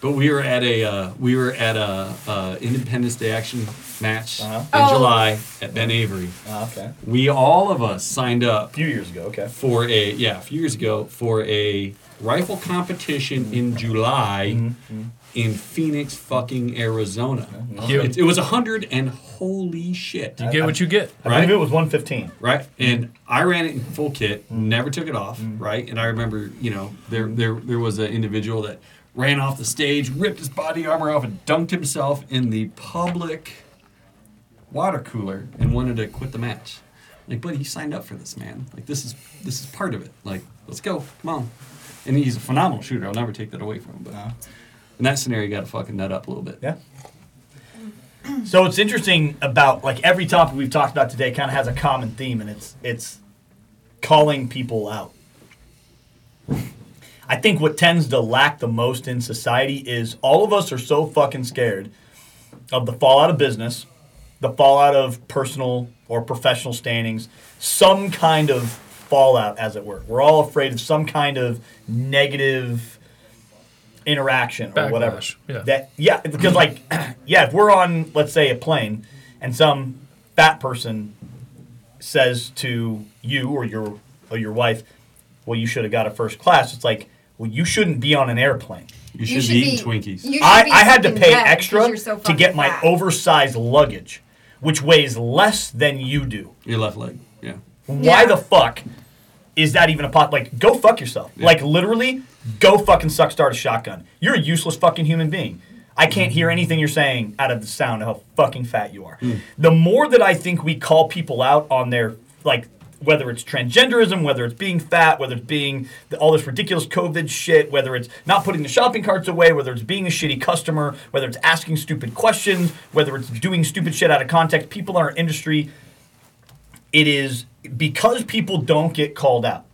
S4: but we were at a uh, we were at a uh, Independence Day action match
S1: Uh-huh.
S4: in
S2: Oh.
S4: July at Ben Avery.
S1: Ah, okay.
S4: We all of us signed up
S1: A few years ago, okay.
S4: for a yeah a few years ago for a rifle competition in July
S1: Mm-hmm.
S4: in Phoenix, fucking Arizona.
S5: You-
S4: It, it was a hundred and holy shit.
S5: You get what you get.
S1: I
S4: Right.
S1: believe it was 115.
S4: right? And I ran it in full kit,
S1: Mm-hmm.
S4: never took it off, right? And I remember, you know, there there there was an individual that ran off the stage, ripped his body armor off, and dunked himself in the public water cooler and wanted to quit the match. Like, buddy, you signed up for this, man. Like, this is this is part of it. Like, let's go, come on. And he's a phenomenal shooter. I'll never take that away from him. But
S1: Uh-huh.
S4: in that scenario, you got to fucking nut up a little bit.
S1: Yeah. So it's interesting about like every topic we've talked about today kind of has a common theme, and it's it's calling people out. I think what tends to lack the most in society is all of us are so fucking scared of the fallout of business, the fallout of personal or professional standings, some kind of fallout, as it were. We're all afraid of some kind of negative interaction or whatever.
S5: Yeah.
S1: That yeah, because like yeah, if we're on let's say a plane and some fat person says to you or your or your wife, "Well, you should have got a first class." It's like, "Well, you shouldn't be on an airplane."
S4: You should, be eating Twinkies.
S1: I, I had to pay extra
S2: so
S1: to
S2: fucking
S1: get my oversized luggage, which weighs less than you do.
S4: Your left leg. Yeah.
S1: Why
S2: Yeah.
S1: the fuck is that even a pot? Like, go fuck yourself. Like, literally, go fucking suck start a shotgun. You're a useless fucking human being. I can't hear anything you're saying out of the sound of how fucking fat you are. Hmm. The more that I think we call people out on their, like, whether it's transgenderism, whether it's being fat, whether it's being the, all this ridiculous COVID shit, whether it's not putting the shopping carts away, whether it's being a shitty customer, whether it's asking stupid questions, whether it's doing stupid shit out of context, people in our industry it is because people don't get called out,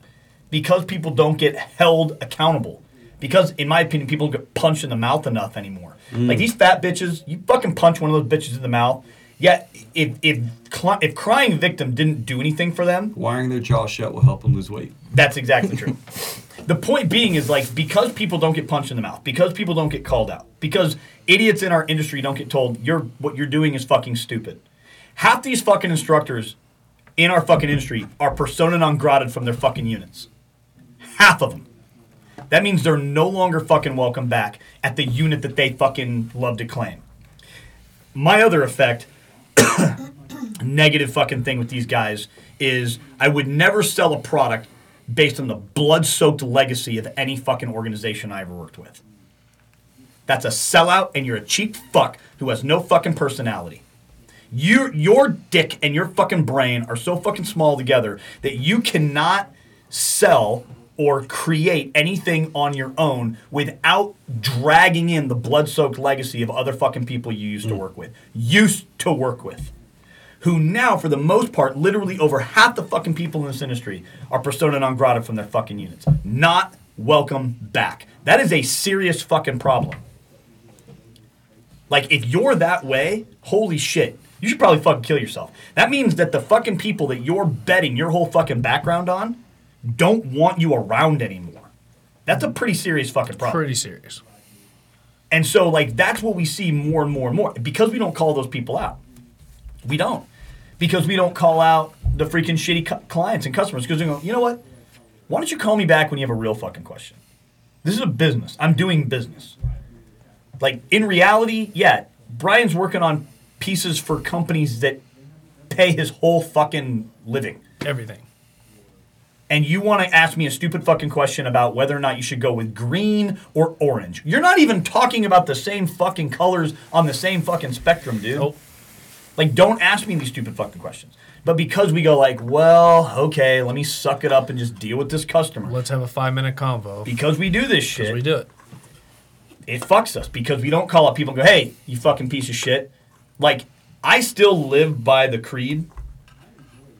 S1: because people don't get held accountable, because in my opinion, people don't get punched in the mouth enough anymore. Like mm. these fat bitches, you fucking punch one of those bitches in the mouth. Yet, if if if crying victim didn't do anything for them,
S4: Wiring their jaw shut will help them lose weight.
S1: that's exactly true. the point being is like because people don't get punched in the mouth, because people don't get called out, because idiots in our industry don't get told you're what you're doing is fucking stupid. Half these fucking instructors in our fucking industry are persona non grata from their fucking units. Half of them. That means they're no longer fucking welcome back at the unit that they fucking love to claim. My other effect negative fucking thing with these guys is I would never sell a product based on the blood soaked legacy of any fucking organization I ever worked with. That's a sellout, and you're a cheap fuck who has no fucking personality. You, your dick and your fucking brain are so fucking small together that you cannot sell or create anything on your own without dragging in the blood soaked legacy of other fucking people you used to hmm. work with. Used to work with who now, for the most part, literally over half the fucking people in this industry are persona non grata from their fucking units. Not welcome back. That is a serious fucking problem. Like, if you're that way, holy shit, you should probably fucking kill yourself. That means that the fucking people that you're betting your whole fucking background on don't want you around anymore. That's a pretty serious fucking problem.
S5: Pretty serious.
S1: And so, like, that's what we see more and more and more because we don't call those people out. We don't. Because we don't call out the freaking shitty cu- clients and customers because we go, you know what? Why don't you call me back when you have a real fucking question? This is a business. I'm doing business. Like in reality, yeah, Brian's working on pieces for companies that pay his whole fucking living.
S5: Everything.
S1: And you want to ask me a stupid fucking question about whether or not you should go with green or orange. You're not even talking about the same fucking colors on the same fucking spectrum, dude.
S5: Nope.
S1: Like, don't ask me these stupid fucking questions. But because we go like, well, okay, let me suck it up and just deal with this customer.
S5: Let's have a five minute convo.
S1: Because we do this
S5: Because
S1: shit,
S5: we do it.
S1: it fucks us because we don't call up people and go, hey, you fucking piece of shit. Like, I still live by the creed.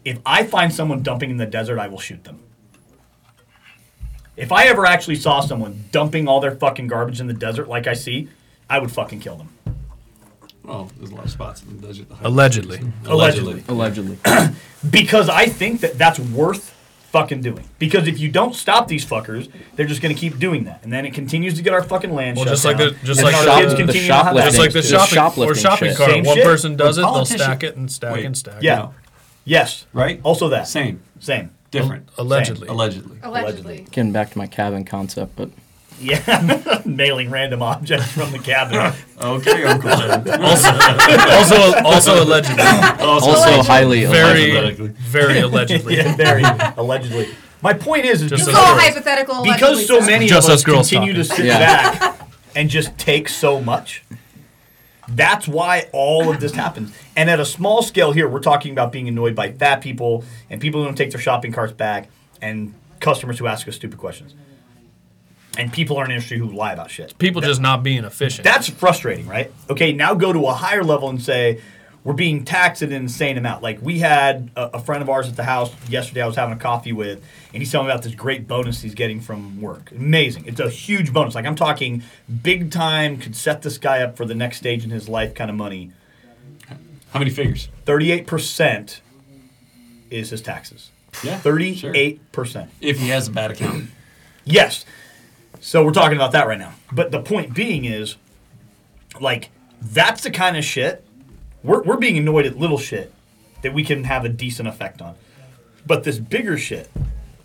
S1: If I find someone dumping in the desert, I will shoot them. If I ever actually saw someone dumping all their fucking garbage in the desert like I see, I would fucking kill them.
S4: Well, there's a lot of spots in the desert. that have-
S5: Allegedly.
S1: Allegedly.
S3: Allegedly.
S1: Because I think that that's worth fucking doing. Because if you don't stop these fuckers, they're just going to keep doing that. And then it continues to get our fucking land
S5: Well,
S1: shut
S5: just like
S1: down.
S5: the- just
S1: And
S5: like
S1: our
S5: the-
S1: kids
S5: the
S1: continue to have
S3: shoplifting.
S5: Just like the
S3: The
S5: shopping or shopping
S3: shit.
S5: cart.
S1: Same
S5: One
S1: shit.
S5: person does it, they'll
S4: politician-
S5: stack it and stack
S4: Wait.
S5: and stack
S1: Yeah.
S5: It.
S1: Yes.
S4: Right?
S1: Also that.
S4: Same.
S1: Same.
S4: Different.
S5: Allegedly.
S4: Allegedly.
S2: Allegedly.
S3: Getting back to my cabin concept, but
S1: Yeah. Mailing random objects from the cabin.
S4: Okay, Uncle Ted.
S5: also, also allegedly.
S3: also highly
S5: Very,
S4: Allegedly.
S5: very allegedly.
S1: yeah, very allegedly. My point is, is
S5: Just
S1: because,
S5: as
S2: all hypothetical.
S1: because so many
S5: Just
S1: of
S5: us
S1: us
S5: girls
S1: continue to
S5: talking.
S1: sit
S3: Yeah.
S1: back and just take so much. That's why all of this happens. And at a small scale here, we're talking about being annoyed by fat people and people who don't take their shopping carts back and customers who ask us stupid questions. And people in our industry who lie about shit.
S5: People just not being efficient.
S1: That's frustrating, right? Okay, now go to a higher level and say we're being taxed an insane amount. Like we had a, a friend of ours at the house yesterday. I was having a coffee with, and he's telling me about this great bonus he's getting from work. Amazing! It's a huge bonus. Like I'm talking big time. Could set this guy up for the next stage in his life, kind of money.
S4: How many figures?
S1: Thirty-eight percent is his taxes.
S4: Yeah.
S1: Thirty-eight percent.
S4: Sure. If he has a bad account.
S1: Yes. So we're talking about that right now. But the point being is, like, that's the kind of shit we're, we're being annoyed at little shit that we can have a decent effect on. But this bigger shit,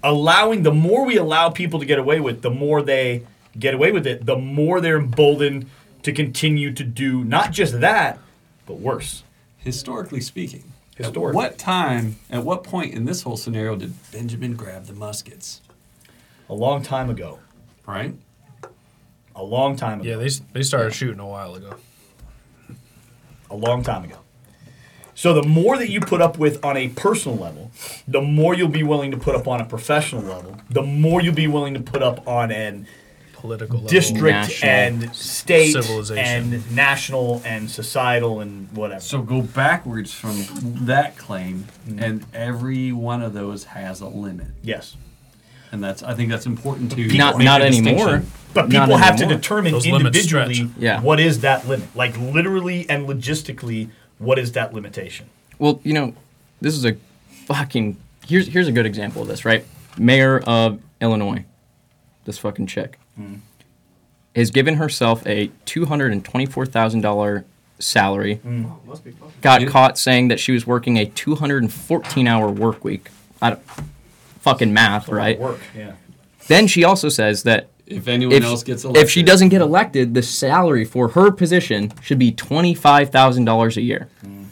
S1: allowing the more we allow people to get away with, the more they get away with it, the more they're emboldened to continue to do not just that, but worse.
S4: Historically speaking,
S1: Historically.
S4: at what time, at what point in this whole scenario did Benjamin grab the muskets?
S1: A long time ago.
S4: Right?
S1: A long time ago.
S5: yeah, they, they started shooting a while ago.
S1: A long time ago. So the more that you put up with on a personal level, the more you'll be willing to put up on a professional level, the more you'll be willing to put up on an
S5: Political level.
S1: district and state
S5: Civilization.
S1: and national and societal and whatever.
S4: So go backwards from that claim, mm-hmm. and every one of those has a limit,
S1: yes.
S4: and that's I think that's important to
S3: not not anymore.
S4: Distinction.
S1: But
S3: Not
S1: people have to
S3: anymore.
S1: determine
S5: Those limits
S1: individually
S5: stretch.
S3: Yeah.
S1: what is that limit. Like literally and logistically, what is that limitation?
S3: Well, you know, this is a fucking here's here's a good example of this, right? Mayor of Illinois, this fucking chick, mm. has given herself a two hundred and twenty-four thousand dollar salary. Mm. Got
S4: Yeah.
S3: caught saying that she was working a two hundred and fourteen hour work week. I don't, fucking math, right?
S1: Work. Yeah.
S3: Then she also says that
S4: If anyone
S3: if,
S4: else gets elected,
S3: if she doesn't get elected, the salary for her position should be twenty five thousand dollars a year. Hmm.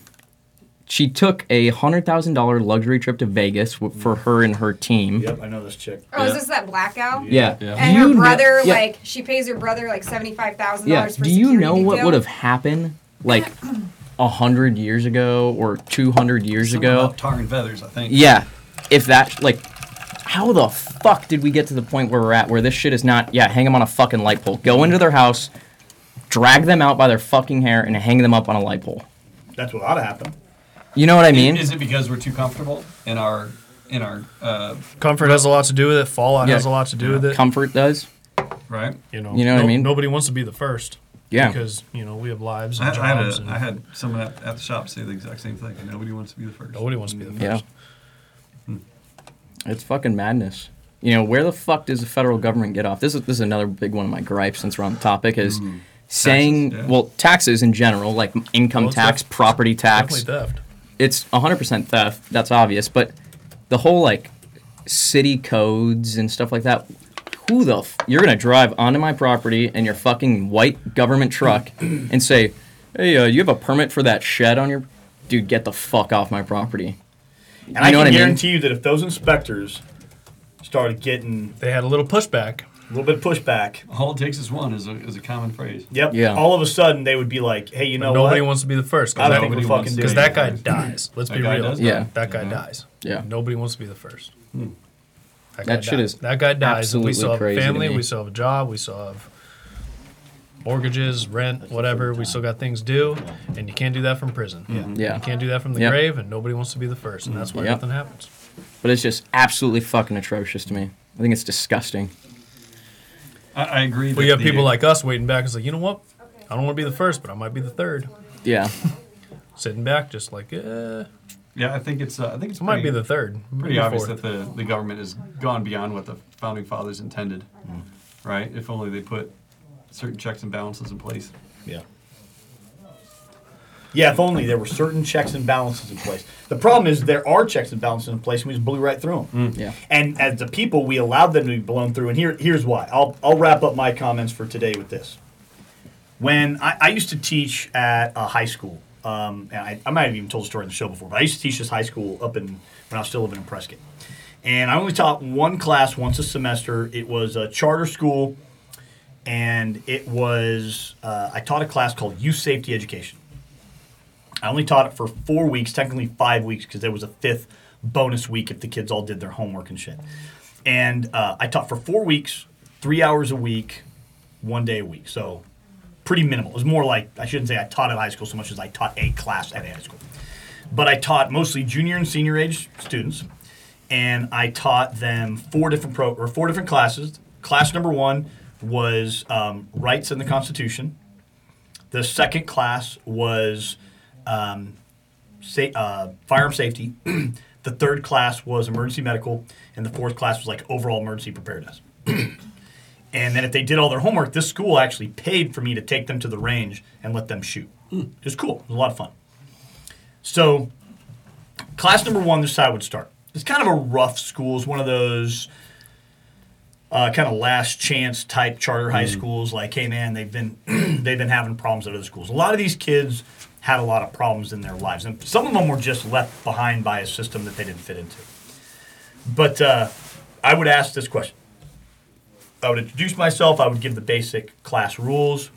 S3: She took a hundred thousand dollar luxury trip to Vegas w- for hmm. her and her team.
S1: Yep, I know this chick.
S2: Oh, is this that black gal?
S3: Yeah.
S4: Yeah.
S2: And
S3: Do
S2: her
S3: you know-
S2: brother,
S3: yeah.
S2: like, she pays her brother like seventy-five thousand
S3: Yeah.
S2: dollars for
S3: Do you know what would have happened like a hundred years ago or two hundred years
S4: Something
S3: ago?
S4: about tar and feathers, I think.
S3: Yeah. If that like how the fuck did we get to the point where we're at where this shit is not yeah, hang them on a fucking light pole. Go into their house, drag them out by their fucking hair and hang them up on a light pole.
S1: That's what ought to happen.
S3: You know what I mean?
S4: Is it because we're too comfortable in our in our uh,
S5: Comfort has a lot to do with it. Fallout
S3: Yeah.
S5: has a lot to do with it.
S3: Comfort does.
S4: right?
S5: you know,
S3: You know what I mean?
S5: Nobody wants to be the first.
S3: Yeah.
S5: Because you know we have lives and
S4: I, I had
S5: jobs,
S4: a,
S5: and
S4: I had someone at, at the shop say the exact same thing. Nobody wants to be the first.
S5: nobody wants to be the first. Yeah.
S3: It's fucking madness. You know, where the fuck does the federal government get off? This is this is another big one of my gripes since we're on the topic is saying
S4: Taxes, yeah.
S3: well, taxes in general, like income
S5: Well,
S3: tax,
S5: def-
S3: property tax.
S5: Definitely theft.
S3: It's 100% theft, that's obvious, but the whole like city codes and stuff like that who the f- you're gonna drive onto my property in your fucking white government truck and say, "Hey, uh, you have a permit for that shed on your?" Dude, get the fuck off my property.
S1: And
S3: You
S1: I
S3: know
S1: can
S3: what I mean?
S1: guarantee you that if those inspectors started getting
S5: They had a little pushback.
S1: a little bit of pushback,
S4: All it takes is one is a, is a common phrase.
S1: yep,
S3: Yeah.
S1: all of a sudden they would be like, "Hey, you know what?
S5: Nobody
S1: what?
S5: wants to be the first.
S1: I don't think we're fucking
S4: to
S1: doing
S5: Because that guy dies. Let's
S4: That
S5: be real.
S3: Yeah.
S5: That guy
S4: Yeah.
S5: dies.
S3: Yeah.
S5: Nobody wants to be the first. Hmm. That,
S3: That
S5: guy
S3: shit
S5: dies.
S3: is
S5: that guy dies, and we
S3: absolutely
S5: still have a family, we still have a job, we still have mortgages, rent, whatever. We still got things due, and you can't do that from prison. Yeah,
S3: Yeah.
S5: you can't do that from the
S3: Yep.
S5: grave, and nobody wants to be the first, and that's why
S3: Yep.
S5: nothing happens.
S3: But it's just absolutely fucking atrocious to me. I think it's disgusting.
S4: I, I agree.
S5: But you have
S4: the-
S5: people like us waiting back. It's like, you know what? I don't want to be the first, but I might be the third.
S3: Yeah.
S5: Sitting back, just like, eh,
S4: Yeah, I think it's. Uh, I think it's
S5: I might be the third.
S4: pretty obvious
S5: fourth.
S4: that the, the government has gone beyond what the founding fathers intended, right? If only they put certain checks and balances in place.
S1: Yeah. Yeah, if only there were certain checks and balances in place. The problem is there are checks and balances in place, and we just blew right through them.
S3: Yeah.
S1: And as the people, we allowed them to be blown through. And here, here's why. I'll, I'll wrap up my comments for today with this. When I, I used to teach at a high school, um, and I, I might have even told the story in the show before, but I used to teach this high school up in when I was still living in Prescott. And I only taught one class once a semester. It was a charter school, and it was uh, I taught a class called Youth Safety Education. I only taught it for four weeks, technically five weeks, because there was a fifth bonus week if the kids all did their homework and shit. And uh, I taught for four weeks, three hours a week, one day a week. So pretty minimal. It was more like I shouldn't say I taught at high school so much as I taught a class at high school. But I taught mostly junior and senior age students, and I taught them four different pro or four different classes. Class number one was um, rights in the Constitution. The second class was um, sa- uh, firearm safety. the third class was emergency medical, and the fourth class was like overall emergency preparedness. and then if they did all their homework, this school actually paid for me to take them to the range and let them shoot. It was cool. It was a lot of fun. So, class number one, this is how I would start. It's kind of a rough school. It's one of those uh, kind of last chance type charter high schools. Like, hey man, they've been they've been having problems at other schools. A lot of these kids had a lot of problems in their lives, and some of them were just left behind by a system that they didn't fit into. But uh, I would ask this question. I would introduce myself. I would give the basic class rules,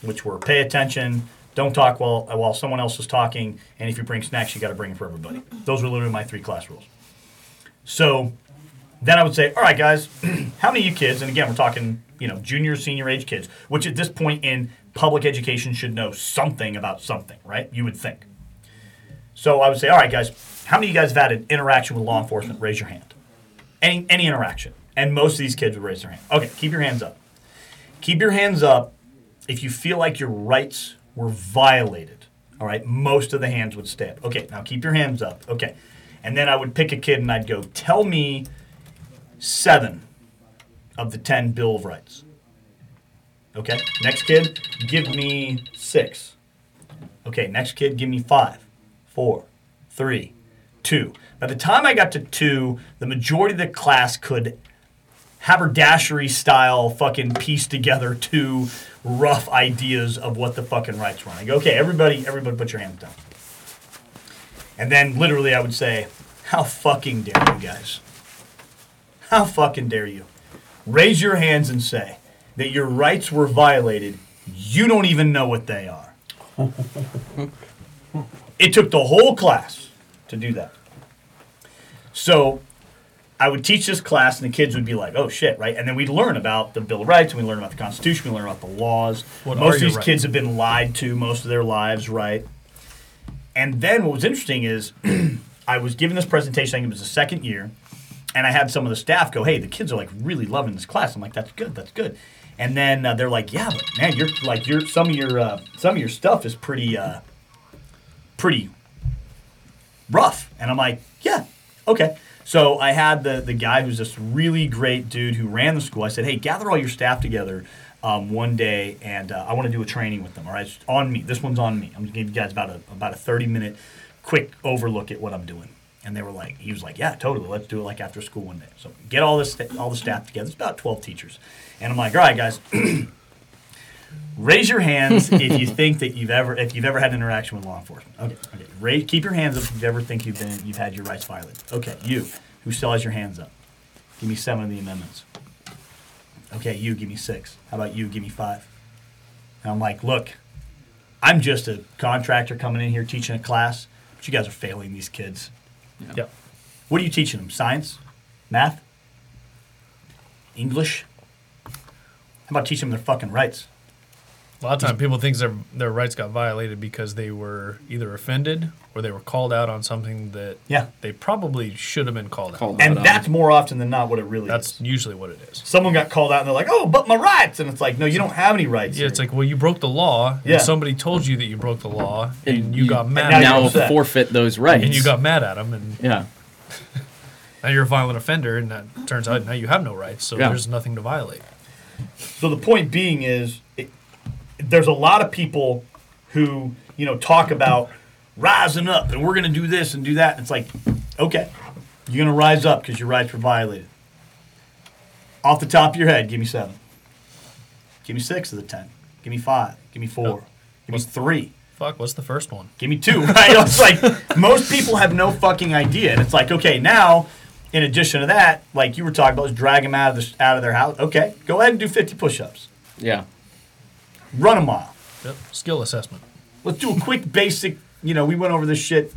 S1: which were pay attention, don't talk while while someone else is talking, and if you bring snacks, you got to bring them for everybody. Those were literally my three class rules. So then I would say, all right, guys, how many of you kids, and again, we're talking, you know, junior, senior age kids, which at this point in public education should know something about something, right? You would think. So I would say, all right, guys, how many of you guys have had an interaction with law enforcement? Raise your hand. Any any interaction. And most of these kids would raise their hand. Okay, keep your hands up. Keep your hands up if you feel like your rights were violated. All right, most of the hands would stand. Okay, now keep your hands up. Okay. And then I would pick a kid and I'd go, tell me seven of the 10 Bill of Rights. Okay, next kid, give me six. Okay, next kid, give me five, four, three, two. By the time I got to two, the majority of the class could haberdashery style fucking piece together two rough ideas of what the fucking rights were. I go, okay, everybody, everybody put your hands down. And then literally I would say, how fucking dare you guys? How fucking dare you? Raise your hands and say that your rights were violated. You don't even know what they are. it took the whole class to do that. So I would teach this class, and the kids would be like, "Oh shit!" Right? And then we'd learn about the Bill of Rights, and we learn about the Constitution, we learn about the laws.
S5: What
S1: most of these
S5: rights?
S1: kids have been lied to most of their lives, right? And then what was interesting is I was giving this presentation. I think it was the second year, and I had some of the staff go, "Hey, the kids are like really loving this class." I'm like, "That's good. That's good." And then uh, they're like, "Yeah, but man, you're like your some of your uh, some of your stuff is pretty uh, pretty rough." And I'm like, "Yeah, okay." So I had the the guy who's this really great dude who ran the school. I said, "Hey, gather all your staff together um, one day, and uh, I want to do a training with them. All right, it's on me. This one's on me. I'm gonna give you guys about a about a 30 minute quick overlook at what I'm doing." And they were like, he was like, yeah, totally. Let's do it like after school one day. So get all this, all the staff together. It's about 12 teachers. And I'm like, all right, guys, raise your hands if you think that you've ever, if you've ever had an interaction with law enforcement. Okay, okay. Raise, keep your hands up if you ever think you've been, you've had your rights violated. Okay, you, who still has your hands up, give me seven of the amendments. Okay, you, give me six. How about you, give me five? And I'm like, look, I'm just a contractor coming in here teaching a class, but you guys are failing these kids.
S5: Yep.
S1: What are you teaching them? Science? Math? English? How about teaching them their fucking rights?
S5: A lot of times, people think their their rights got violated because they were either offended or they were called out on something that
S1: Yeah.
S5: they probably should have been called,
S3: Called
S5: out.
S3: out.
S1: And
S3: on.
S1: that's more often than not what it really
S5: That's
S1: is.
S5: usually what it is.
S1: Someone got called out and they're like, oh, but my rights. And it's like, no, you don't have any rights.
S5: Yeah, it's like, well, you broke the law, and
S1: Yeah.
S5: somebody told you that you broke the law, and,
S3: And
S5: you,
S3: you-
S5: got mad,
S1: now
S5: at
S1: you're
S3: now
S1: upset.
S3: forfeit those rights.
S5: and you got mad at them, and
S3: yeah.
S5: now you're a violent offender, and that turns out now you have no rights, so
S3: Yeah.
S5: there's nothing to violate.
S1: So the point being is, it, there's a lot of people who you know talk about rising up and we're going to do this and do that. And it's like, okay, you're going to rise up because your rights were violated. Off the top of your head, give me seven. Give me six of the ten. Give me five. Give me four.
S5: No.
S1: Give me three.
S5: Fuck, what's the first one?
S1: Give me two. Right? it's like most people have no fucking idea, and it's like, okay, now. In addition to that, like you were talking about, is drag them out of the, out of their house. Okay, go ahead and do 50 push-ups.
S3: Yeah.
S1: Run a mile.
S5: Yep. Skill assessment.
S1: Let's do a quick basic. You know, we went over this shit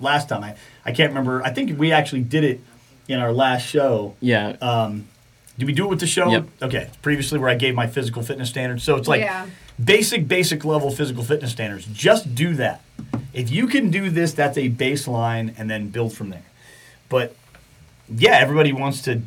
S1: last time. I, I can't remember. I think we actually did it in our last show.
S3: Yeah.
S1: Um, did we do it with the show?
S3: Yep.
S1: Okay. Previously, where I gave my physical fitness standards. So it's like
S2: Yeah.
S1: basic, basic level physical fitness standards. Just do that. If you can do this, that's a baseline, and then build from there. But yeah, everybody wants to.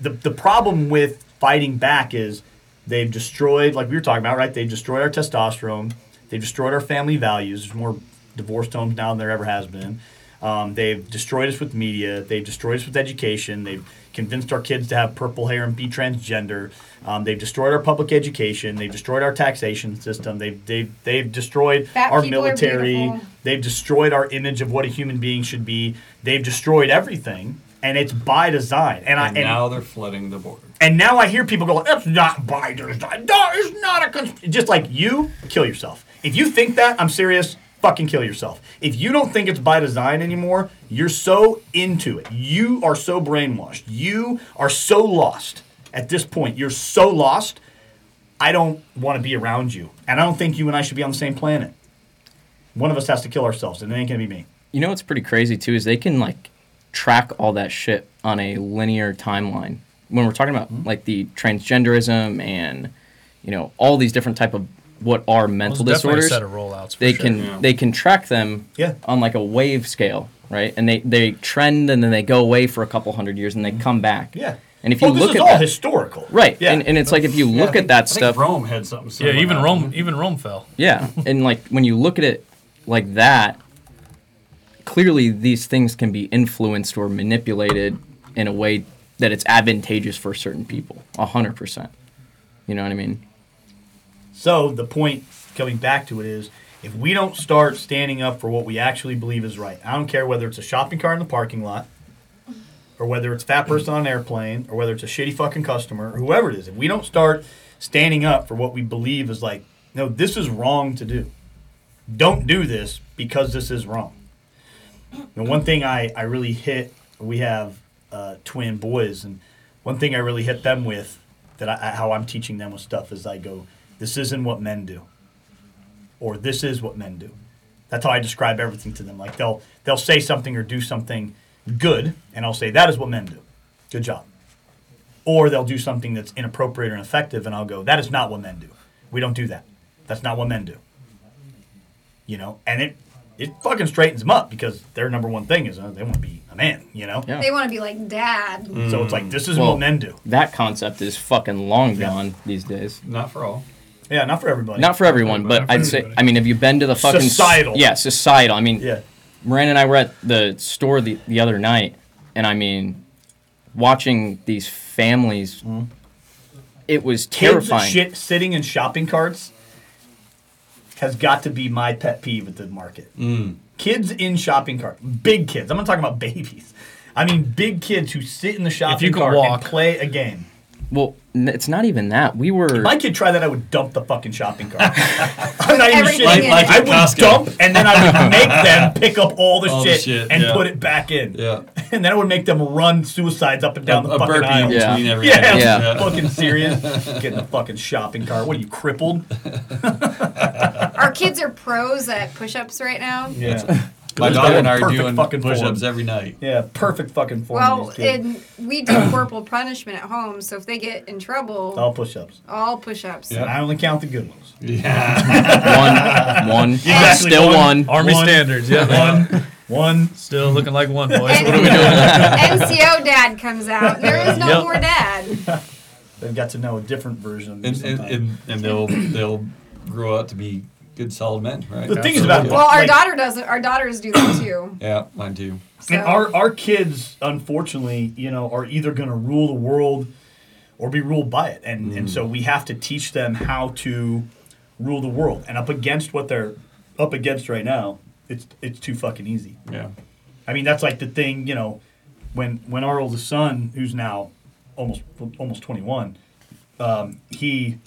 S1: The the problem with fighting back is they've destroyed, like we were talking about, right? They've destroyed our testosterone. They've destroyed our family values. There's more divorced homes now than there ever has been. Um, they've destroyed us with media. They've destroyed us with education. They've convinced our kids to have purple hair and be transgender. Um, they've destroyed our public education. They've destroyed our taxation system. They've they've they've destroyed
S2: Fat
S1: our military. They've destroyed our image of what a human being should be. They've destroyed everything, and it's by design. And, I
S4: And
S1: and
S4: now they're flooding the border.
S1: And now I hear people go, "That's not design. No, it's not a cons-. just like you kill yourself. If you think that, I'm serious. Fucking kill yourself. If you don't think it's by design anymore, you're so into it. You are so brainwashed. You are so lost at this point. You're so lost. I don't want to be around you, and I don't think you and I should be on the same planet. One of us has to kill ourselves, and it ain't gonna be me.
S3: You know what's pretty crazy too is they can like track all that shit on a linear timeline. When we're talking about
S1: Mm-hmm.
S3: like the transgenderism and you know all these different type of what are mental
S5: There's definitely
S3: disorders,
S5: a set of rollouts.
S3: They
S5: sure.
S3: can
S4: Yeah.
S3: they can track them
S1: Yeah.
S3: on like a wave scale, right? And they they trend and then they go away for a couple hundred years and they come back.
S1: Mm-hmm. Yeah.
S3: And if you
S1: oh, this
S3: look
S1: is
S3: at
S1: all
S3: that,
S1: historical.
S3: right,
S1: Yeah.
S3: and, and it's like if you
S4: Yeah,
S3: look
S4: think-
S3: at that
S4: I think
S3: stuff,
S4: Rome had something.
S5: Yeah, even
S4: to that.
S5: Rome, even Rome fell.
S3: Yeah, and like when you look at it like that, clearly these things can be influenced or manipulated in a way that it's advantageous for certain people. Hundred percent. You know what I mean?
S1: So the point coming back to it is if we don't start standing up for what we actually believe is right, I don't care whether it's a shopping cart in the parking lot or whether it's fat person on an airplane or whether it's a shitty fucking customer or whoever it is, if we don't start standing up for what we believe is like, no, this is wrong to do. Don't do this because this is wrong. The one thing I, I really hit, we have uh, twin boys, and one thing I really hit them with that I, how I'm teaching them with stuff is I go, this isn't what men do, or this is what men do. That's how I describe everything to them. Like they'll they'll say something or do something good, and I'll say that is what men do. Good job. Or they'll do something that's inappropriate or ineffective, and I'll go, that is not what men do. We don't do that. That's not what men do. You know, and it it fucking straightens them up because their number one thing is uh, they want to be a man. You know,
S3: Yeah.
S2: They want to be like dad.
S1: so it's like this is
S3: Well-
S1: what men do.
S3: That concept is fucking long
S1: Yeah.
S3: gone these days.
S4: Not for all.
S1: Yeah, not for everybody.
S3: Not for everyone, but
S5: Not for
S3: I'd say.
S5: everybody.
S3: I mean, have you been to the fucking s-
S1: Societal.
S3: Yeah, societal. I mean,
S1: yeah.
S3: Miranda and I were at the store the, the other night, and I mean, watching these families, it was
S1: Kids
S3: terrifying.
S1: shit sitting in shopping carts has got to be my pet peeve at the market.
S4: Mm.
S1: Kids in shopping cart, big kids. I'm not talking about babies. I mean big kids who sit in the shopping cart
S5: walk-
S1: and play a game.
S3: Well, n- it's not even that. We were.
S1: My kid tried that, I would dump the fucking shopping cart. I'm not even
S2: everything
S1: shitting.
S2: in
S4: Like-
S1: I would
S4: Costco.
S1: dump and then I would make them pick up all the,
S4: All the
S1: shit,
S4: shit,
S1: and
S4: yeah.
S1: put it back in.
S4: Yeah.
S1: And then I would make them run suicides up and down
S4: a,
S1: the
S4: a
S1: fucking
S4: burpee
S1: aisle.
S3: Yeah.
S4: between every
S1: Yeah,
S4: item.
S3: Yeah.
S1: fucking serious. Get in the fucking shopping cart. What are you crippled?
S2: Our kids are pros at push-ups right now.
S1: Yeah.
S4: My
S1: Those
S4: daughter and I
S1: are
S4: are doing
S1: fucking
S4: push-ups
S1: form.
S4: every night.
S1: Yeah, perfect fucking form.
S2: Well, and we do corporal punishment at home, so if they get in trouble,
S1: all push-ups.
S2: all push-ups.
S4: Yeah.
S1: And I only count the good ones.
S4: Yeah.
S3: one, one,
S1: Exactly,
S3: still
S1: one.
S3: one.
S5: Army
S1: One.
S5: standards, yeah.
S1: One, one.
S5: Still looking like one, boys. What are we doing?
S2: NCO dad comes out. There is no
S5: Yep.
S2: more dad.
S1: They've got to know a different version of me
S4: and, and,
S1: sometimes.
S4: and, and they'll they'll grow up to be good solid men, right?
S1: the thing is about
S2: Well, our
S1: like-
S2: daughter doesn't. Our daughters do that too.
S4: Yeah, mine too.
S2: So.
S1: And our, our kids, unfortunately, you know, are either going to rule the world or be ruled by it. And, and so we have to teach them how to rule the world. And up against what they're up against right now, it's it's too fucking easy.
S4: Yeah.
S1: I mean, that's like the thing, you know, when when our oldest son, who's now almost almost 21, um, he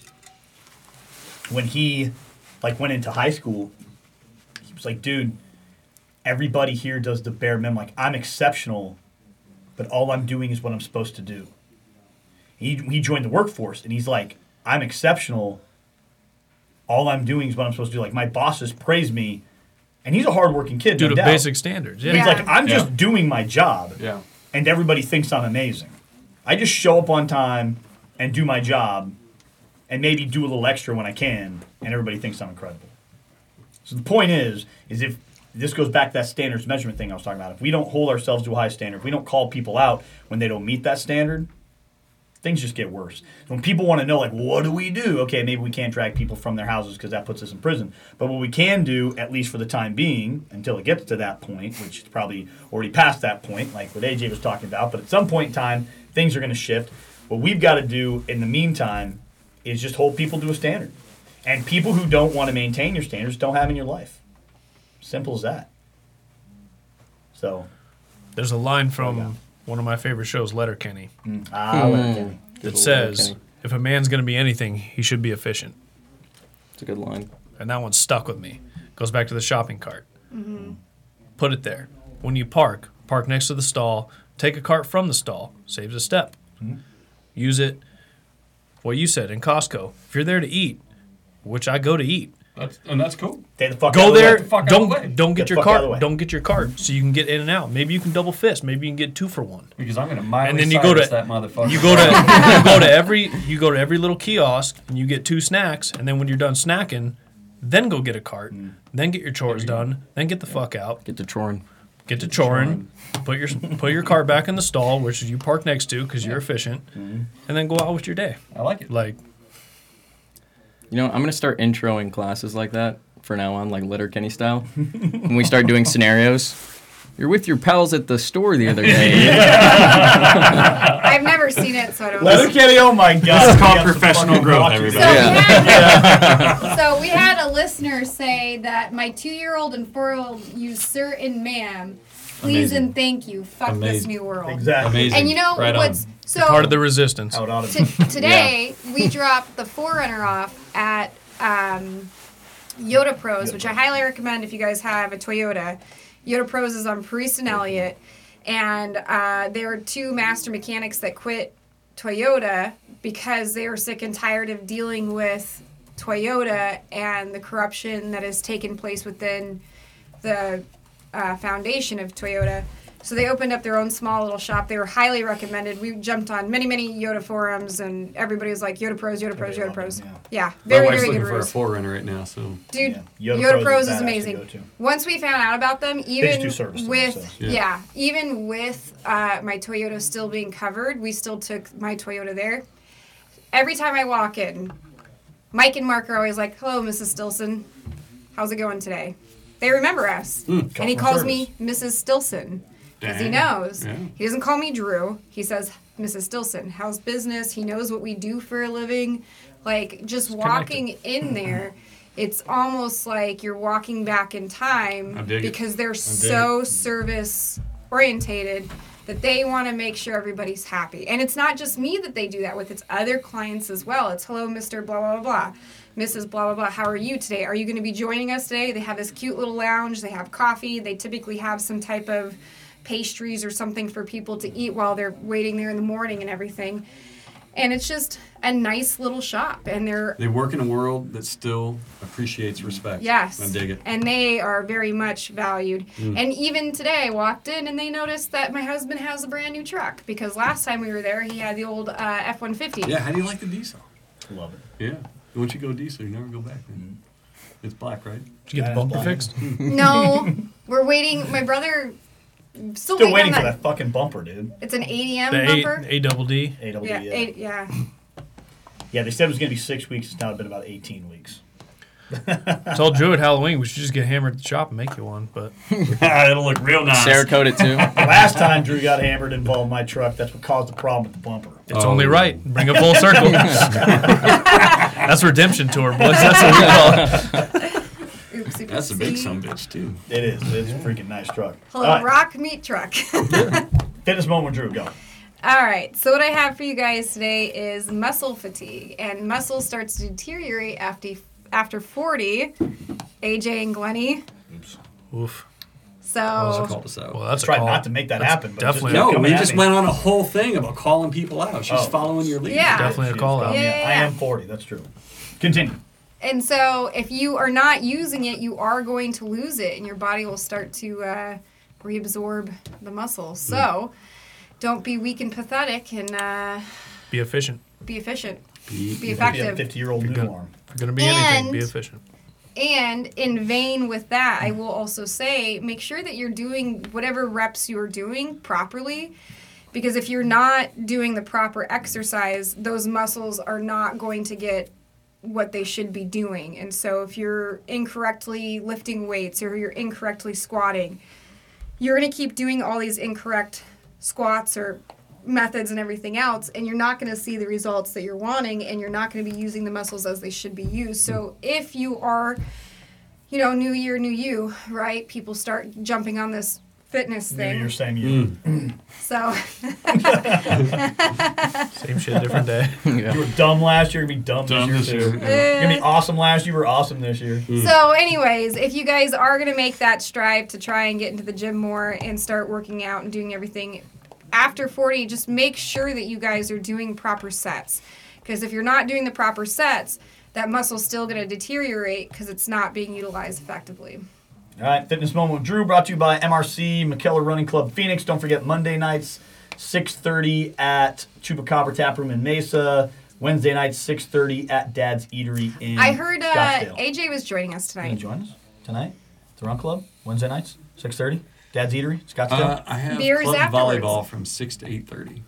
S1: when he like went into high school, he was like, dude, everybody here does the bare minimum. Like, I'm exceptional, but all I'm doing is what I'm supposed to do. He he joined the workforce, and he's like, I'm exceptional. All I'm doing is what I'm supposed to do. Like, my bosses praise me, and he's a hardworking kid.
S5: Due
S1: no
S5: to
S1: doubt.
S5: basic standards,
S1: But
S5: yeah.
S1: he's
S2: Yeah.
S1: like, I'm just doing my job,
S4: Yeah.
S1: and everybody thinks I'm amazing. I just show up on time and do my job, and maybe do a little extra when I can, and everybody thinks I'm incredible. So the point is, is if this goes back to that standards measurement thing I was talking about. If we don't hold ourselves to a high standard, if we don't call people out when they don't meet that standard, things just get worse. When people want to know, like, what do we do? Okay, maybe we can't drag people from their houses because that puts us in prison. But what we can do, at least for the time being, until it gets to that point, which is probably already past that point, like what AJ was talking about, but at some point in time, things are going to shift. What we've got to do in the meantime is just hold people to a standard. And people who don't want to maintain your standards don't have in your life. Simple as that. So,
S5: There's a line from one of my favorite shows, Letterkenny, mm.
S1: ah, hmm. let it Kenny.
S5: that says
S3: Letterkenny.
S5: if a man's going to be anything, he should be efficient.
S3: It's a good line.
S5: And that one stuck with me. Goes back to the shopping cart. Mm-hmm. Put it there. When you park, park next to the stall. Take a cart from the stall. Saves a step. Hmm. Use it. What you said in Costco. If you're there to eat, which I go to eat,
S4: That's, and that's cool.
S1: Stay the fuck
S5: go
S1: of the
S5: there.
S1: way.
S4: fuck out of the way.
S5: Don't don't
S1: Get
S5: get your
S1: fuck out of the way.
S5: cart. Don't get your cart so you can get in and out. Maybe you can double fist. Maybe you can get two for one.
S4: Because I'm gonna Miley
S5: And then you go to-
S4: that motherfucker.
S5: You go to you go to every you go to every little kiosk and you get two snacks, and then when you're done snacking, then go get a cart, mm. then get your chores done, then get the fuck out,
S3: Get the chorin.
S5: Get to choring, put your put your cart back in the stall, which you park next to because you're efficient, mm-hmm. and then go out with your day.
S4: I like it.
S5: Like
S3: You know, I'm gonna start introing classes like that for now on, like Letterkenny style. when we start doing scenarios, you're with your pals at the store the other day.
S2: I've never seen it, so I don't.
S1: Leather Kenny, oh my god.
S7: It's called
S1: We have some
S7: professional growth, everybody.
S6: So,
S3: Yeah.
S6: we had, so we had a listener say that my two-year-old and four-year-old use sir and ma'am. Please
S4: Amazing.
S6: and thank you. Fuck this
S4: Amazing.
S6: new world.
S1: Exactly.
S4: Amazing.
S2: And you know
S4: right
S2: what's
S4: on.
S2: so
S5: part of the resistance.
S1: Out on
S2: T- today we dropped the Forerunner off at um, Yoda Pros, which I highly recommend if you guys have a Toyota. Yoda Pros is on Priest and Elliott, and uh, there were two master mechanics that quit Toyota because they were sick and tired of dealing with Toyota and the corruption that has taken place within the uh, foundation of Toyota. So they opened up their own small little shop. They were highly recommended. We jumped on many, many Yoda forums, and everybody was like, "Yoda Pros, Yoda Pros, Yoda Pros."
S1: them,
S2: Yeah,
S4: My
S2: very,
S4: wife's
S2: very
S4: looking
S2: good
S4: for a
S2: reviews.
S4: forerunner right now, so
S2: Dude,
S1: Yeah.
S2: Yoda,
S1: Yoda Pros
S2: Pros
S1: is
S2: is
S1: badass to
S2: amazing.
S1: go to.
S2: Once we found out about them, even
S1: do service to
S2: with
S1: so.
S2: yeah.
S4: Yeah.
S2: even with uh, my Toyota still being covered, we still took my Toyota there. Every time I walk in, Mike and Mark are always like, "Hello, Mrs. Stilson, how's it going today?" They remember us, and he calls
S1: service.
S2: me Mrs. Stilson because he knows.
S4: Yeah.
S2: He doesn't call me Drew. He says, "Mrs. Stilson, how's business?" He knows what we do for a living. Like just walking in there, it's almost like you're walking back in time
S4: dig it.
S2: because they're so service orientated that they want to make sure everybody's happy. And it's not just me that they do that with, it's other clients as well. It's hello, Mr. Blah, blah, blah, blah. Mrs. Blah, blah, blah. How are you today? Are you going to be joining us today? They have this cute little lounge. They have coffee. They typically have some type of pastries or something for people to eat while they're waiting there in the morning and everything. And it's just a nice little shop. And they're
S4: They work in a world that still appreciates respect.
S2: Yes.
S4: I dig it.
S2: And they are very much valued.
S4: Mm.
S2: And even today, I walked in and they noticed that my husband has a brand new truck because last time we were there, he had the old uh, F 150.
S4: Yeah, how do you like the diesel?
S1: Love it.
S4: Yeah. Once you go diesel, you never go back.
S1: Mm-hmm.
S4: It's black, right?
S5: Did you get
S1: Yeah,
S5: the bumper fixed?
S2: No, we're waiting. My brother still,
S1: Still waiting
S2: waiting
S1: for
S2: on
S1: that fucking bumper, dude.
S2: It's an ADM
S5: The
S2: bumper.
S5: A, A double D.
S1: AW,
S2: yeah,
S1: yeah.
S2: eight, yeah.
S1: Yeah, they said it was going to be six weeks. It's now been about 18 weeks.
S5: I told Drew at Halloween we should just get hammered at the shop and make you one, but
S4: It'll look real nice.
S3: Cerakote it too.
S1: Last time Drew got hammered involved my truck, that's what caused the problem with the bumper.
S5: it's
S4: Oh.
S5: only right. Bring a full circle. That's redemption tour, boys. That's what we call it.
S2: Oopsie
S4: That's a big
S2: poopsie.
S4: some bitch too.
S1: It is. It's a freaking nice truck.
S2: Hello,
S1: All right,
S2: rock meat truck.
S1: Fitness moment, Drew. Go.
S2: All right, so what I have for you guys today is muscle fatigue, and muscle starts to deteriorate after after 40. AJ and Glenny.
S5: Oof.
S2: So
S4: Those called us out.
S5: Well, that's a
S1: Try
S5: call.
S1: not to make that
S5: That's
S1: happen. But
S5: definitely
S1: just
S4: no,
S1: coming
S4: we just
S1: me.
S4: went on a whole thing about calling people out. She's
S1: Oh.
S4: following your lead.
S2: Yeah.
S5: Definitely a call
S1: telling
S5: out.
S1: me
S2: Yeah.
S1: I am 40. That's true. Continue.
S2: And so if you are not using it, you are going to lose it, and your body will start to uh, reabsorb the muscle. So don't be weak and pathetic, and uh,
S5: Be efficient.
S2: be efficient,
S4: Be-
S2: be
S1: Be a
S2: effective.
S1: 50 year old
S5: You're
S1: new
S5: good.
S1: arm.
S5: If you're gonna be anything, be
S2: And-
S5: efficient.
S2: And in vain with that, I will also say make sure that you're doing whatever reps you're doing properly. Because if you're not doing the proper exercise, those muscles are not going to get what they should be doing. And so if you're incorrectly lifting weights or you're incorrectly squatting, you're going to keep doing all these incorrect squats or methods and everything else and you're not going to see the results that you're wanting and you're not going to be using the muscles as they should be used so if you are you know new year new you right people start jumping on this fitness thing
S1: you're saying you.
S4: Mm.
S2: so
S5: Same shit, different day.
S3: Yeah.
S1: You were dumb last year. You're going to be dumb,
S4: Dumb
S1: this
S4: this
S1: year, too.
S4: year.
S1: You're going to
S2: eh.
S1: be awesome last year. You were awesome this year.
S2: So, anyways, if you guys are going to make that strive to try and get into the gym more and start working out and doing everything after 40, just make sure that you guys are doing proper sets. Because if you're not doing the proper sets, that muscle's still going to deteriorate because it's not being utilized effectively.
S1: All right, Fitness Moment with Drew, brought to you by MRC McKellar Running Club Phoenix. Don't forget Monday nights, 6:30 at Chupacabra Tap Room in Mesa. Wednesday nights, 6:30 at Dad's Eatery in
S2: I heard uh,
S1: Scottsdale.
S2: AJ was joining us
S1: Can you
S2: tonight.
S1: join us tonight? at The Run Club, Wednesday nights, 6:30. Dad's Eatery, Scottsdale.
S4: Uh, I have
S2: Beers
S4: club
S2: afterwards.
S4: volleyball from six to eight thirty.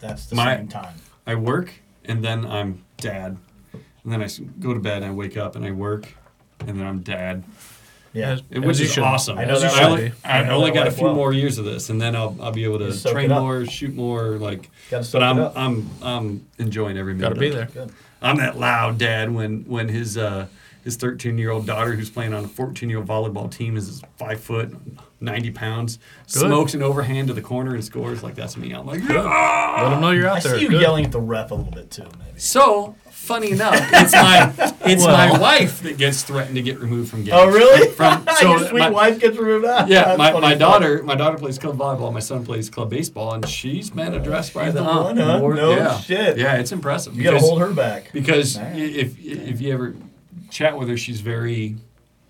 S1: That's the
S4: my-
S1: same time.
S4: I work and then I'm dad, and then I s- go to bed and I wake up and I work, and then I'm dad,
S1: Yeah.
S4: It-
S5: as
S4: which is awesome.
S1: I know that
S5: should
S1: life.
S4: only,
S5: be.
S4: I
S1: I
S4: only
S1: that
S4: got a few
S1: well.
S4: more years of this, and then I'll, I'll be able to train more, shoot more. Like,
S1: Gotta soak
S4: but I'm. I'm I'm enjoying every minute.
S5: Gotta be
S4: of it.
S5: there.
S1: Good.
S4: I'm that loud dad when when his uh, his 13 year old daughter who's playing on a 14 year old volleyball team is five foot, 90 pounds,
S5: Good.
S4: smokes an overhand to the corner and scores. Like that's me. I'm like,
S5: Let them know you're out
S1: I
S5: there.
S1: see you
S5: Good.
S1: yelling at the ref a little bit too, maybe.
S4: so funny enough, it's my it's
S5: Well.
S4: my wife that gets threatened to get removed from games.
S1: Oh, really?
S4: From
S1: Your
S4: so
S1: sweet
S4: my,
S1: wife gets removed out.
S4: Yeah,
S1: That's
S4: my, my daughter my daughter plays club volleyball. My son plays club baseball, and she's been addressed by
S1: She's
S4: the,
S1: the one, huh?
S4: more-
S1: No
S4: yeah.
S1: shit.
S4: Yeah, it's impressive.
S1: You gotta hold her back.
S4: because
S1: Alright.
S4: if if you ever chat with her, she's very,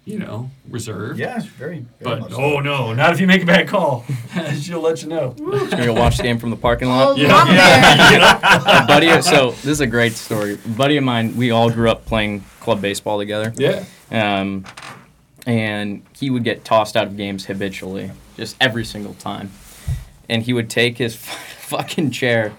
S4: you know, reserved.
S1: Yeah, it's very. very
S4: But
S1: much
S4: oh no, not if you make a bad call. She'll let you know.
S3: Just gonna go watch the game from the parking
S2: Oh,
S3: lot.
S4: Yeah.
S2: mom.
S3: A buddy, so this is a great story. A buddy of mine, we all grew up playing club baseball together.
S4: Yeah.
S3: Um, and he would get tossed out of games habitually, just every single time. And he would take his fucking chair,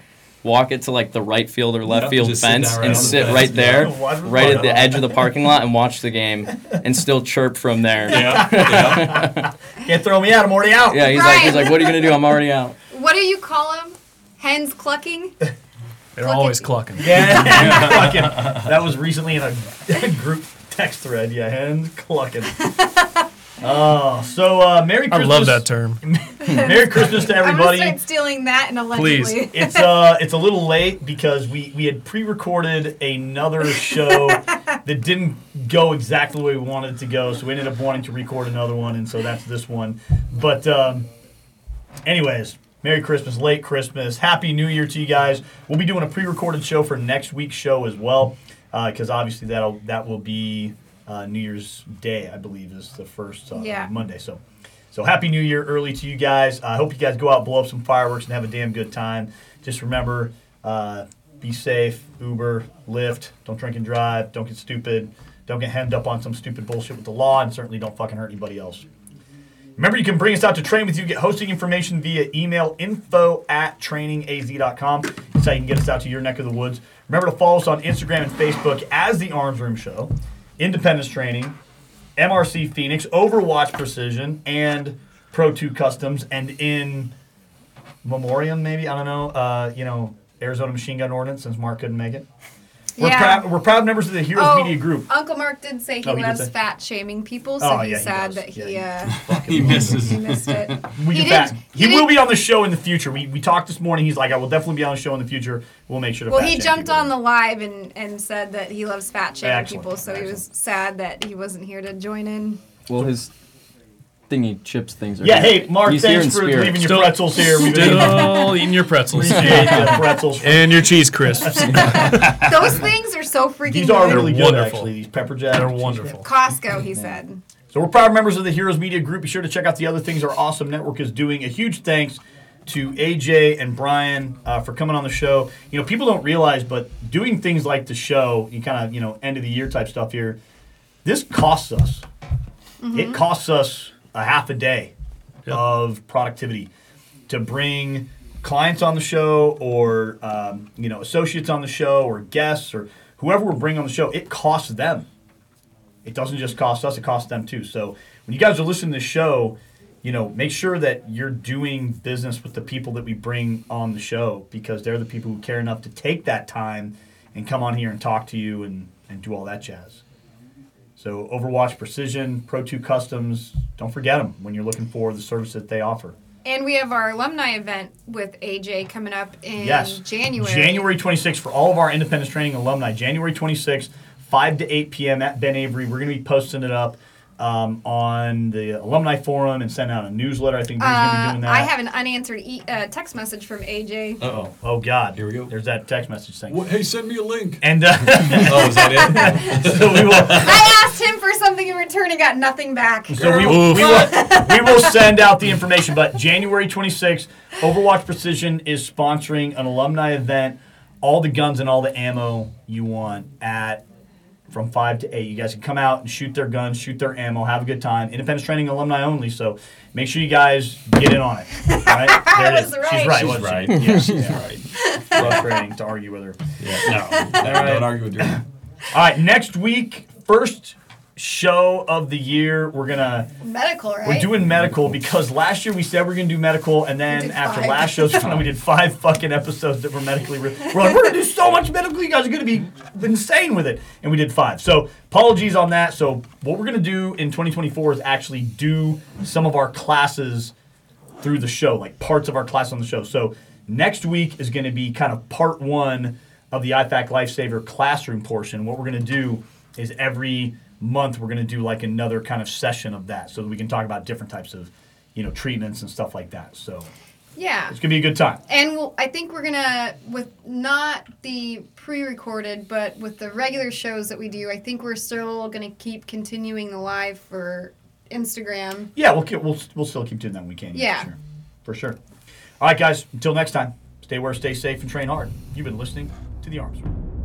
S3: walk it to like the right field or left
S4: Yep,
S3: field
S4: just sit
S3: fence,
S4: right
S3: and
S4: on the
S3: sit right there,
S1: Watch
S3: right at the edge of the parking lot, and watch the game, and still chirp from there.
S4: Yeah. yeah.
S1: Can't throw me out. I'm already out.
S3: Yeah, he's like, he's like, what are you gonna do? I'm already out.
S2: what do you call them? Hens clucking?
S5: They're always clucking.
S1: Yeah. Fucking, that was recently in a group text thread. Yeah, hand clucking. Oh, so uh, Merry
S5: I
S1: Christmas!
S5: love that term.
S1: Merry Christmas to everybody.
S2: I'm
S1: everybody.
S2: gonna start stealing that and allegedly.
S5: Please.
S1: it's uh it's a little late because we we had pre-recorded another show that didn't go exactly the way we wanted it to go so we ended up wanting to record another one and so that's this one but um anyways merry christmas late christmas happy new year to you guys we'll be doing a pre-recorded show for next week's show as well because obviously that'll that will be uh, new year's day i believe is the first uh,
S2: Yeah.
S1: monday so so happy New Year early to you guys. I hope you guys go out, blow up some fireworks, and have a damn good time. Just remember, uh, be safe. Uber, Lyft. Don't drink and drive. Don't get stupid. Don't get hemmed up on some stupid bullshit with the law, and certainly don't fucking hurt anybody else. Remember, you can bring us out to train with you. Get hosting information via email info at trainingaz.com. That's how you can get us out to your neck of the woods. Remember to follow us on Instagram and Facebook as The Arms Room Show, Independence Training, MRC Phoenix, Overwatch Precision, and Pro 2 Customs, and in memoriam, maybe, I don't know, uh, you know, Arizona Machine Gun Ordnance, since Mark couldn't make it. We're,
S2: Yeah.
S1: proud, we're proud members of the Heroes
S2: Oh,
S1: Media Group.
S2: Uncle Mark did say he
S1: Oh, he
S2: loves
S1: say?
S2: fat shaming people, so
S1: Oh,
S2: he's
S1: yeah, he
S2: sad
S1: does.
S2: that he,
S1: Yeah,
S2: uh,
S4: he misses.
S2: he missed it.
S1: We
S2: He
S1: get
S2: did-
S1: back.
S2: he
S1: He, will be on the show in the future. We, we talked this morning. He's like, I will definitely be on the show in the future. We'll make sure to
S2: Well,
S1: fat
S2: he
S1: shame
S2: jumped
S1: people.
S2: on the live and, and said that he loves fat shaming
S1: Excellent,
S2: people, so he was sad that he wasn't here to join in.
S3: Well, his thingy chips things are.
S1: Yeah,
S3: here.
S1: hey, Mark,
S3: He's here
S1: thanks for
S3: spirit.
S1: leaving your
S5: Still-
S1: pretzels here. We really
S5: Still eating your pretzels
S1: appreciate the pretzels.
S5: and your cheese crisps.
S2: Those things are so freaking
S1: These are
S2: good.
S1: really good,
S5: wonderful.
S1: actually. These pepper jack.
S5: They're wonderful.
S2: Costco, he said.
S1: So we're proud members of the Heroes Media Group. Be sure to check out the other things our awesome network is doing. A huge thanks to AJ and Brian uh, for coming on the show. You know, people don't realize, but doing things like the show, you kind of, you know, end of the year type stuff here, this costs us. It costs us a half a day
S5: Yep.
S1: of productivity to bring clients on the show or, um, you know, associates on the show or guests or whoever we're bringing on the show. It costs them it doesn't just cost us, it costs them too. So when you guys are listening to the show, you know, make sure that you're doing business with the people that we bring on the show because they're the people who care enough to take that time and come on here and talk to you and, and do all that jazz. So Overwatch Precision, Pro 2 Customs, don't forget them when you're looking for the service that they offer.
S2: And we have our alumni event with AJ coming up in
S1: Yes.
S2: January.
S1: January 26th for all of our independence training alumni. January 26th, 5 to 8 p.m. at Ben Avery. We're going to be posting it up um, on the alumni forum and sending out a newsletter. I think Bree's going to be
S2: Uh,
S1: doing that.
S2: I have an unanswered e- uh, text message from AJ.
S4: Uh oh.
S1: Oh, God.
S4: Here we go.
S1: There's that text message thing.
S4: Hey, send me a link.
S1: And uh,
S4: oh, is that it?
S1: so we will.
S2: I asked him for something in return and got nothing back.
S1: So we, we, will, we will send out the information. But January 26th, Overwatch Precision is sponsoring an alumni event. All the guns and all the ammo you want at from 5 to 8. You guys can come out and shoot their guns, shoot their ammo, have a good time. Independence Training alumni only, so make sure you guys get in on it. All right? There it
S2: was
S1: is.
S2: right.
S1: She's right.
S4: She's
S1: wasn't
S4: right.
S1: She? Yeah,
S4: She's
S1: yeah.
S4: right.
S1: Frustrating to argue with her.
S4: Yeah, no, no, don't argue with her.
S1: All right, next week, first show of the year, we're going to
S2: Medical, right?
S1: We're doing medical because last year we said we are gonna do medical, and then after
S2: five.
S1: last show's we did five fucking episodes that were medically. Re- we're like, we're gonna do so much medical, you guys are gonna be insane with it, and we did five. So apologies on that. So what we're gonna do in 2024 is actually do some of our classes through the show, like parts of our class on the show. So next week is gonna be kind of part one of the IFAK Lifesaver classroom portion. What we're gonna do is every month we're going to do like another kind of session of that so that we can talk about different types of you know treatments and stuff like that so
S2: yeah.
S1: it's going to be a good time
S2: And we'll, I think we're gonna, with not the pre-recorded, but with the regular shows that we do, I think we're still gonna keep continuing the live for Instagram.
S1: yeah we'll, keep, we'll, we'll still keep doing that when we can
S2: Yeah.
S1: for sure for sure all right guys until next time stay aware stay safe and train hard you've been listening to the arms Room.